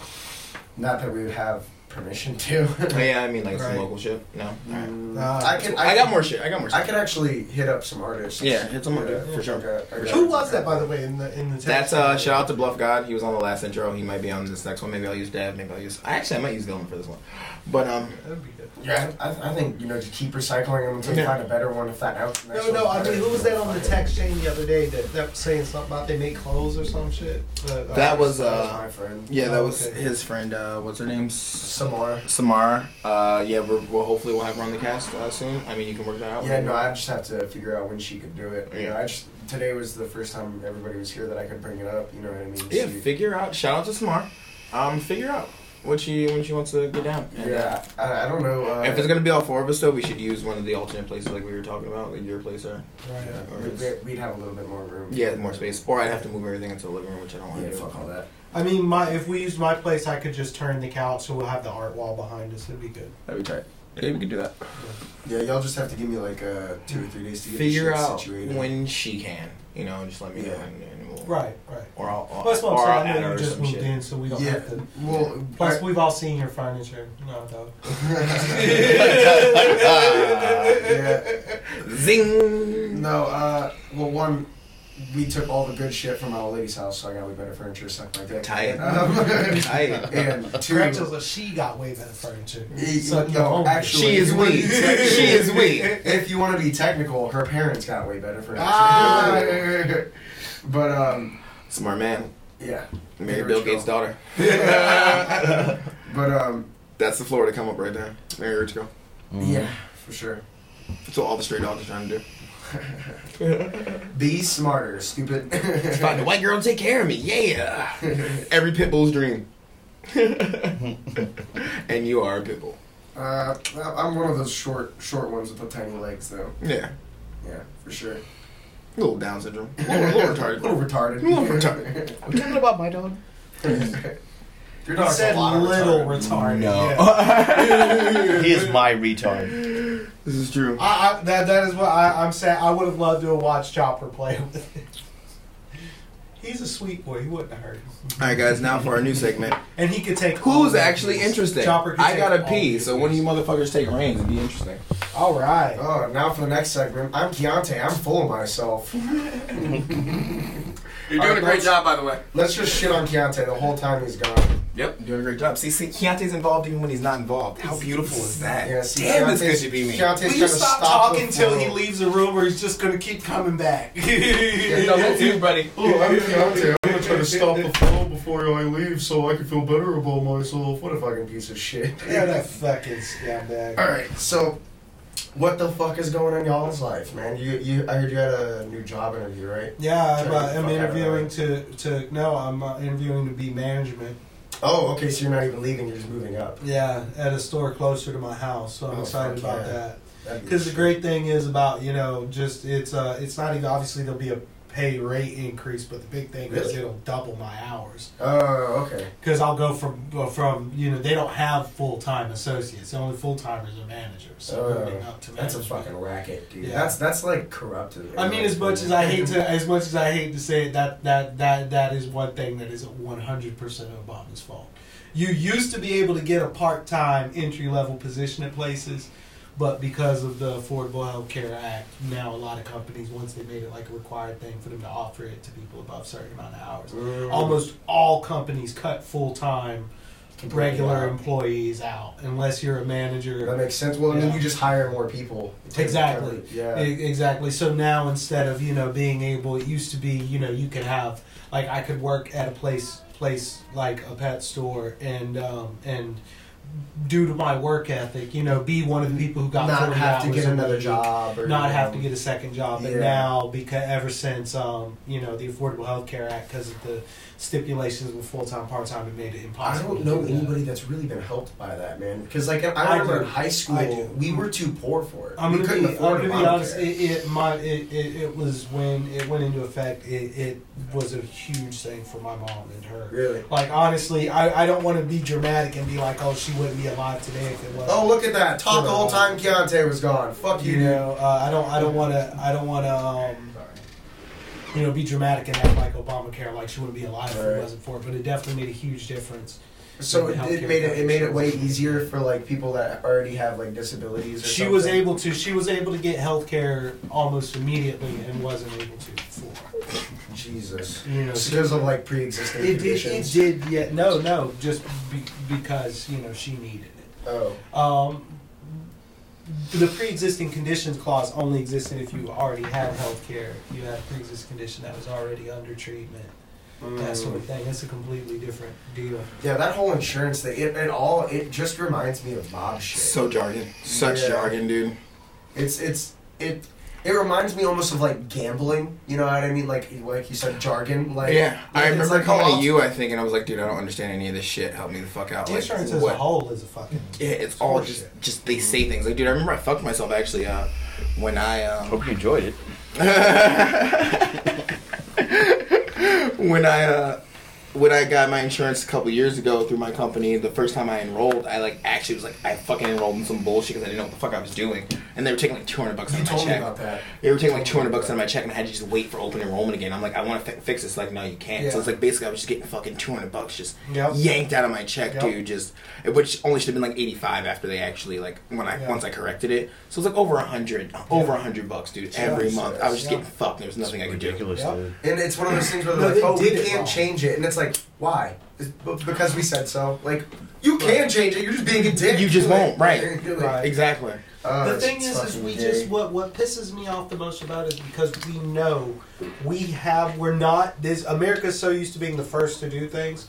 Not that we would have permission to. Oh, yeah, I mean like Right. some local shit. No. Alright. Nah. I can. I got more shit. I got more. I Shit. could actually hit up some artists. Yeah, hit some up, dude, for sure. I got- I got- Who was that, by the way, in the in the text? That's uh shout out to Bluff God. He was on the last intro. He might be on this next one. Maybe I'll use Dad. Maybe I'll use. I Actually, I might use Dylan for this one. But um, That'd be good. Yeah, I, I think you know to keep recycling them until you find a better one. If that out. No, no. I mean, who was that on the text chain the other day that, that was saying something about they make clothes or some shit? But, uh, That was, That was uh, my friend. yeah, that Oh, was okay. his friend. Uh, what's her name? S- Samara. Samara. Uh, yeah, we're, we'll hopefully we'll have her on the cast uh, soon. I mean, you can work that out. Yeah, no, I just have to figure out when she could do it. You know, Yeah. I just today was the first time everybody was here that I could bring it up. You know what I mean? Yeah, She- figure out. Shout out to Samara. Um, figure out what she when she wants to get down. And, uh, yeah. I, I don't know. Uh, If it's gonna be all four of us, though, we should use one of the alternate places like we were talking about, like your place there. Right. yeah, or we'd, we'd have a little bit more room. Yeah, more space. Or I'd have to move everything into the living room, which I don't want Yeah, to do. fuck all that. I mean, my if we used my place, I could just turn the couch so we'll have the art wall behind us. It'd be good. That'd be tight. Yeah, we could do that. Yeah, y'all just have to give me like uh, two or three days to get Figure shit out situated. when she can. You know, just let me know, Yeah. and, and we'll, Right, right. Or I'll, I'll, Well, or I'll add her or just some moved shit. in, so we don't yeah, have to. well, Plus, I- we've all seen your furniture. No, dog. yeah. Zing. No, uh, well, one, we took all the good shit from my old lady's house, so I got way better furniture, suck my dick. Tight. Um, Tight. and two, Correct us, she got way better furniture. Suck your no, own actually, She is if we. She is we. If you want to be technical, her parents got way better furniture. Ah. but um, Smart man. yeah. Married Rich Bill. Gates' daughter. But um, That's the floor to come up right there. Marry a rich girl. yeah, for sure. That's what all the stray dogs are trying to do. Be smarter, stupid. Find a white girl to take care of me. Yeah. Every pit bull's dream. and you are a pit bull. Uh, I'm one of those short, short ones with the tiny legs, though. Yeah. Yeah, for sure. A little Down syndrome. A little, a little A little retarded. retarded. A little retarded. I'm talking about my dog. Your He dog's said a lot of little retarded. retarded. yeah. He is my retard. This is true. I, I, that that is what I, I'm saying. I would have loved to have watched Chopper play with it. He's a sweet boy. He wouldn't have hurt him. All right, guys. Now for our new segment. And he could take. Who's the actually abuse. interesting? Chopper could I gotta pee. So one of you motherfuckers take reins. It'd be interesting. All right. Oh, now for the next segment. I'm Keontae. I'm full of myself. You're doing a great job, by the way. Let's just shit on Keontae the whole time he's gone. Yep, doing a great job. See, see, Keontae's involved even when he's not involved. How beautiful is that? Yeah, see, Damn, it's Keontae's- good to be me. Keontae's Will trying you to stop, stop talking the until he leaves the room, or he's just gonna keep coming back? Yeah, no, me too, buddy. Oh, I'm Keontae. I'm gonna try to stop the flow before I leave so I can feel better about myself. What a fucking piece of shit. yeah, that fucking scumbag. Alright, so what the fuck is going on in y'all's life, man? You you I heard you had a new job interview, right? Yeah, I'm, uh, I'm fuck out of interviewing to to no, I'm uh, interviewing to be management. Oh, okay, so you're not even leaving, you're just moving up. Yeah, at a store closer to my house, so I'm Oh, excited about yeah. that. Because the great thing is about you know just it's uh it's not even obviously there'll be a pay rate increase, but the big thing is it'll double my hours. Oh, okay. Because I'll go from from you know they don't have full time associates, the only full timers are managers. So Oh, moving up to That's a fucking racket, dude. Yeah. That's that's like corrupted. I mean, as much as I hate to, as much as I hate to say it, that that that that is one thing that isn't one hundred percent Obama's fault. You used to be able to get a part time entry level position at places, but because of the Affordable Health Care Act, now a lot of companies, once they made it like a required thing for them to offer it to people above a certain amount of hours, Mm. almost all companies cut full time regular Wow. employees out unless you're a manager. That makes sense. Well, then you just hire more people. Exactly. Yeah. E- Exactly. So now instead of you know being able, it used to be you know you could have like I could work at a place place like a pet store and um, and due to my work ethic, you know, be one of the people who got not 40 have to get another week, job or not have um, to get a second job. But Yeah. now, because ever since um, you know the Affordable Health Care Act, because of the stipulations with full time, part time, it made it impossible. I don't know do that. anybody that's really been helped by that, man. Because like I I remember in high school, we were too poor for it. I'm we couldn't be, I'm afford gonna be honest. It, it, my, it, it, it was when it went into effect. It, it was a huge thing for my mom and her. really. Like honestly, I, I don't want to be dramatic and be like, oh, she wouldn't be alive today if it wasn't. Oh, look at that! Talk the whole time Keontae was gone. Fuck you, you know, uh, I don't I don't want to I don't want to um, you know be dramatic and act like Obamacare like she wouldn't be alive if Right. it wasn't for it. But it definitely made a huge difference. So it, it made it it made it way easier for like people that already have like disabilities. Or She something. was able to she was able to get health care almost immediately and wasn't able to before. Jesus. You know, It's because of like pre-existing It did. It conditions. did. Yeah. No. No. Just be, because you know she needed it. Oh, Um, the pre-existing conditions clause only existed if you already had health care. You had a pre-existing condition that was already under treatment. That sort of mm. thing. It's a completely different deal. yeah. That whole insurance thing. It, it all. It just reminds me of Bob shit. So jargon. Such Yeah. jargon, dude. It's it's it. It reminds me almost of like gambling. You know what I mean? Like like you said, jargon. Like yeah, I remember like, coming oh, to you, I think, and I was like, dude, I don't understand any of this shit. Help me the fuck out. Like, Insurance as what? a whole is a fucking. Yeah, it's all just, horseshit. just they say things like, dude. I remember I fucked myself actually. Uh, when I um, Hope you enjoyed it. when I uh, when I got my insurance a couple years ago through my company, the first time I enrolled, I like actually was like I fucking enrolled in some bullshit because I didn't know what the fuck I was doing, and they were taking like two hundred bucks out You of my told me check. about that. They were taking like two hundred bucks out of my check, and I had to just wait for open enrollment again. I'm like, I want to fi- fix this. Like, no, you can't. So it's like basically I was just getting fucking two hundred bucks just Yep. yanked out of my check, Yep. dude. Just which only should have been like eighty five after they actually like when I Yeah. once I corrected it. So it's like over a hundred, over a hundred bucks, dude, every month. I was just Yeah. getting fucked. There was nothing I could do. Ridiculous, dude. And it's one of those things where No, they're they like, "Oh, we can't wrong. change it," and it's like, "Why?" Because we said so. Like, you can change it. You're just being a dick. You just won't, right. Right. Exactly. uh, the thing is, is we gay. just what what pisses me off the most about it is because we know we have we're not this America's so used to being the first to do things.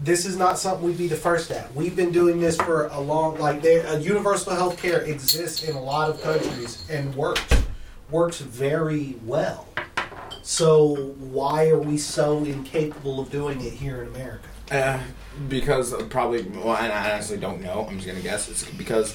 This is not something we'd be the first at. We've been doing this for a long like there uh, universal health care exists in a lot of countries and works works very well. So why are we so incapable of doing it here in America? Uh, because probably, well, I honestly don't know. I'm just gonna guess. It's because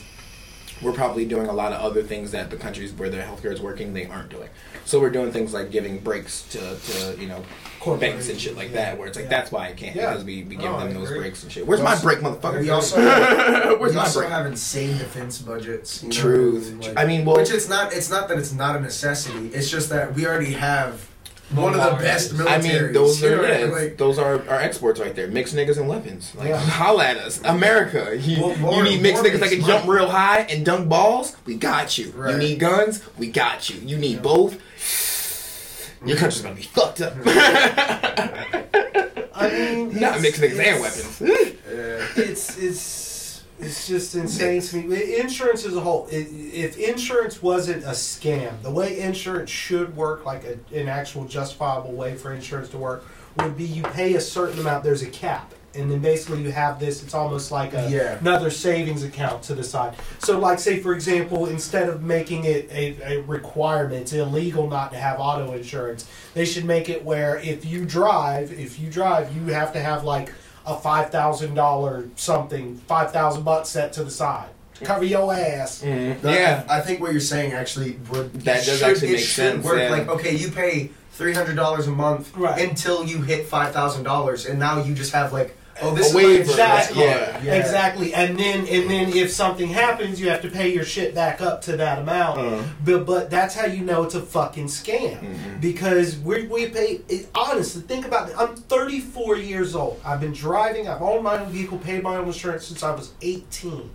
we're probably doing a lot of other things that the countries where their healthcare is working they aren't doing. So we're doing things like giving breaks to, to you know core banks and shit like that, where it's like Yeah. that's why I can't Yeah. because we, we give I them those breaks and shit. Where's my break, motherfucker? We also have, Where's we my also break? have insane defense budgets. You know, Truth. like- I mean, well, which it's not. It's not that it's not a necessity. It's just that we already have one of the best militaries. I mean, those you are yeah, like, those are our exports right there. Mixed niggas and weapons. Like, Yeah. holla at us, America. You, More- more- you need mixed niggas that can jump real high and dunk balls. We got you. You need guns. We got you. You need both. Your country's gonna be fucked up. I mean, Not mixed niggas and weapons. it's it's it's just insane to me. Insurance as a whole, i if insurance wasn't a scam, the way insurance should work, like a, an actual justifiable way for insurance to work, would be you pay a certain amount. There's a cap. And then basically you have this. It's almost like a, Yeah. another savings account to the side. So, like, say for example, instead of making it a, a requirement, it's illegal not to have auto insurance. They should make it where if you drive, if you drive, you have to have like a five thousand dollar something, five thousand bucks set to the side, cover your ass. Mhm. that- Yeah. I think what you're saying actually would That does should- actually it make should sense, Work. yeah. Like, okay, you pay three hundred dollars a month Right. until you hit five thousand dollars, and now you just have like, oh, this A is my waiver, insurance Exactly. card. yeah. Exactly, and then and then if something happens, you have to pay your shit back up to that amount. Uh-huh. But but that's how you know it's a fucking scam Mhm. because we we pay. It, honestly, think about it. I'm 34 years old. I've been driving. I've owned my own vehicle, paid my own insurance since I was 18.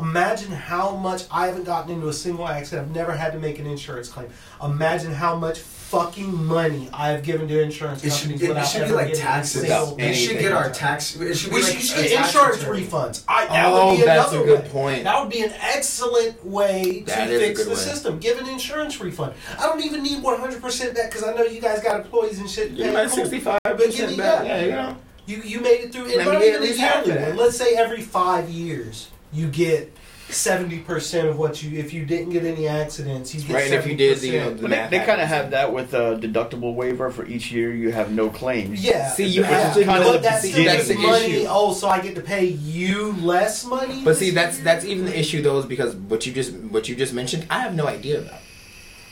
Imagine how much I haven't gotten into a single accident. I've never had to make an insurance claim. Imagine how much fucking money I have given to insurance It should, companies it, it without should be like getting taxes. single We should get our tax. It should we like should, you a should get insurance return. refunds. I, that Oh, would be that's another a good way. point. That would be an excellent way That to fix the way. system. Give an insurance refund. I don't even need 100% back because I know you guys got employees and shit. You Yeah, might 65 But give percent me back. that. Yeah, you know. You, you made it through. And Let me not even a yearly one. Let's say every five years you get 70% of what you, if you didn't get any accidents, you get Right, and if you did, you know, the But math they, they kind of have that with a deductible waiver for each year. You have no claims. Yeah. See, you have to kind of But that's see, still that's the money. issue. Oh, so I get to pay you less money? But see, that's year? that's even the issue though, is because what you just what you just mentioned, I have no idea about.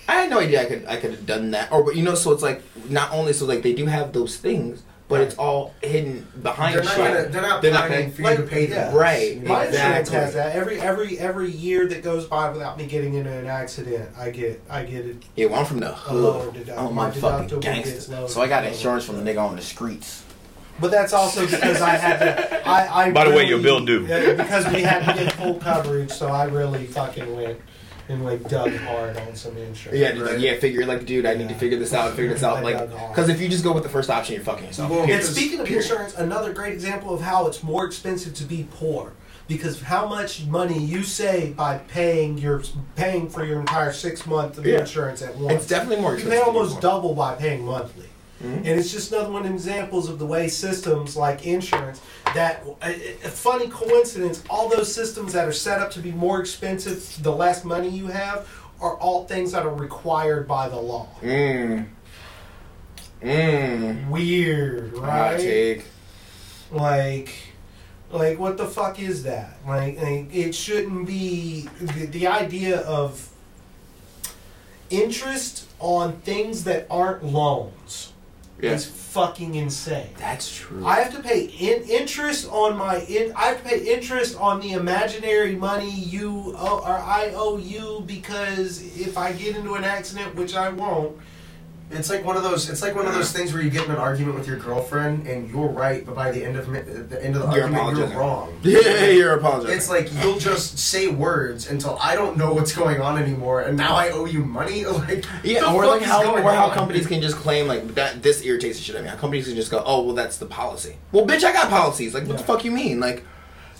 I had no idea I could I could have done that, or but you know, so it's like not only so like they do have those things, but it's all hidden behind They're not, gonna, they're not They're not planning gonna- for you to pay them. yeah. Right. My insurance has that. Every every every year that goes by without me getting into an accident, I get I get it. Yeah, well, I'm from the lower hood. deduct- I'm my a fucking gangster, so I got insurance from the nigga on the streets. But that's also because I had to. I, I By the way, your bill due. Yeah, because we had to get full coverage, so I really fucking went and like dug hard on some insurance. Yeah, like, Right. yeah, figure like, dude, I need to figure this out, figure this out, like, because if you just go with the first option, you're fucking yourself. Well, And speaking of insurance, another great example of how it's more expensive to be poor. Because how much money you save by paying your paying for your entire six month of Yeah. insurance at once. it's definitely more You expensive. pay almost double by paying monthly. Mhm. And it's just another one of the examples of the way systems like insurance that a, a funny coincidence, all those systems that are set up to be more expensive the less money you have are all things that are required by the law. Mmm. Mmm. Weird, right? Like like what the fuck is that? Like, like, it shouldn't be the, the idea of interest on things that aren't loans Yeah. is fucking insane. That's true. I have to pay in, interest on my in, I have to pay interest on the imaginary money you owe, or I owe you because if I get into an accident, which I won't, It's like one of those. It's like one of those things where you get in an argument with your girlfriend and you're right, but by the end of the end of the You're argument, you're wrong. yeah, you're apologizing. It's like you'll just say words until I don't know what's going on anymore, and now I owe you money. Like Yeah, or like how or how on? companies can just claim like that. This irritates the shit out of me. How companies can just go, oh well, that's the policy. Well, bitch, I got policies. Like, what the fuck you mean? Like,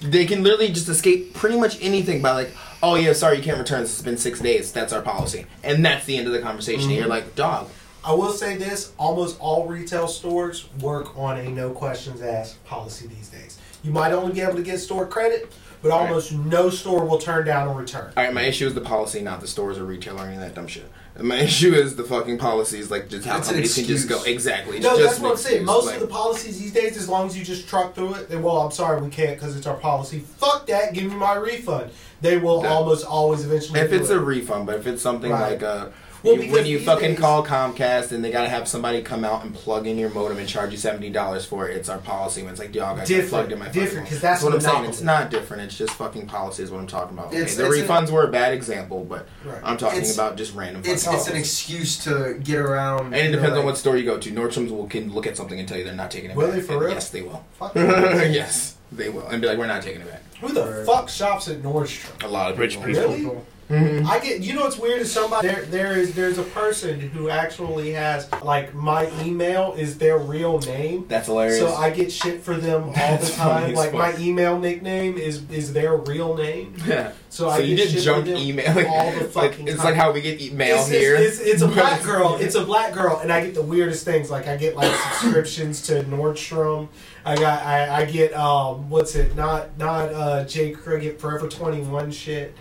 they can literally just escape pretty much anything by like, oh yeah, sorry, you can't return. It's been six days. That's our policy, and that's the end of the conversation. And you're mm-hmm. like, dog, I will say this: almost all retail stores work on a no questions asked policy these days. You might only be able to get store credit, but Right. almost no store will turn down a return. All right, my issue is the policy, not the stores or retail or any of that dumb shit. My issue is the fucking policies, like just how companies can just go exactly. No, just that's what I'm saying. Most like- of the policies these days, as long as you just truck through it, they well, I'm sorry, we can't because it's our policy. Fuck that, give me my refund. They will That- almost always eventually. If it's it. a refund, but if it's something Right. like uh, Well, you- when you fucking days- call Comcast and they gotta have somebody come out and plug in your modem and charge you seventy dollars for it, it's our policy. When it's like, dog, I got Different, plugged in my different, fucking 'cause phone. that's what I'm saying. It's not different. It's just fucking policy is what I'm talking about. Okay, It's- the it's an- refunds were a bad example, but Right. I'm talking It's- about just random. It's fucking it's an excuse to get around. And it you know, depends on like- what store you go to. Nordstrom's will can look at something and tell you they're not taking it back. Will back. they for And real? Yes, they will. Fuck yes, they will, and be like, we're not taking it back. Who the Right. fuck shops at Nordstrom? A lot of Rich people. people. Really? Mhm. I get you know what's weird is somebody there there is there's a person who actually has like my email is their real name. That's hilarious. So I get shit for them all the That's funny time. Like my email nickname is is their real name. yeah. So, So, I you get just junk email. Like, all the like, fucking it's time. like how we get email it's, here. It's, it's, it's a black girl. It's a black girl, and I get the weirdest things. Like I get like subscriptions to Nordstrom. I got I, I get um what's it not not uh J Crew I get Forever Twenty One shit.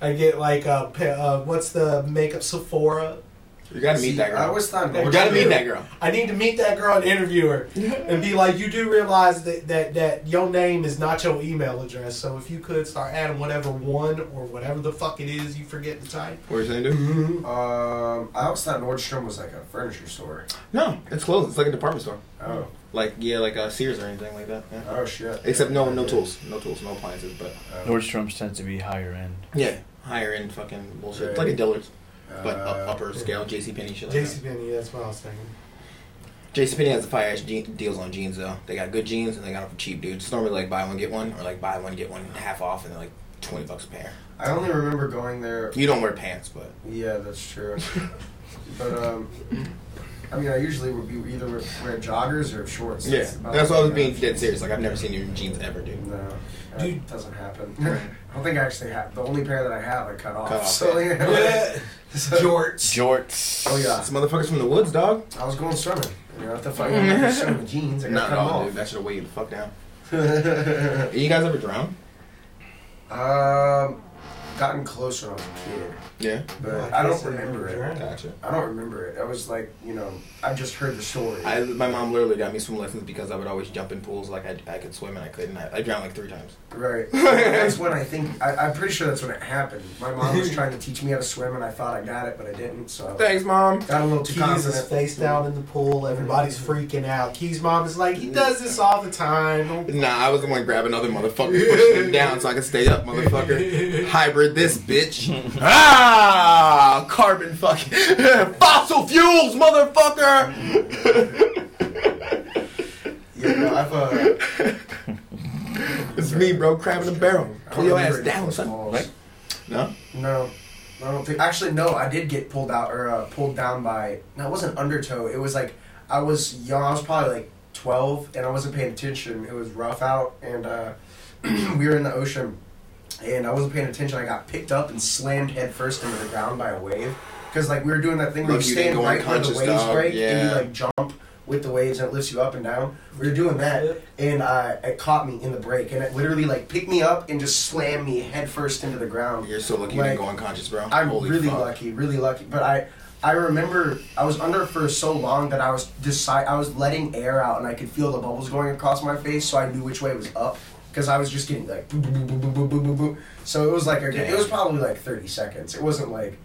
I get like pe- uh what's the makeup Sephora. You gotta meet See, that girl. I always thought You you gotta meet that girl. I need to meet that girl and interview her and be like, you do realize that, that that your name is not your email address. So if you could start adding whatever one or whatever the fuck it is you forget to type. What are you saying, dude? Um, I always thought Nordstrom was like a furniture store. No, it's closed. It's like a department store. Oh, Like yeah, like uh, Sears or anything like that. Yeah. oh shit. Except no, no tools, no tools, no appliances. But Oh. Nordstrom's tends to be higher end. yeah, higher end fucking bullshit. It's like a Dillard's, but Uh, upper scale. JC Penney shit. Like JC Penney, that's what I was thinking. JC Penney has the fire ass je- deals on jeans though. They got good jeans and they got them for cheap, dude. It's normally like buy one get one or like buy one get one half off and they're like twenty bucks a pair. I only remember going there. You don't wear pants, but Yeah, that's true. but um, I mean, I usually would be either wear, wear joggers or shorts. yeah, about that's why I was being dead serious. Like I've never seen you in jeans ever, dude. No, that Dude. doesn't happen. I don't think I actually have. The only pair that I have, I cut off. Cut off, so yeah. yeah. So- Jorts. Jorts. Oh yeah. Some motherfucker's from the woods, dog. I was going swimming. You know, what the fuck? I'm not swimming with jeans. I Not gotta at cut all, them dude. That should have weighed you the fuck down. off. You guys ever drown? um, gotten closer when I was a kid, Yeah. but Well, I don't remember never it. drank. Gotcha. I don't remember it. I was like, you know, I just heard the story. I, my mom literally got me swim lessons because I would always jump in pools like I, I could swim and I couldn't. I, I drowned like three times. Right. that's when I think I, I'm pretty sure that's when it happened. My mom was trying to teach me how to swim, and I thought I got it, but I didn't. So Thanks, mom. got a little too Keys is confident. face down in the pool. Everybody's freaking out. Keys' mom is like, he does this all the time. Don't Nah, I was the one grabbing other motherfuckers, pushing him down so I could stay up, motherfucker. Hybrid this bitch. ah, carbon fucking fossil fuels, motherfucker. Yeah, no, I've uh, It's me, bro, crabbing a barrel. Pull your ass down, son. Right? No. No, I don't think. Actually, no. I did get pulled out or uh, pulled down by. No, it wasn't undertow. It was like I was young. I was probably like twelve, and I wasn't paying attention. It was rough out, and uh, we were in the ocean, and I wasn't paying attention. I got picked up and slammed head first into the ground by a wave. Because like we were doing that thing where you you stand right where the unconscious, waves dog. break, and you like jump with the waves, and it lifts you up and down. We were doing that, and uh, it caught me in the break, and it literally like picked me up and just slammed me head first into the ground. You're so lucky you didn't go unconscious, bro. I'm Holy really fuck. lucky, really lucky. But I, I remember I was under for so long that I was decide I was letting air out and I could feel the bubbles going across my face, so I knew which way was up because I was just getting like boom, boom, boom, boom, boom, boom, boom, boom. So it was like a, it was probably like 30 seconds. It wasn't like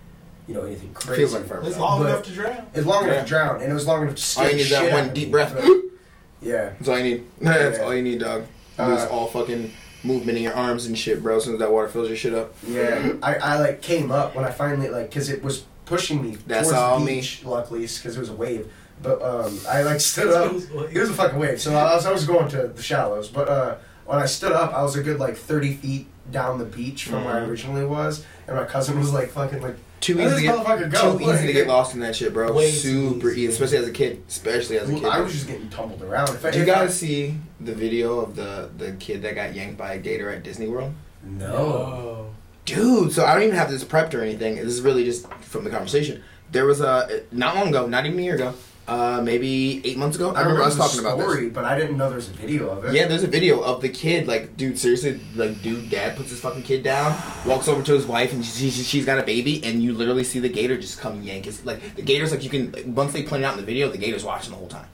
you know anything crazy. Feels like forever. It's long But- enough to drown. It's long enough to drown, and it was long enough to All scare you need the is that shit one of deep me, breath. but- yeah. That's all you need. That's Yeah. all you need, dog. Lose Uh, all fucking movement in your arms and shit, bro. As soon as that water fills your shit up. Yeah, I, I like came up when I finally like because it was pushing me That's towards all the me. beach, luckily because it was a wave. But um, I like stood up. It was a fucking wave, so I was, I was going to the shallows. But uh, when I stood up, I was a good like thirty feet down the beach from where I Mhm. originally was, and my cousin was like fucking like Too Where easy to get. go? Too easy to get lost in that shit, bro. Way Super easy. easy, especially as a kid. Especially as a kid. I was just getting tumbled around. If I, Did you if I- guys see the video of the the kid that got yanked by a gator at Disney World? No. Dude, so I don't even have this prepped or anything. This is really just from the conversation. there was a not long ago, not even a year ago, uh, maybe eight months ago. I, remember us the talking about this. story, but I didn't know there was a video of it. Yeah, there's a video of the kid, like, dude, seriously, like, dude, dad puts his fucking kid down, walks over to his wife, and she, she, she's got a baby, and you literally see the gator just come yank his, like, the gator's, like, you can, like, once they point it out in the video, the gator's watching the whole time.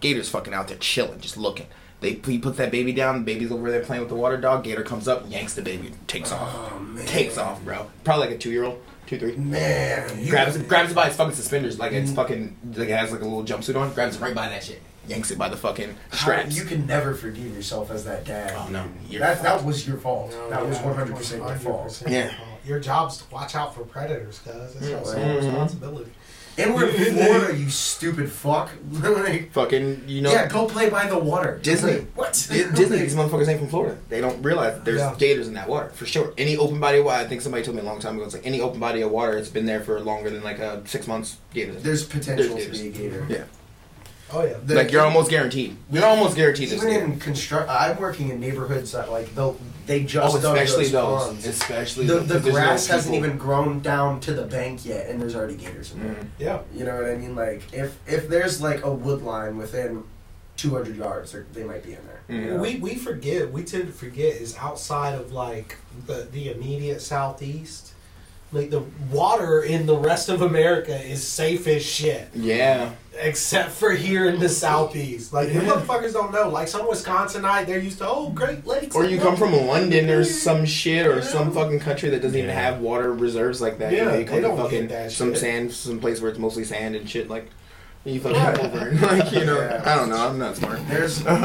Gator's fucking out there chilling, just looking. They, he puts that baby down, the baby's over there playing with the water dog, gator comes up, yanks the baby, takes off. Oh, man. Takes off, bro. Probably like a two-year-old, two, three. Man, you- Grabs it, grabs it by its fucking suspenders, like it's fucking, like it has like a little jumpsuit on, grabs it right by that shit. Yanks it by the fucking How- straps. You can never forgive yourself as that dad. Oh, no. You're That, that was your fault. No, that was 100% your fault. 100% Yeah. your job's to watch out for predators, cuz. That's your sole Mhm. responsibility. And we're in Florida, you stupid fuck. like, fucking, you know, yeah, go play by the water. Disney. What? Di- Disney. These motherfuckers ain't from Florida. They don't realize that there's Yeah. gators in that water for sure. Any open body of water, I think somebody told me a long time ago. It's like any open body of water, it's been there for longer than like uh, six months. Gators. There's potential There's to be a gator. Yeah. Oh, yeah. The- like you're almost guaranteed. You're almost guaranteed. Even gator. in construct, I'm working in neighborhoods that like they'll they just oh, dug especially those, those. Especially The, those, the 'cause there's no grass hasn't even grown down to the bank yet, and there's already gators in there. Mhm. Yeah. You know what I mean? Like if if there's like a wood line within 200 yards, they're- might be in there. Mhm. You know? We we forget. We tend to forget is outside of like the the immediate southeast. Like the water in the rest of America is safe as shit, Yeah. except for here in the southeast. Like the motherfuckers don't know. Like some Wisconsinite, they're used to oh Great Lakes. Or you come from London or some shit or Yeah. some fucking country that doesn't even have water reserves like that. Yeah, you know, you they come to don't fucking get that some shit. sand, some place where it's mostly sand and shit. Like you fucking come over and like you know, Yeah. I don't know. I'm not smart. There's there,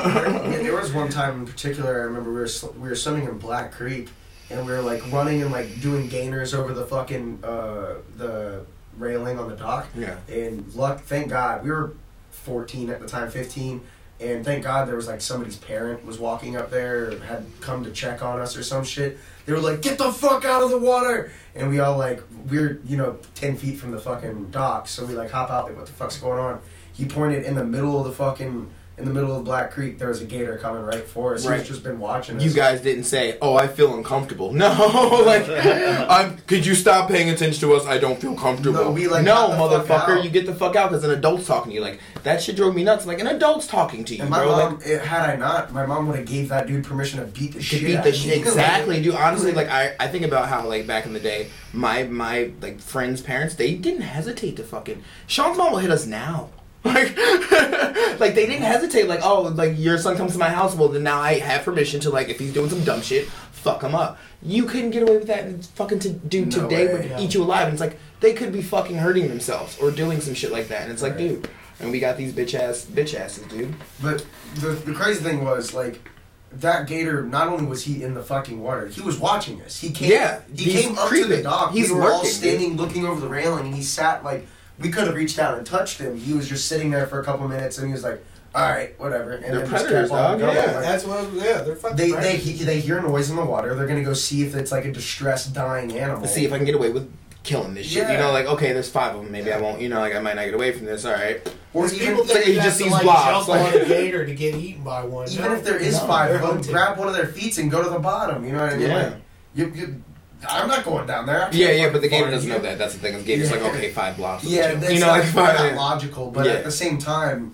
there was one time in particular. I remember we were sw- we were swimming in Black Creek, and we were like running and like doing gainers over the fucking uh, the railing on the dock. Yeah. And luck, thank God, we were 14 at the time, 15, and thank God there was like somebody's parent was walking up there, or had come to check on us or some shit. They were like, "Get the fuck out of the water!" And we all like, we're you know 10 feet from the fucking dock, so we like hop out. Like, what the fuck's going on? He pointed in the middle of the fucking. In the middle of Black Creek, there was a gator coming right for us. Right. He's just been watching us. You guys didn't say, "Oh, I feel uncomfortable." No, like, I'm. Could you stop paying attention to us? I don't feel comfortable. No, we, like, no, got the fuck motherfucker, you get the fuck out because an adult's talking to you. Like that shit drove me nuts. Like an adult's talking to you, And my bro. mom, like, it, had I not, my mom would have gave that dude permission to beat the to shit beat the shit exactly, dude. Honestly, like I, I think about how like back in the day, my my like friends' parents, they didn't hesitate to fucking. Sean's mom will hit us now. Like, like they didn't hesitate. Like, oh, like your son comes to my house. Well, then now I have permission to like, if he's doing some dumb shit, fuck him up. You couldn't get away with that. and Fucking to do No today way. would Yeah. eat you alive. And it's like they could be fucking hurting themselves or doing some shit like that. And it's like, Right. dude. And we got these bitch ass bitch asses, dude. But the, the crazy thing was like that gator. Not only was he in the fucking water, he was watching us. He came. Yeah, he came up to the dock. He's we were all lurking, standing, looking over the railing, and he sat like we could have reached out and touched him. He was just sitting there for a couple minutes, and he was like, "All right, whatever." And They're then just predators, kept on dog, going. yeah. Like, That's what. Yeah, they're fucking. they they he, they hear noise in the water. They're gonna go see if it's like a distressed dying animal. to see if I can get away with killing this shit. You know, like okay, there's five of them. Maybe I won't. You know, like I might not get away from this. All right. or even, people think he you just have to, sees like, blobs, jump like- on a gator to get eaten by one. even No. if there is No, five of them, grab one of their feet and go to the bottom. You know what I mean? Yeah. Like, you, you, I'm not going down there. I can't Yeah, yeah, but the fucking gator doesn't you. know that. That's the thing. Is gator's Yeah. like okay, five blocks. Yeah, that's you know, not, like five. not logical, but Yeah. at the same time,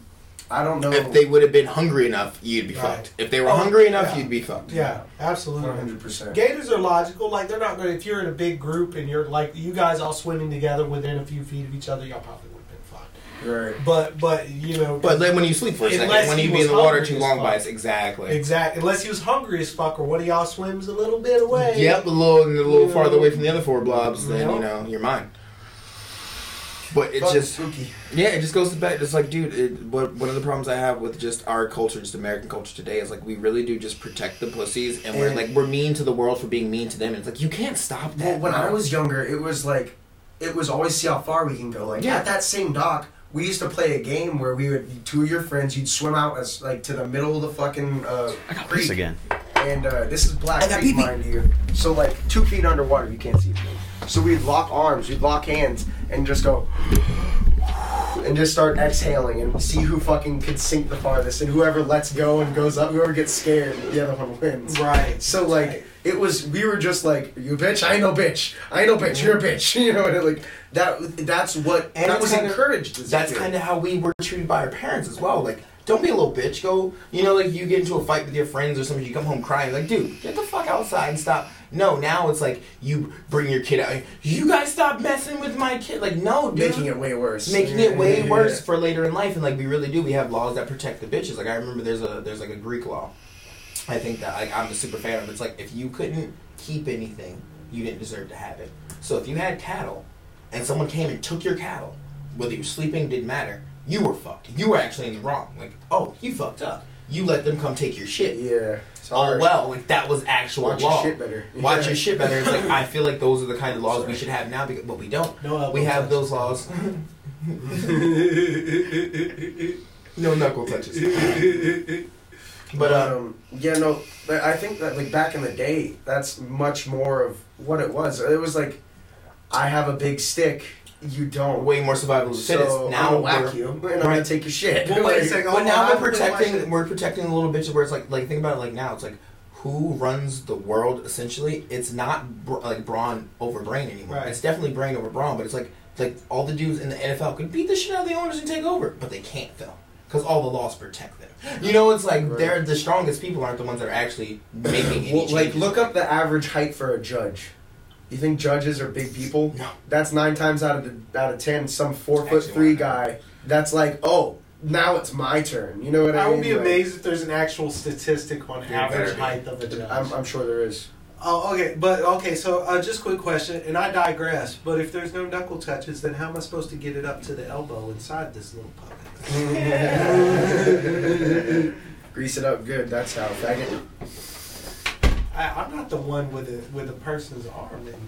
I don't know. If they would have been hungry enough, you'd be Right. fucked. If they were Oh, hungry enough, yeah. you'd be fucked. Yeah, absolutely. 100%. Gators are logical. Like they're not going. to If you're in a big group and you're like you guys all swimming together within a few feet of each other, y'all probably would have been fine. Right. But but you know. But then when you sleep for a second, Unless when you be in the water too long fuck. by us, exactly. Exactly. Unless he was hungry as fuck, or one of y'all swims a little bit away. Yep, a little, and a little Yeah. farther away from the other four blobs, then Yeah. you know you're mine. But it's Fucking just spooky. Yeah, it just goes to back. It's like, dude, it, what, one of the problems I have with just our culture, just American culture today, is like we really do just protect the pussies, and we're like we're mean to the world for being mean to them. And it's like you can't stop Well, that. when I was younger, it was like, it was always see how far we can go. Like Yeah. at that same dock, we used to play a game where we would two of your friends, you'd swim out as like to the middle of the fucking uh, creek, again. and uh, this is Black I Creek, mind you. So like two feet underwater, you can't see me. So we'd lock arms, we'd lock hands, and just go. And just start exhaling and see who fucking can sink the farthest, and whoever lets go and goes up, whoever gets scared, the other one wins. Right. So like it was, we were just like, you bitch, I ain't no bitch, I ain't no bitch, you're a bitch, you know, and like that. That's what And that was kinda- encouraged. That's kind of how we were treated by our parents as well. Like, don't be a little bitch. Go, you know, like you get into a fight with your friends or something. You come home crying. Like, dude, get the fuck outside and stop. No, now it's like you bring your kid out. You guys stop messing with my kid. Like, no, dude. making it way worse. making it way worse for later in life and like we really do we have laws that protect the bitches like i remember there's a there's like a greek law i think that like i'm a super fan of it's like if you couldn't keep anything you didn't deserve to have it so if you had cattle and someone came and took your cattle whether you were sleeping didn't matter you were fucked you were actually in the wrong like oh you fucked up you let them come take your shit Yeah. Oh well like that was actual Watch your shit better. watch Yeah. your shit better it's like i feel like those are the kind of laws we should have now because, but we don't No elbow we have touch. those laws no knuckle touches. But um, um, yeah, no, but I think that like back in the day, that's much more of what it was. It was like, I have a big stick, you don't. way more survival of the fittest. so now I'm gonna whack you, and I'm gonna take your shit. Well, wait a second. but now we're I really watched protecting. We're protecting the little bitches. Where it's like, like think about it. Like now, it's like who runs the world. Essentially, it's not br- like brawn over brain anymore. Right. It's definitely brain over brawn. But it's like like all the dudes in the NFL could beat the shit out of the owners and take over, but they can't though. Because all the laws protect them. You know, it's like Right. they're the strongest people aren't the ones that are actually making any Well, like, look up the average height for a judge. You think judges are big people? No. That's nine times out of the, out of ten. Some four foot three guy. That's like, oh, now it's my turn. You know what I, I mean? I would be Like, amazed if there's an actual statistic on There average height of a judge. I'm, I'm sure there is. Oh, okay, but okay. So, uh, just quick question, and I digress. But if there's no knuckle touches, then how am I supposed to get it up to the elbow inside this little puppet? Grease it up good. That's how. Faggot. I, I'm not the one with a with a person's arm in my.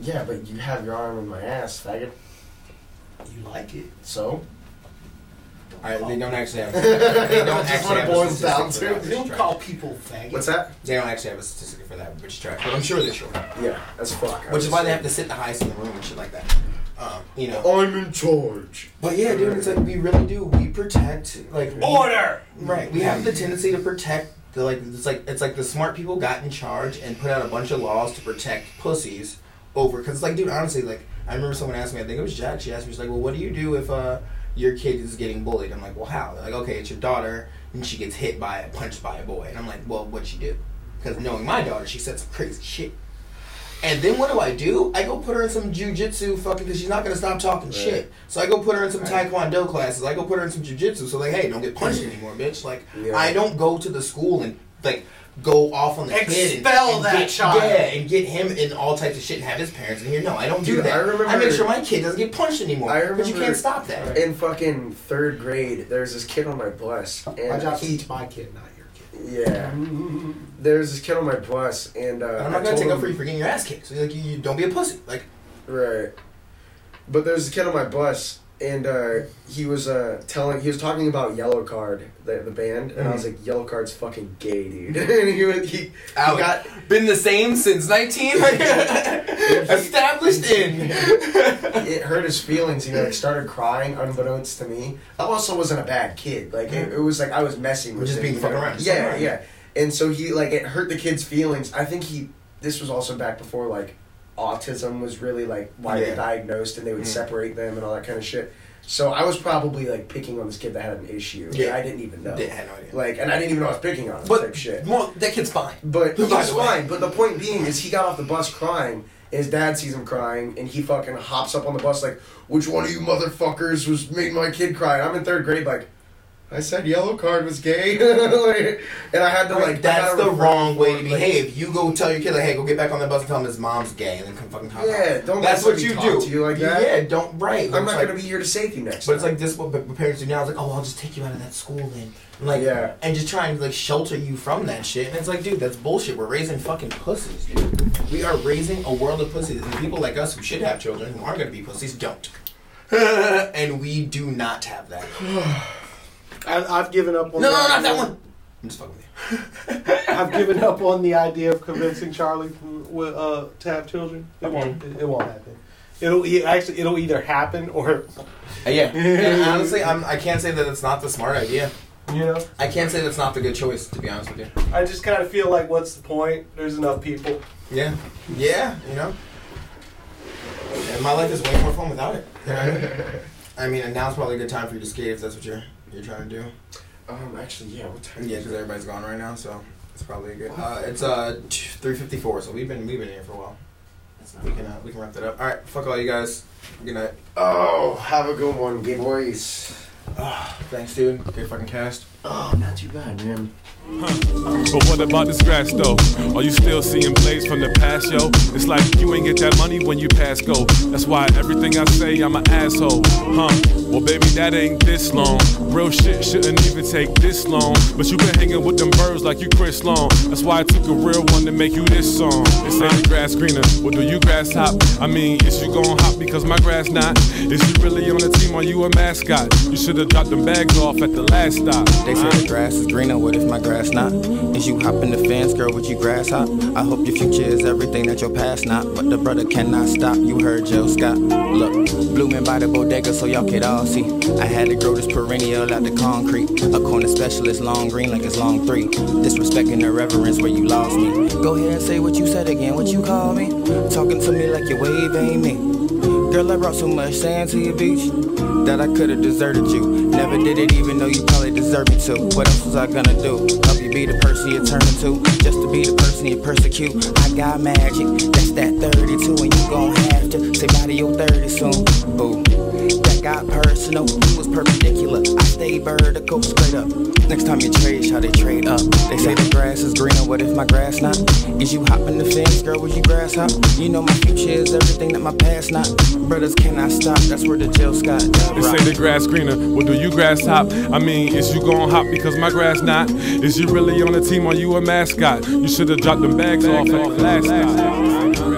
Yeah, but you have your arm in my ass, faggot. You like it? So. All right, they don't actually have. They don't That's actually what it have a boils statistic down for to. that, You which don't is call people faggots. What's that? They don't actually have a statistic for that, which is trash. But I'm sure they're sure. Yeah, that's fuck. Which is why they have to sit the highest in the room and shit like that. Um, you know. I'm in charge. But yeah, dude, it's like we really do. We protect like we- Order. Right. We have the tendency to protect like it's like it's like the smart people got in charge and put out a bunch of laws to protect pussies over because it's like dude honestly like I remember someone asked me I think it was Jack she asked me she's like well what do you do if uh your kid is getting bullied? I'm like well how? They're like okay it's your daughter and she gets hit by a punched by a boy. And I'm like well what'd you do? Because knowing my daughter she said some crazy shit and then what do I do? I go put her in some jujitsu fucking because she's not gonna stop talking shit. So I go put her in some Right. taekwondo classes. I go put her in some jujitsu. So like, hey, don't get punched anymore, bitch. Like Yeah. I don't go to the school and like go off on the kid and, Expel and that get, child. Yeah, and get him in all types of shit and have his parents in here. No, I don't do that. I remember- I make sure my kid doesn't get punched anymore. I remember, but you can't stop that. In fucking third grade, there's this kid on my bus, and job's to he, teach my kid, not yeah, there's this kid on my bus, and uh, I'm not gonna take up him- for you for getting your ass kicked. So like, you, you don't be a pussy. Like, Right. But there's a kid on my bus, and uh, he was uh, telling, he was talking about Yellowcard, the, the band, and I was like, Yellowcard's fucking gay, dude. and he, went- he, he got, been the same since 19 established in. it hurt his feelings. He like started crying, unbeknownst to me. I also wasn't a bad kid. Like it, it was like I was messing with Just him, being fucking around, Yeah, yeah. And so he like it hurt the kid's feelings. I think he. This was also back before like autism was really like widely Yeah. diagnosed, and they would Mm. separate them and all that kind of shit. So I was probably like picking on this kid that had an issue. Yeah. Yeah, I didn't even know. They had no idea. Like, and I didn't even know I was picking on him. But type shit. well, that kid's fine. But he By was the fine. But the point being is he got off the bus crying. and His dad sees him crying, and he fucking hops up on the bus like, "Which one of you motherfuckers was made my kid cry?" And I'm in third grade, like, I said Yellowcard was gay, Like, and I had to like. That's the wrong way to from, like, behave. You go tell your kid like, "Hey, go get back on that bus and tell him his mom's gay," and then come fucking talk. Yeah, about don't That's what you do. talk to you like that. Yeah, don't right. I'm not like- gonna be here to save you next. But it's like this. What what parents do now is like, "Oh, I'll just take you out of that school then." And like, Yeah. and just trying to like shelter you from that shit. And it's like, dude, that's bullshit. We're raising fucking pussies, dude. We are raising a world of pussies, and people like us who should have children who aren't gonna be pussies don't. and we do not have that. I, I've given up on No, the no, not idea- that one. I'm just fucking with you. I've given up on the idea of convincing Charlie to, uh, to have children. It won't. It, it won't happen. It'll e- actually it'll either happen or Uh, yeah. And honestly, I'm, I can't say that it's not the smart idea. you know. I can't say that's not the good choice, to be honest with you. I just kind of feel like, what's the point? There's enough people. Yeah. Yeah, you know? And my life is way more fun without it. you know? I mean, and now's probably a good time for you to skate if that's what you're you're trying to do. Um, actually, yeah. What time? Yeah, because everybody's gone right now, so it's probably a good. Uh, it's uh three fifty four, so we've been we've been here for a while. We can uh, we can wrap that up. All right, fuck all you guys. Good night. Oh, have a good one, gay boys. Thanks, dude. Good fucking cast. Oh, not too bad, man. But what about this grass though? Are you still seeing blades from the past, yo? It's like you ain't get that money when you pass go. That's why everything I say, I'm an asshole. Huh? Well, baby, that ain't this long. Real shit shouldn't even take this long. But you been hanging with them birds like you Chris Long. That's why I took a real one to make you this song. They say the grass greener. Well, do you grass hop? I mean, is you gon' hop because my grass not? Is you really on the team or you a mascot? You should've dropped them bags off at the last stop. They say the grass is greener, what if my grass not? Is you hopping the fence, girl, would you grass hop? I hope your future is everything that your past not. But the brother cannot stop, you heard Jill Scott. Look, blooming by the bodega so y'all could all see. I had to grow this perennial out the concrete. A corner specialist, long green like it's long three. Disrespecting the reverence where you lost me. Go ahead and say what you said again, what you call me? Talking to me like your wave ain't me. Girl, I brought so much sand to your beach that I could've deserted you. Never did it even though you deserve. What else was I gonna do? Help you be the person you turn into, just to be the person you persecute. I got magic, that's that 32, and you gon' have to say bye to your 30 soon. That got personal. You was perpendicular, I stay vertical, straight up. Next time you trade, how they trade up. They say the grass is greener, what if my grass not? Is you hopping the fence, girl? Would you grass hop? You know my future is everything that my past not. Brothers cannot stop, that's where the jail dub They say the grass greener. Well, do you grass hop? I mean, is you gon' hop because my grass not? Is you really on the team or you a mascot? You should've dropped them bags off at the last stop.